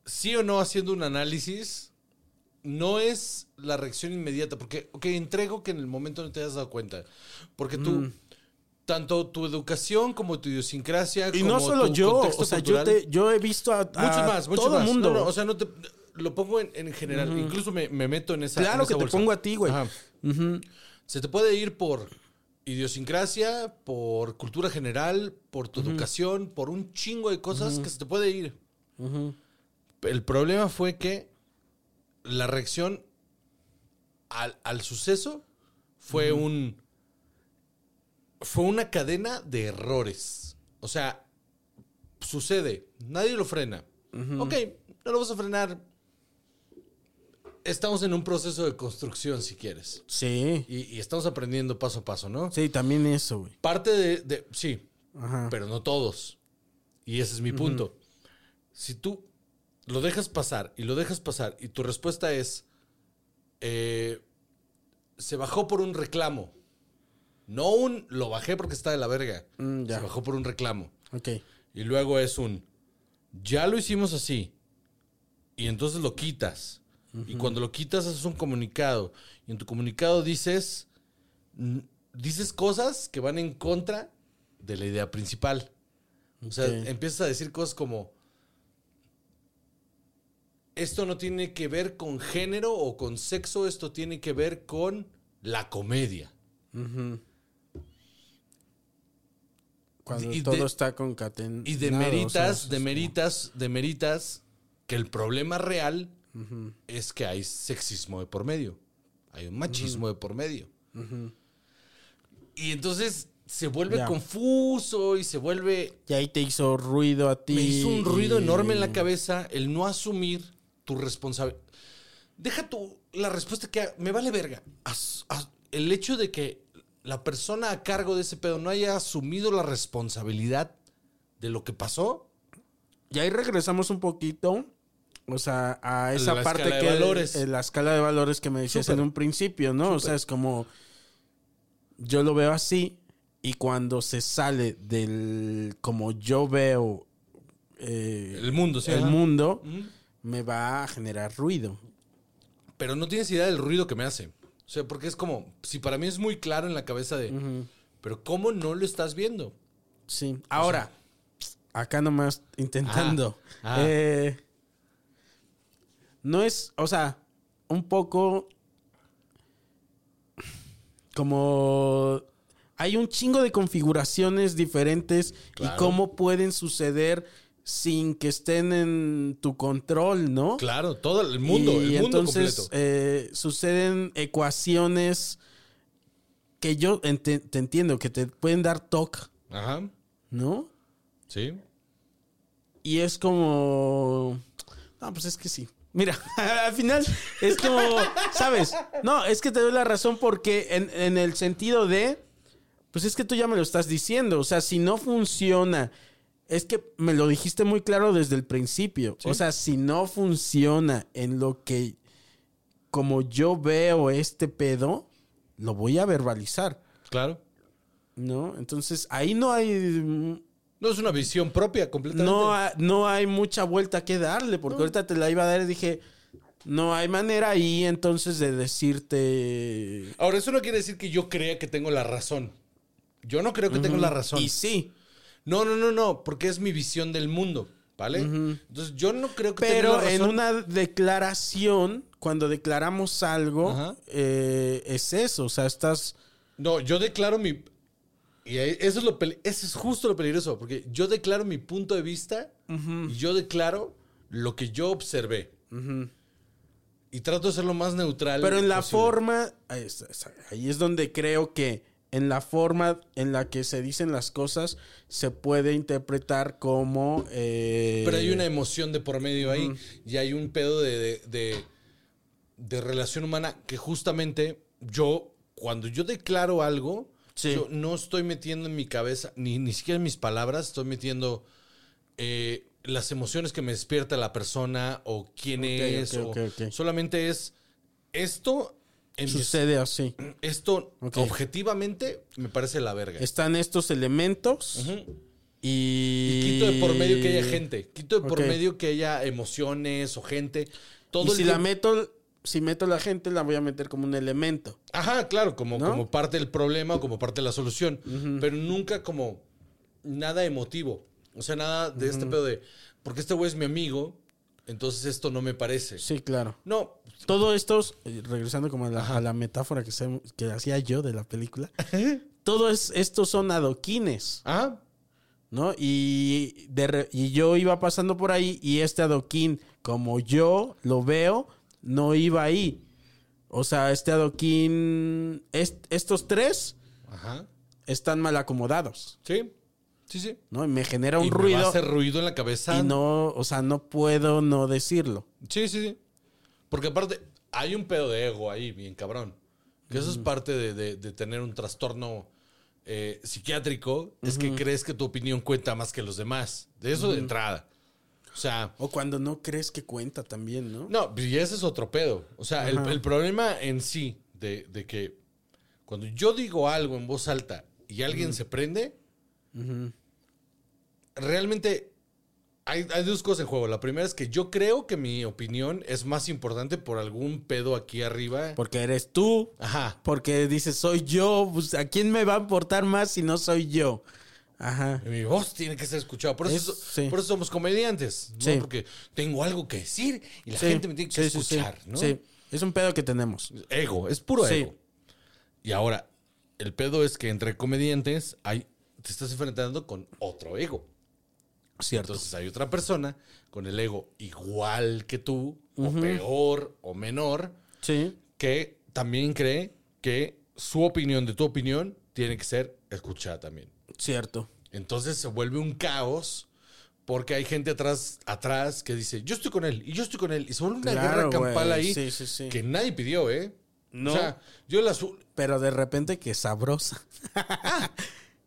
sí o no haciendo un análisis, no es la reacción inmediata. Porque, ok, entrego que en el momento no te has dado cuenta. Porque tú,
Mm.
tanto tu educación como tu idiosincrasia.
Y
como
no solo
tu
yo, o sea, yo,
cultural-
te, yo he visto a, a
Muchos más, muchos
todo el mundo.
No, no, o sea, no te. Lo pongo en, en general. Incluso me, me meto en esa.
Claro
en esa
que te pongo a ti, güey.
Se te puede ir por idiosincrasia, por cultura general, por tu educación, por un chingo de cosas que se te puede ir. El problema fue que la reacción al, al suceso fue un. Fue una cadena de errores. O sea, sucede, nadie lo frena. Ok, no lo vas a frenar. Estamos en un proceso de construcción, si quieres.
Sí.
Y, y estamos aprendiendo paso a paso, ¿no?
Sí, también eso, güey.
Parte de, de- sí,
Ajá.
pero no todos. Y ese es mi punto. Si tú lo dejas pasar y lo dejas pasar y tu respuesta es, eh, se bajó por un reclamo. No un, lo bajé porque está de la verga.
Mm.
Se bajó por un reclamo.
Ok.
Y luego es un, ya lo hicimos así. Y entonces lo quitas. Y cuando lo quitas haces un comunicado. Y en tu comunicado dices, dices cosas que van en contra de la idea principal. O sea, empiezas a decir cosas como, esto no tiene que ver con género o con sexo, esto tiene que ver con la comedia.
Cuando
Y
todo
de-
está concatenado.
Y demeritas, demeritas, demeritas que el problema real es que hay sexismo de por medio. Hay un machismo de por medio. Y entonces se vuelve confuso y se vuelve...
Y ahí te hizo ruido a ti.
Me hizo un ruido
y-
enorme en la cabeza el no asumir tu responsabilidad. Deja tu la respuesta que me vale verga. As- as- el hecho de que la persona a cargo de ese pedo no haya asumido la responsabilidad de lo que pasó,
Y ahí regresamos un poquito. O sea, a esa
La
parte que.
valores.
en la escala de valores que me decías en un principio, ¿no? O sea, es como. Yo lo veo así. Y cuando se sale del. Como yo veo. eh,
el mundo, sí.
el
ajá.
mundo. Me va a generar ruido.
Pero no tienes idea del ruido que me hace. O sea, porque es como, si para mí es muy claro en la cabeza de, pero ¿cómo no lo estás viendo?
Sí. Ahora, acá nomás intentando.
Ah, ah.
Eh, no es, o sea, un poco como hay un chingo de configuraciones diferentes
Claro.
y cómo pueden suceder sin que estén en tu control, ¿no?
Claro, todo el mundo,
Y
el mundo
entonces
completo.
eh, suceden ecuaciones que yo te entiendo, que te pueden dar toque,
Ajá,
¿no?
sí.
Y es como. No, pues es que sí. Mira, al final es como. ¿Sabes? No, es que te doy la razón porque en, en el sentido de. Pues es que tú ya me lo estás diciendo. O sea, si no funciona. Es que me lo dijiste muy claro desde el principio. O sea, si no funciona en lo que. Como yo veo este pedo, lo voy a verbalizar.
Claro.
¿No? Entonces ahí no hay.
No es una visión propia completamente.
no, ha- no hay mucha vuelta que darle, porque ahorita te la iba a dar y dije, no hay manera ahí entonces de decirte...
Ahora, eso no quiere decir que yo crea que tengo la razón. Yo no creo que tengo la razón.
Y sí,
No, no, no, no, porque es mi visión del mundo, ¿vale? Entonces yo no creo que tenga
pero
la
en
razón.
una declaración, cuando declaramos algo, eh, es eso, o sea, estás...
No, yo declaro mi... Y eso es, lo eso es justo lo peligroso, porque yo declaro mi punto de vista y yo declaro lo que yo observé. Y trato de ser lo más neutral.
Pero en la
posible.
forma, ahí es, ahí es donde creo que en la forma en la que se dicen las cosas se puede interpretar como... eh,
Pero hay una emoción de por medio ahí y hay un pedo de, de, de- de relación humana que justamente yo, cuando yo declaro algo,
Sí.
yo no estoy metiendo en mi cabeza, ni, ni siquiera en mis palabras, estoy metiendo eh, las emociones que me despierta la persona o quién es.
ok,
o-
ok, ok.
Solamente es esto. En mis-
Sucede así.
esto objetivamente me parece la verga.
Están estos elementos y...
Y quito de por medio que haya gente. Quito de por medio que haya emociones o gente. Todo
y
el
si la meto, si meto la gente, la voy a meter como un elemento.
Ajá, claro, como,
¿No?
como parte del problema o como parte de la solución. Pero nunca como nada emotivo. O sea, nada de este pedo de. Porque este güey es mi amigo, entonces esto no me parece.
Sí, claro.
No,
Todo esto, eh, regresando como a la, a la metáfora que, se- que hacía yo de la película, todo es, estos son adoquines.
ajá.
¿no? Y, de y yo iba pasando por ahí y este adoquín, como yo lo veo, no iba ahí. O sea, este adoquín, est- estos tres
Ajá.
están mal acomodados,
Sí, sí, sí.
¿no? Y me genera un
y Me va a
ruido
ruido en la cabeza.
y no, o sea, no puedo no decirlo.
Sí, sí, sí. Porque aparte, hay un pedo de ego ahí, bien cabrón. Que eso es parte de, de- de tener un trastorno eh, psiquiátrico, es que crees que tu opinión cuenta más que los demás. De eso de entrada. O sea,
O cuando no crees que cuenta también, ¿no?
no, y ese es otro pedo. O sea, el, el problema en sí de, de que cuando yo digo algo en voz alta y alguien se prende, realmente hay, hay dos cosas en juego. La primera es que yo creo que mi opinión es más importante por algún pedo aquí arriba.
Porque eres tú,
Ajá.
porque dices, soy yo, pues, ¿a quién me va a importar más si no soy yo? Ajá.
Mi voz tiene que ser escuchada. Por eso,
Es- sí.
por eso somos comediantes. ¿no?
Sí.
Porque tengo algo que decir y la
Sí,
gente me tiene que escuchar. ¿no?
Sí, es un pedo que tenemos.
Ego, es puro ego. Y ahora, el pedo es que entre comediantes hay, te estás enfrentando con otro ego.
Cierto.
Entonces hay otra persona con el ego igual que tú, o peor, o menor,
sí.
que también cree que su opinión de tu opinión tiene que ser escuchada también.
Cierto.
Entonces se vuelve un caos porque hay gente atrás, atrás que dice, yo estoy con él, y yo estoy con él. Y se vuelve una
Claro,
guerra campal ahí
Sí, sí, sí.
que nadie pidió, ¿eh?
No.
O sea, yo la... su-
Pero de repente que sabrosa.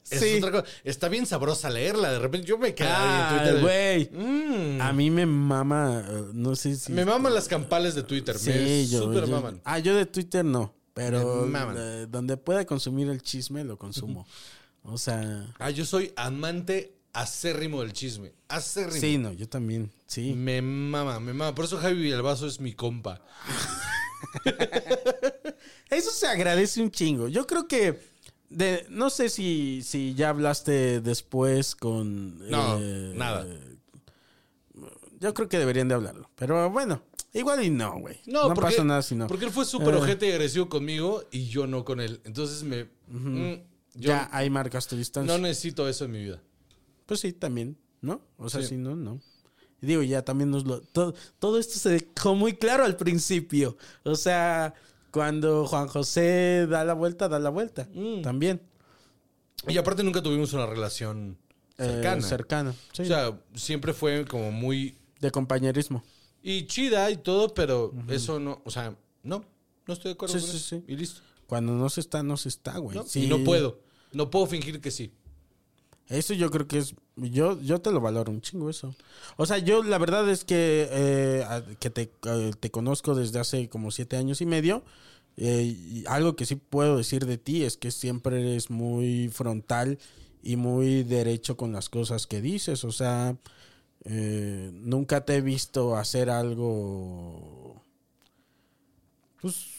Es otra cosa. Está bien sabrosa leerla. De repente yo me quedé
Ah,
en Twitter.
güey.
"Mm".
A mí me mama, eh, no sé si...
Me maman las campales de Twitter.
Sí,
me
yo,
super
yo-
maman.
Ah, yo de Twitter no. Pero eh, donde pueda consumir el chisme, lo consumo. O sea...
Ah, yo soy amante acérrimo del chisme. Acérrimo.
Sí, no, yo también. Sí.
Me mama, me mama. Por eso Javi Villalbazo es mi compa.
Eso se agradece un chingo. Yo creo que. De, no sé si, si ya hablaste después con.
No,
eh,
nada.
Yo creo que deberían de hablarlo. Pero bueno, igual y no, güey.
No,
No,
porque,
pasa nada si no.
Porque él fue súper
Eh.
ojete y agresivo conmigo y yo no con él. Entonces me. mm, yo
ya ahí marcas tu distancia.
no necesito eso en mi vida.
Pues sí, también, ¿no? O sea,
Sí.
sí, no, no. Y digo, ya también nos lo. Todo, todo esto se dejó muy claro al principio. O sea, cuando Juan José da la vuelta, da la vuelta.
Mm.
También.
Y aparte nunca tuvimos una relación
Eh,
cercana.
cercana. Sí.
O sea, siempre fue como muy.
de compañerismo.
Y chida y todo, pero eso no. O sea, no. No estoy de acuerdo
Sí,
con
sí,
eso.
sí.
Y listo.
Cuando no se está, no se está, güey.
¿no?
Sí.
Y no puedo. No puedo fingir que sí.
Eso yo creo que es. Yo, yo te lo valoro un chingo eso. O sea, yo la verdad es que, eh, que te, eh, te conozco desde hace como siete años y medio. eh, y algo que sí puedo decir de ti es que siempre eres muy frontal y muy derecho con las cosas que dices. O sea, nunca te he visto hacer algo. Pues.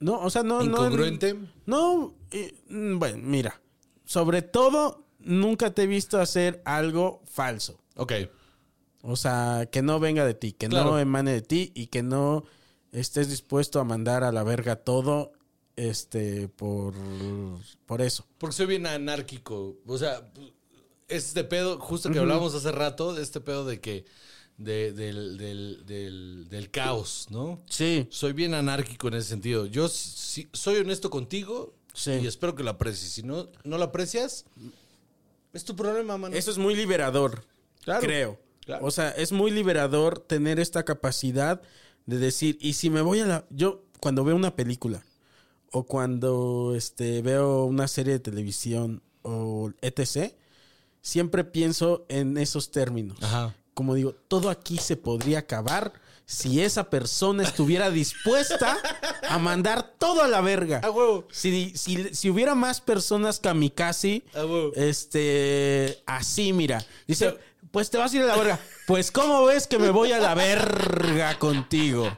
No, o sea, no. no-
Incongruente.
No, eh, mm, bueno, mira. Sobre todo, nunca te he visto hacer algo falso.
Ok.
O sea, que no venga de ti, que no emane de ti y que no estés dispuesto a mandar a la verga todo este por por eso.
Porque soy bien anárquico. O sea, este pedo, justo que hablábamos hace rato, de este pedo de que. De- del, del- del- del caos, ¿no?
Sí.
Soy bien anárquico en ese sentido. Yo sí- soy honesto contigo
Sí.
y espero que lo aprecies. Si no, no lo aprecias, es tu problema, mano.
Eso es muy liberador,
Claro,
creo.
claro.
O sea, es muy liberador tener esta capacidad de decir, y si me voy a la... Yo cuando veo una película o cuando este, veo una serie de televisión o etc., siempre pienso en esos términos.
Ajá.
Como digo, todo aquí se podría acabar si esa persona estuviera dispuesta a mandar todo a la verga.
A huevo.
Si, si, si hubiera más personas kamikaze,
A huevo.
este, así, mira. Dice, pues te vas a ir a la verga. Pues, ¿cómo ves que me voy a la verga contigo?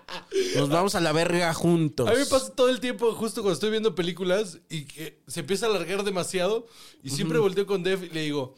Nos vamos a la verga juntos.
A mí me pasa todo el tiempo, justo cuando estoy viendo películas y que se empieza a alargar demasiado. Y siempre volteo con Def y le digo: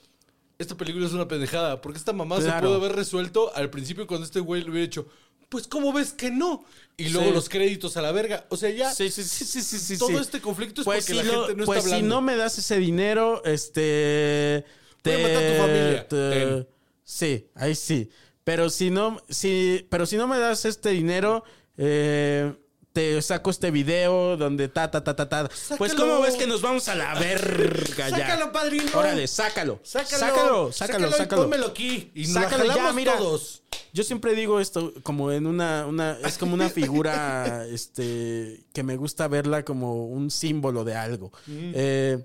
Esta película es una pendejada. Porque esta mamá se pudo haber resuelto al principio cuando este güey lo hubiera hecho. Pues, ¿cómo ves que no? Y luego
Sí.
los créditos a la verga. O sea, ya.
Sí, sí, sí, sí,
Todo este conflicto es
Pues
porque
si
la
lo-
gente no
pues
está
si
hablando.
no me das ese dinero, este...
Voy a matar a tu familia. Ten.
sí, ahí sí. Pero si no, si, pero si no me das este dinero, eh, te saco este video donde ta, ta, ta, ta, ta. Pues. ¿cómo ves que nos vamos a la verga ya?
Sácalo, padrino.
Órale, sácalo.
Sácalo,
Sácalo, sácalo,
y
sácalo.
pónmelo aquí. Y nos
Sácalo ya, mira.
todos.
Yo siempre digo esto como en una, una es como una figura, este, que me gusta verla como un símbolo de algo. Eh,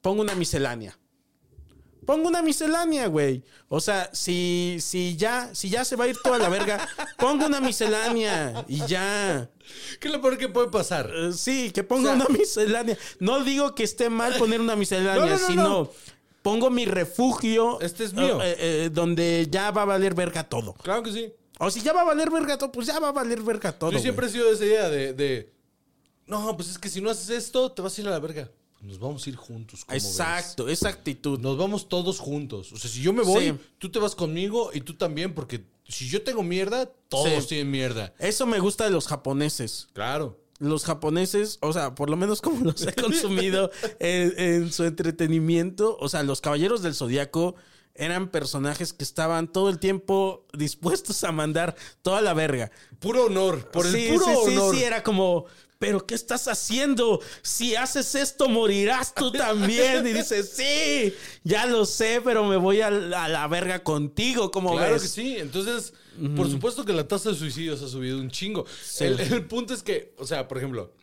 pongo una miscelánea. Pongo una miscelánea, güey. O sea, si, si ya, si ya se va a ir toda la verga, pongo una miscelánea y ya.
¿Qué es lo peor que puede pasar?
Eh, sí, que ponga
O sea-
una miscelánea. No digo que esté mal poner una miscelánea,
No, no, no,
sino
no.
pongo mi refugio.
Este es mío.
eh, eh, donde ya va a valer verga todo.
Claro que sí.
O si ya va a valer verga todo, pues ya va a valer verga todo.
Yo siempre he sido de esa idea de, de, No, pues es que si no haces esto, te vas a ir a la verga. Nos vamos a ir juntos. ¿cómo ves?
Exacto, esa actitud.
Nos vamos todos juntos. O sea, si yo me voy,
Sí.
tú te vas conmigo y tú también, porque si yo tengo mierda, todos
Sí.
tienen mierda.
Eso me gusta de los japoneses.
Claro.
Los japoneses, o sea, por lo menos como los he consumido en, en su entretenimiento, o sea, los caballeros del zodiaco eran personajes que estaban todo el tiempo dispuestos a mandar toda la verga.
Puro honor. Por el
sí,
puro
sí, sí,
honor.
sí, era como, pero ¿qué estás haciendo? Si haces esto, morirás tú también. Y dices, sí, ya lo sé, pero me voy a la, a la verga contigo, como
Claro
ves?
que sí. Entonces, por supuesto que la tasa de suicidios ha subido un chingo.
Sí.
El, el punto es que, o sea, por ejemplo,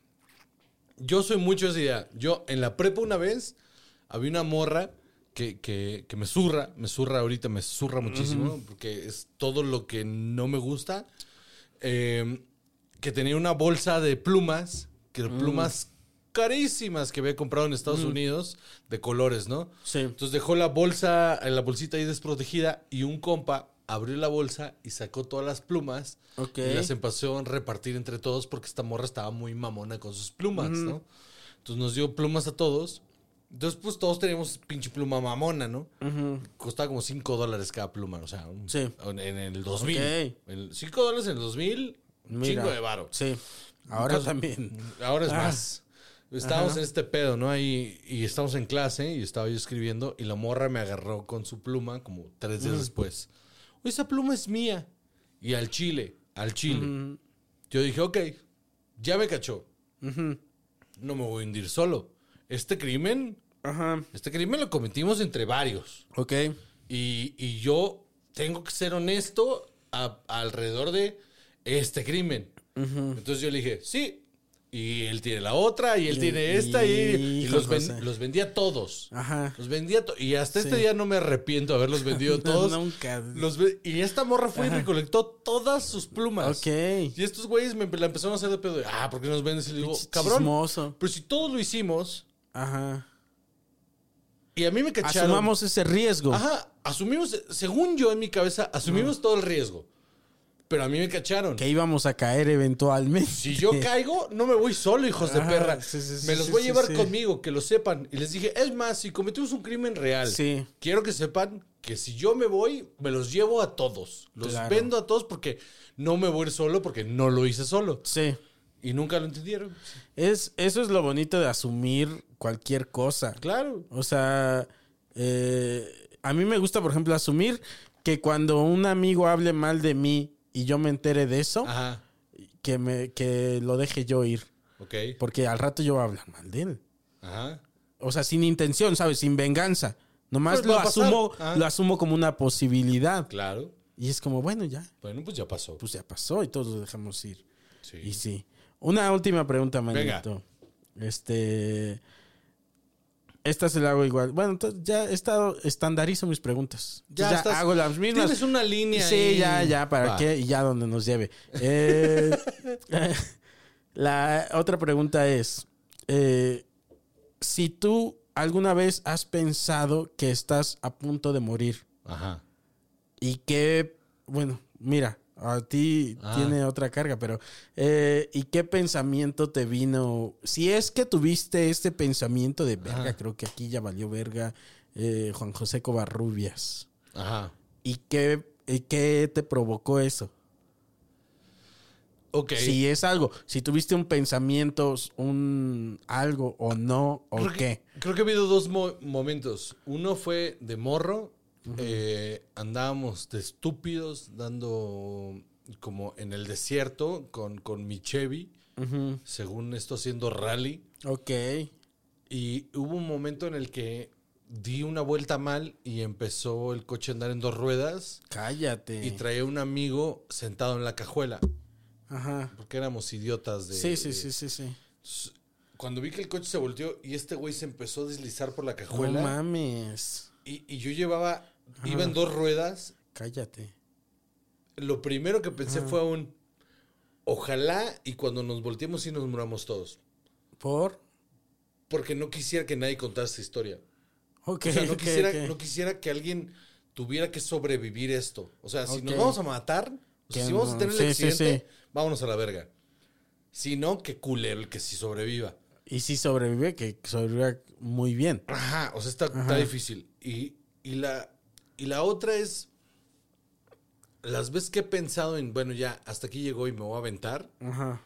yo soy mucho de esa idea. Yo en la prepa una vez había una morra que, que, que me zurra, me zurra ahorita, me zurra muchísimo, porque es todo lo que no me gusta. Eh, que tenía una bolsa de plumas, que
Mm.
plumas carísimas que había comprado en Estados Unidos, de colores, ¿no?
Sí.
Entonces dejó la bolsa, la bolsita ahí desprotegida y un compa abrió la bolsa y sacó todas las plumas
Ok.
y las empezó a repartir entre todos porque esta morra estaba muy mamona con sus plumas, ¿no? Entonces nos dio plumas a todos. Entonces, pues todos teníamos pinche pluma mamona, ¿no? Costaba como 5 dólares cada pluma, o sea, un-
Sí.
en, el 2000.
Ok.
5 dólares en el 2000, un
Mira,
chingo de varo.
Sí, ahora
Entonces,
también.
Ahora es
Ah.
más. Estábamos en este pedo, ¿no? Ahí, y estamos en clase y estaba yo escribiendo y la morra me agarró con su pluma como tres días después. Oye, esa pluma es mía. Y al chile, al chile. Yo dije, ok, ya me cachó. No me voy a hundir solo. Este crimen,
Ajá.
este crimen lo cometimos entre varios.
Ok.
Y, y yo tengo que ser honesto a- alrededor de este crimen. Entonces yo le dije, sí. Y él tiene la otra, y él
Y-
tiene esta, y, los, ven- los vendía todos.
Ajá.
Los vendía to- Y hasta este día no me arrepiento de haberlos vendido todos.
Nunca.
Los ve- y esta morra fue y recolectó todas sus plumas.
Ok.
Y estos güeyes me la empezaron a hacer de pedo. de, ah, ¿por qué nos vendes? Y le digo, cabrón.
chismoso.
Pero si todos lo hicimos,
Ajá.
Y a mí me cacharon.
Asumamos ese riesgo.
Ajá, asumimos, según yo en mi cabeza, asumimos todo el riesgo. Pero a mí me cacharon.
Que íbamos a caer eventualmente.
Si yo caigo, no me voy solo, hijos de
Ajá,
perra.
sí, sí, sí,
me los
sí,
voy a llevar conmigo, que lo sepan. Y les dije, es más, si cometimos un crimen real, quiero que sepan que si yo me voy, me los llevo a todos. Los
Claro.
vendo a todos porque no me voy a ir solo, porque no lo hice solo.
Sí.
Y nunca lo entendieron.
Es, eso es lo bonito de asumir cualquier cosa.
Claro.
O sea, eh, a mí me gusta, por ejemplo, asumir que cuando un amigo hable mal de mí y yo me entere de eso,
Ajá.
que, me, que lo deje yo ir.
Ok.
Porque al rato yo voy a hablar mal de él.
Ajá.
O sea, sin intención, ¿sabes? Sin venganza. Nomás
Pues
lo asumo,
Ah.
lo asumo como una posibilidad.
Claro.
Y es como, bueno, ya,
Bueno, pues ya pasó.
pues ya pasó y todos lo dejamos ir.
Sí.
Y sí. Una última pregunta,
Venga.
manito. Este. Esta se la hago igual. Bueno, entonces ya he estado, estandarizo mis preguntas.
Ya
Ya,
estás-
hago las mismas.
tienes una línea
Sí,
ahí.
ya, ya, ¿para
Va.
qué? Y ya donde nos lleve. Eh, la otra pregunta es: eh, si tú alguna vez has pensado que estás a punto de morir
Ajá.
y que, bueno, mira, a ti
Ah.
tiene otra carga, pero eh, ¿y qué pensamiento te vino? Si es que tuviste este pensamiento de verga, creo que aquí ya valió verga eh, Juan José Covarrubias.
Ajá.
¿Y qué, y qué te provocó eso?
Ok.
Si es algo, si tuviste un pensamiento, un algo o no, o
Creo que-
qué.
Creo que ha habido dos mo- momentos. Uno fue de morro. Eh, andábamos de estúpidos dando como en el desierto con, con mi Chevy, según esto haciendo rally.
Ok.
Y hubo un momento en el que di una vuelta mal y empezó el coche a andar en dos ruedas
Cállate.
y traía un amigo sentado en la cajuela,
Ajá.
porque éramos idiotas de...
Sí, sí,
de-
sí, sí, sí.
Cuando vi que el coche se volteó y este güey se empezó a deslizar por la
No
cajuela
mames.
y, y yo llevaba, iba en dos ruedas,
Cállate.
lo primero que pensé fue un, ojalá y cuando nos volteemos y nos muramos todos,
¿Por?
porque no quisiera que nadie contara esta historia.
Ok,
O sea, no, quisiera, no quisiera que alguien tuviera que sobrevivir esto. O sea, si nos vamos a matar, o sea, si vamos a tener el
sí, sí,
accidente,
sí.
vámonos a la verga. Si no, que culero el que sí sobreviva.
Y si sobrevive, que sobrevive muy bien.
Ajá, o sea, está, está difícil. Y, y la, y la otra es, las veces que he pensado en, bueno, ya, hasta aquí llegó y me voy a aventar,
Ajá.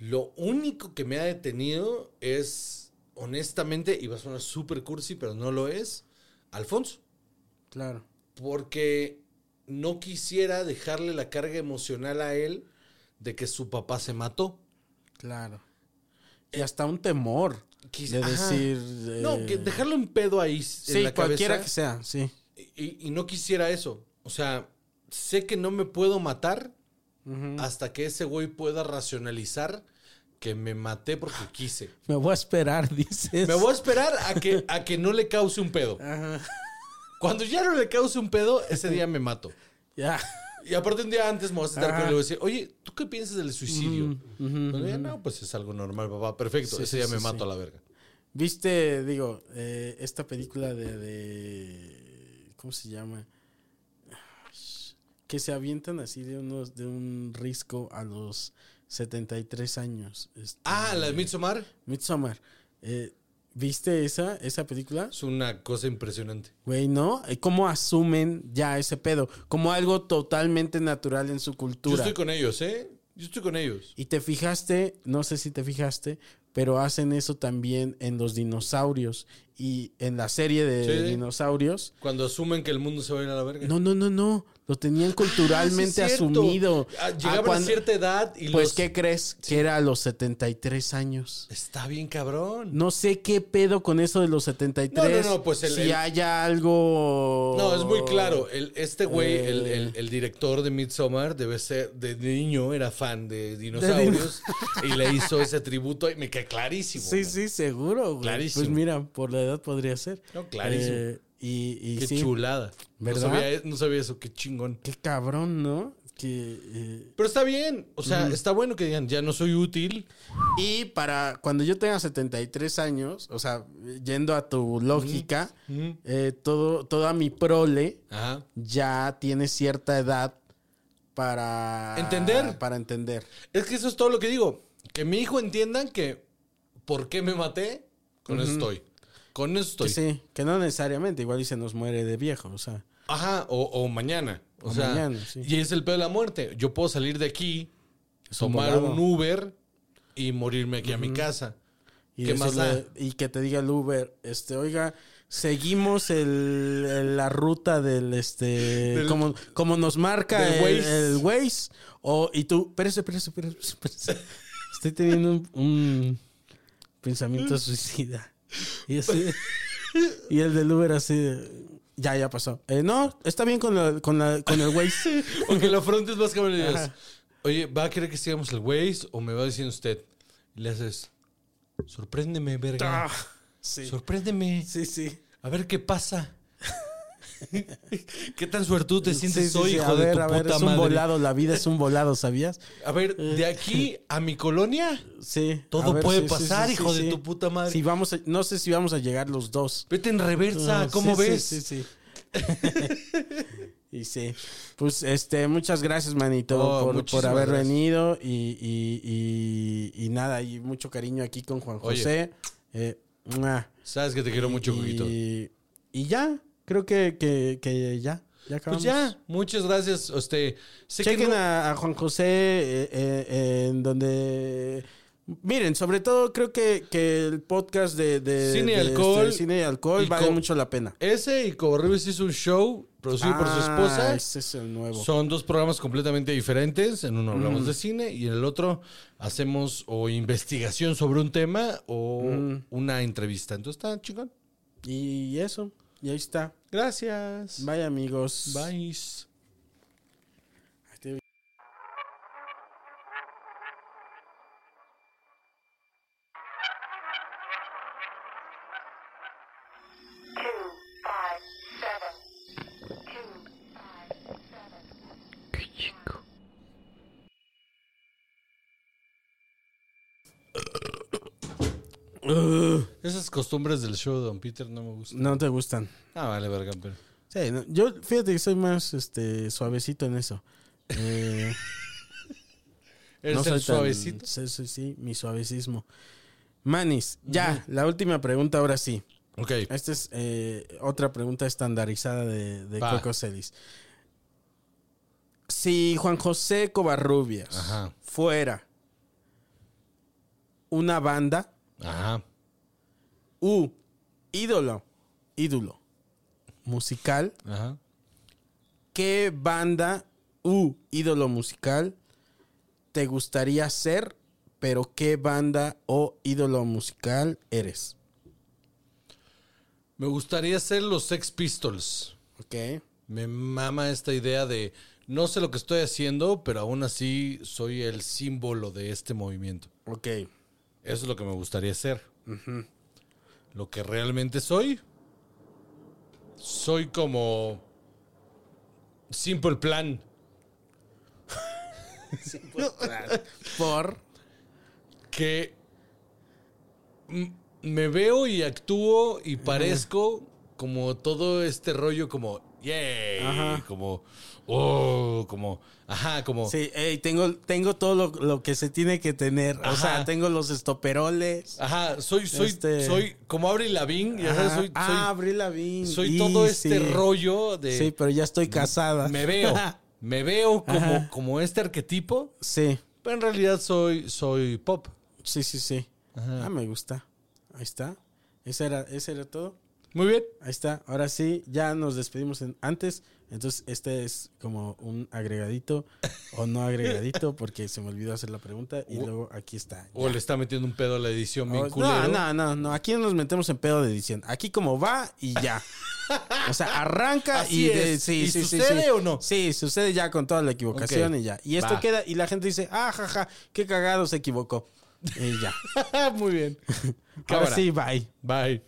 lo único que me ha detenido es, honestamente, y va a sonar súper cursi, pero no lo es, Alfonso.
Claro.
porque no quisiera dejarle la carga emocional a él de que su papá se mató.
Claro. Y hasta un temor
Quis-
de decir.
No,
eh,
que dejarle un pedo ahí
Sí,
en la
cualquiera
cabeza.
que sea, sí.
Y, y no quisiera eso. O sea, sé que no me puedo matar hasta que ese güey pueda racionalizar que me maté porque quise.
Me voy a esperar, dices.
Me voy a esperar a que, a que no le cause un pedo.
Ajá.
Cuando ya no le cause un pedo, ese día me mato.
Ya.
Y aparte un día antes me voy a sentar
Ajá.
con él y voy a decir, oye, ¿tú qué piensas del suicidio? No, pues es algo normal, papá. Perfecto,
Sí,
ese día
sí,
me
sí.
mato a la verga.
Viste, digo, eh, esta película de, de- ¿Cómo se llama? Que se avientan así de unos de un risco a los 73 años. Este,
Ah, la de Midsommar
Midsommar. Eh, ¿Viste esa, esa película?
es una cosa impresionante.
Güey, ¿no? Eh, ¿Cómo asumen ya ese pedo? Como algo totalmente natural en su
Yo
cultura.
estoy con ellos, ¿eh? Yo estoy con ellos.
Y te fijaste, no sé si te fijaste, pero hacen eso también en los dinosaurios y en la serie de
Sí.
dinosaurios.
Cuando asumen que el mundo se va a ir a la verga.
No, no, no, no. Lo tenían culturalmente
Ah, sí cierto.
asumido.
Ah, Llegaban
Ah, cuando-
a cierta edad y
Pues,
los...
¿qué crees? Que era a los 73 años.
Está bien cabrón.
No sé qué pedo con eso de los 73.
No, no, no, pues el-
si
el-
haya algo.
No, es muy claro. El, este güey,
Eh.
el, el- director de Midsommar, debe ser, de niño era fan de dinosaurios y le hizo ese tributo y me queda clarísimo.
Sí, sí, seguro. güey.
Clarísimo.
Pues mira, por la edad podría ser.
No, clarísimo.
Eh, y, y
Qué
sí.
chulada.
¿Verdad?
No sabía, no sabía eso, qué chingón.
Qué cabrón, ¿no? que, eh,
Pero está bien. O sea, está bueno que digan, ya no soy útil.
y para cuando yo tenga 73 años, o sea, yendo a tu lógica, eh, todo, toda mi prole
Ajá.
ya tiene cierta edad para
Entender.
Para entender.
Es que eso es todo lo que digo. Que mi hijo entiendan que por qué me maté, con eso estoy. Con eso estoy.
Que sí, que no necesariamente, igual y se nos muere de viejo, o sea.
Ajá, o, o mañana. O,
O
sea,
mañana, sí.
y es el pedo de la muerte. Yo puedo salir de aquí,
Es
tomar un Uber y morirme aquí a mi casa.
Y,
¿Qué más da?
y que te diga el Uber, este, oiga, seguimos el, el- la ruta del este
Del-
como, como nos marca
del
el,
Waze.
el Waze. O, y tú, espérese, espérese, espérese, espérese. Estoy teniendo un, un pensamiento suicida. Y así, y el del Uber así de, ya, ya pasó. Eh, no, está bien con, la- con, la- con el Waze.
O que lo afrontes más cabrón y digas,
Ajá.
oye, ¿va a querer que sigamos el Waze o me va diciendo usted? Y le haces, sorpréndeme, verga.
Ah, sí.
Sorpréndeme.
Sí, sí.
A ver qué pasa. ¿Qué tan suertudo te sientes
Sí, sí,
hoy,
sí.
hijo
a
de
ver,
tu
a ver,
puta
es un
madre?
volado, la vida es un volado, ¿sabías?
A ver, de aquí a mi colonia,
Sí.
Todo
ver,
puede pasar, hijo de tu puta madre.
Si vamos a- no sé si vamos a llegar los dos.
vete en reversa,
Ah,
¿cómo ves?
Sí, sí, y sí. Pues este, muchas gracias, manito,
Oh,
por, por haber
gracias.
venido. Y, y, y, y nada, y mucho cariño aquí con Juan
Oye.
José. Eh.
Sabes que te quiero mucho, Coquito.
y, y ya, creo que, que, que ya. Ya acabamos.
Pues ya, muchas gracias. Sé que
Chequen
no-
a, a Juan José eh, eh, en donde... Miren, sobre todo creo que, que el podcast de, de-
Cine y
de
alcohol.
este, cine y alcohol
Y
vale mucho la pena.
ese y Cobarribes hizo un show producido por su
Ah,
esposa.
Ese es el nuevo.
Son dos programas completamente diferentes. En uno
Mm.
hablamos de cine y en el otro hacemos o investigación sobre un tema o
Mm.
una entrevista. Entonces está chingón.
Y eso, y ahí está.
Gracias.
Bye amigos.
Bye.
two five
Esas costumbres del show de Don Peter no me gustan.
No te gustan.
Ah, vale, verga, pero.
Sí, no, yo fíjate que soy más este suavecito en eso. Eh,
Eres
no
el
soy tan-
suavecito.
Sí, sí, sí, mi suavecismo. Manis, ya, la última pregunta ahora sí.
Ok.
Esta es eh, otra pregunta estandarizada de. Coco Celis. Si Juan José Covarrubias
Ajá.
fuera una banda,
Ajá.
u ídolo, ídolo musical,
Ajá.
¿qué banda u ídolo musical te gustaría ser, pero qué banda o ídolo musical eres?
Me gustaría ser los Sex Pistols.
Ok.
Me mama esta idea de no sé lo que estoy haciendo, pero aún así soy el símbolo de este movimiento.
Ok.
Eso es lo que me gustaría ser. Lo que realmente soy, soy como Simple Plan.
Por.
que me veo y actúo y parezco como todo este rollo como yay,
Ajá.
como oh, como ajá, como
Sí, ey, tengo, tengo todo lo, lo que se tiene que tener. O sea, tengo los estoperoles.
ajá, soy soy
Este-
soy como Avril Lavigne, ya sabes, soy
ah,
soy,
Avril Lavigne.
soy
Y
todo este
sí.
rollo de
Sí, pero ya estoy casada.
me veo, me veo como
Ajá.
como este arquetipo,
sí,
pero en realidad soy soy pop.
sí, sí, sí.
Ajá.
Ah, me gusta. Ahí está. Ese era, ese era todo.
Muy bien.
Ahí está. Ahora sí, ya nos despedimos en- antes. Entonces, este es como un agregadito o no agregadito porque se me olvidó hacer la pregunta y luego aquí está.
O
ya.
le está metiendo un pedo a la edición bien
Oh,
culero.
no, no, no, no. Aquí no nos metemos en pedo de edición. Aquí como va y ya. O sea, arranca
Así
y de, sí,
¿Y
sí,
sucede
sí.
o no?
Sí, sucede ya con toda la equivocación y ya. Y esto
Va.
queda, y la gente dice, ah, jaja, qué cagado se equivocó. Y ya.
Muy bien.
Ahora sí, bye.
Bye.